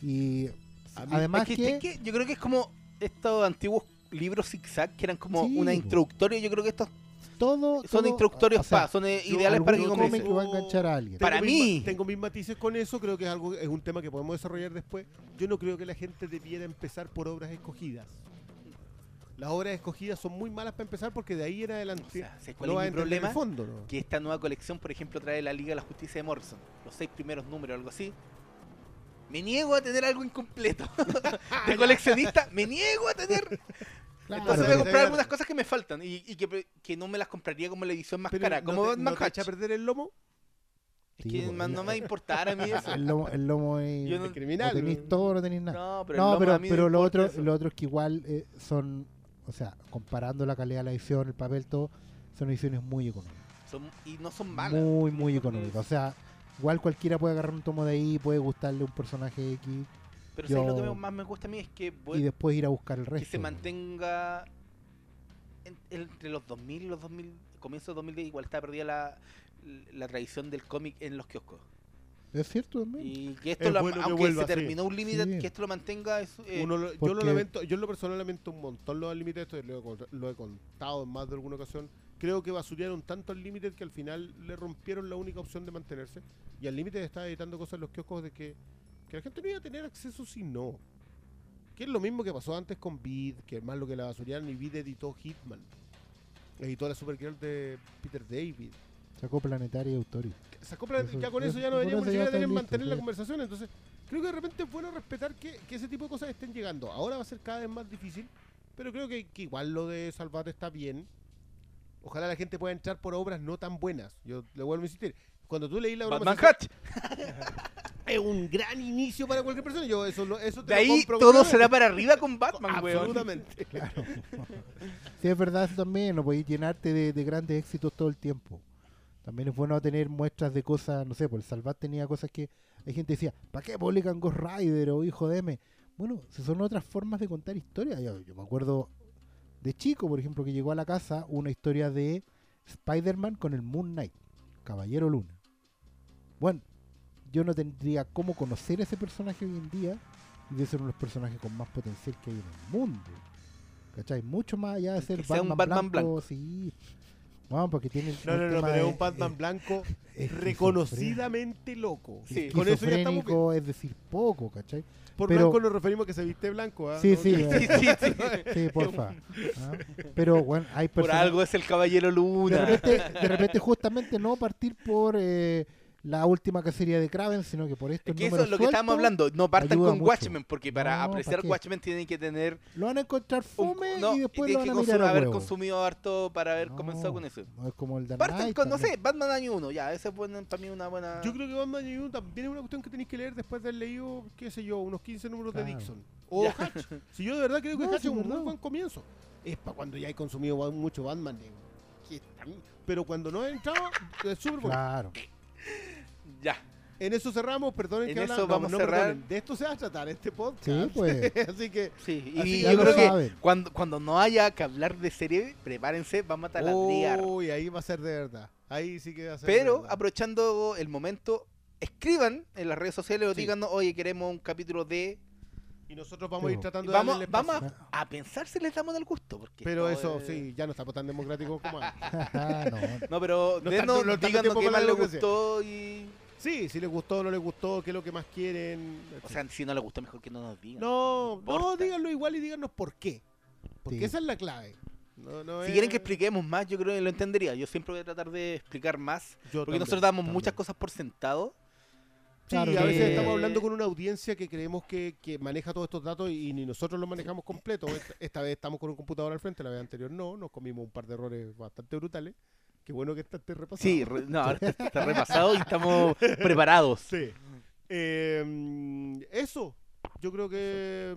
Y A mí- además Es que, es que yo creo que es como estos antiguos libros zigzag que eran como Sí, una introductoria. Yo creo que estos todo, son todo- introductorios o sea, pa, son eh, ideales para que algún comiencen. cómic que va a enganchar a alguien. Para mí. tengo mis matices con eso, creo que es algo es un tema que podemos desarrollar después. Yo no creo que la gente debiera empezar por obras escogidas. Las obras escogidas son muy malas para empezar porque de ahí en adelante O sea, ¿sabes cuál no vas a problema? el fondo, ¿no? Que esta nueva colección, por ejemplo, trae la Liga de la Justicia de Morrison. Los seis primeros números, algo así. Me niego a tener algo incompleto. de coleccionista, me niego a tener. Claro, Entonces voy a comprar algunas cosas que me faltan y, y que, que no me las compraría como la edición más Pero cara. ¿no Como te- Batman ¿no te echa a perder el lomo? Es que man, no me va a importar a mí eso. el lomo, el lomo es, no- Es criminal. o tenéis ¿no? todo no tenéis nada. No, pero, No, pero, no lo, otro, eso. lo otro es que igual eh, son, o sea, comparando la calidad de la edición, el papel, todo, son ediciones muy económicas. Son- y no son malas. Muy, muy económicas. O sea, igual cualquiera puede agarrar un tomo de ahí, puede gustarle un personaje X Pero ¿sabes lo que yo- más me gusta a mí es que, y voy- después ir a buscar el que resto. se mantenga en- entre los 2000 y los 2000, comienzo de 2010, igual está perdida la, la tradición del cómic en los kioscos. Es cierto también. Y que esto, Es lo- bueno que aunque vuelva se terminó un límite, Sí. que esto lo mantenga. Es, eh, Uno lo- yo lo lamento, yo en lo personal lamento un montón los límites, esto lo lo he contado en más de alguna ocasión. Creo que basurearon tanto al límite que al final le rompieron la única opción de mantenerse. Y al límite está editando cosas en los kioscos de que, que la gente no iba a tener acceso si no. Que es lo mismo que pasó antes con Bid, que es más lo que la basurearon y Bid editó Hitman. Editó la Supergirl de Peter David. Sacó Planetaria y Autori. Sacó plan- Eso- ya con eso- ya no deberíamos está tener listo, mantener la conversación. Entonces, creo que de repente es bueno respetar que, que ese tipo de cosas estén llegando. Ahora va a ser cada vez más difícil, pero creo que, que igual lo de Salvat está bien. Ojalá la gente pueda entrar por obras no tan buenas. Yo le vuelvo a insistir. Cuando tú leí la social, Hatch. es un gran inicio para cualquier persona. Yo eso, lo- eso te De lo ahí compro todo será para arriba con Batman, weón. Absolutamente. Sí, es verdad eso también, no podéis llenarte de, de grandes éxitos todo el tiempo. También es bueno tener muestras de cosas, no sé, por el Salvat tenía cosas que hay gente que decía, ¿para qué publican Ghost Rider o Hijo de M? Bueno, si son otras formas de contar historias. Yo, yo me acuerdo de chico, por ejemplo, que llegó a la casa una historia de Spider-Man con el Moon Knight, Caballero Luna. Bueno, yo no tendría cómo conocer ese personaje hoy en día y de ser uno de los personajes con más potencial que hay en el mundo. ¿Cachai? Mucho más allá de ser Que sea un Batman, Batman blanco, blanco. sí. Bueno, porque tiene el, No, el no, no, pero es un Batman eh, blanco es reconocidamente loco. Sí. Con eso ya estamos es decir, poco, ¿cachai? Por pero- blanco nos referimos a que se viste blanco. ¿ah? Sí, No- sí, Sí, sí, sí. sí, porfa. ¿ah? Pero bueno, hay Por personas... algo es el Caballero De Luna. repente, de repente justamente no partir por eh, la última cacería de Kraven, sino que por estos Es que eso es lo que estamos sueltos, hablando. No partan con mucho. Watchmen, porque para No, apreciar. Watchmen tienen que tener. Lo van a encontrar un- fome no, y después lo van que a mirar a haber huevo. consumido harto para haber No, comenzado con eso. No es como el Dark Partan Knight con, no sé, Batman año 1, ya, ese es bueno, para mí una buena. Yo creo que Batman New también es una cuestión que tenéis que leer después de haber leído, qué sé yo, unos 15 números de. Dixon. O Ya. Hatch. Si yo de verdad creo que No, Hatch es un verdad. muy buen comienzo. Es para cuando ya hay consumido mucho Batman. de- que. Pero cuando no he entrado, es súper bueno. Claro. Ya. En eso cerramos, perdonen En que eso vamos no a cerrar. perdonen. De esto se va a tratar este podcast. Sí, pues. Así que. Sí, y Así yo creo que cuando, cuando no haya que hablar de serie, prepárense, vamos a taladrear. Uy, ahí va a ser de verdad. Ahí sí que va a ser de Pero verdad. aprovechando el momento, escriban en las redes sociales o Sí. díganos, oye, queremos un capítuno de... Y nosotros vamos a ir tratando de Vamos, vamos a, a pensar si les damos el gusto. Porque Pero eso, es- sí, ya no estamos tan democráticos como antes. No. No, pero No denos, no díganos qué más les gustó y... Sí, si les gustó o no les gustó, qué es lo que más quieren. O sea, si no les gustó, mejor que no nos digan. no, no, importa. díganlo igual y díganos por qué. Porque Sí. esa es la clave. No, no Si es- quieren que expliquemos más, yo creo que lo entendería. Yo siempre voy a tratar de explicar más. Yo Porque también, nosotros damos también. muchas cosas por sentado. Sí, Claro a veces estamos hablando con una audiencia que creemos que, que maneja todos estos datos y ni nosotros los manejamos completos. Esta, esta vez estamos con un computador al frente, la vez anterior no, nos comimos un par de errores bastante brutales. Qué bueno que esté repasado. Sí, re- no, ahora está, repasado y estamos preparados. Sí. Eh, eso, yo creo que...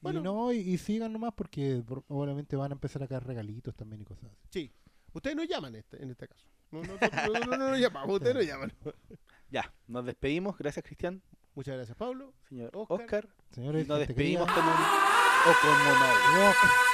Bueno, y no, y, y sigan nomás porque por- obviamente van a empezar a caer regalitos también y cosas así. sí. Ustedes nos llaman este, en este caso. No, no, no, no, no, no nos llamamos, ustedes nos llaman. Ya, nos despedimos. Gracias, Cristian. Muchas gracias, Pablo. Señor Oscar. Oscar. Señores, Nos gente despedimos querida, con un... O como no. rock.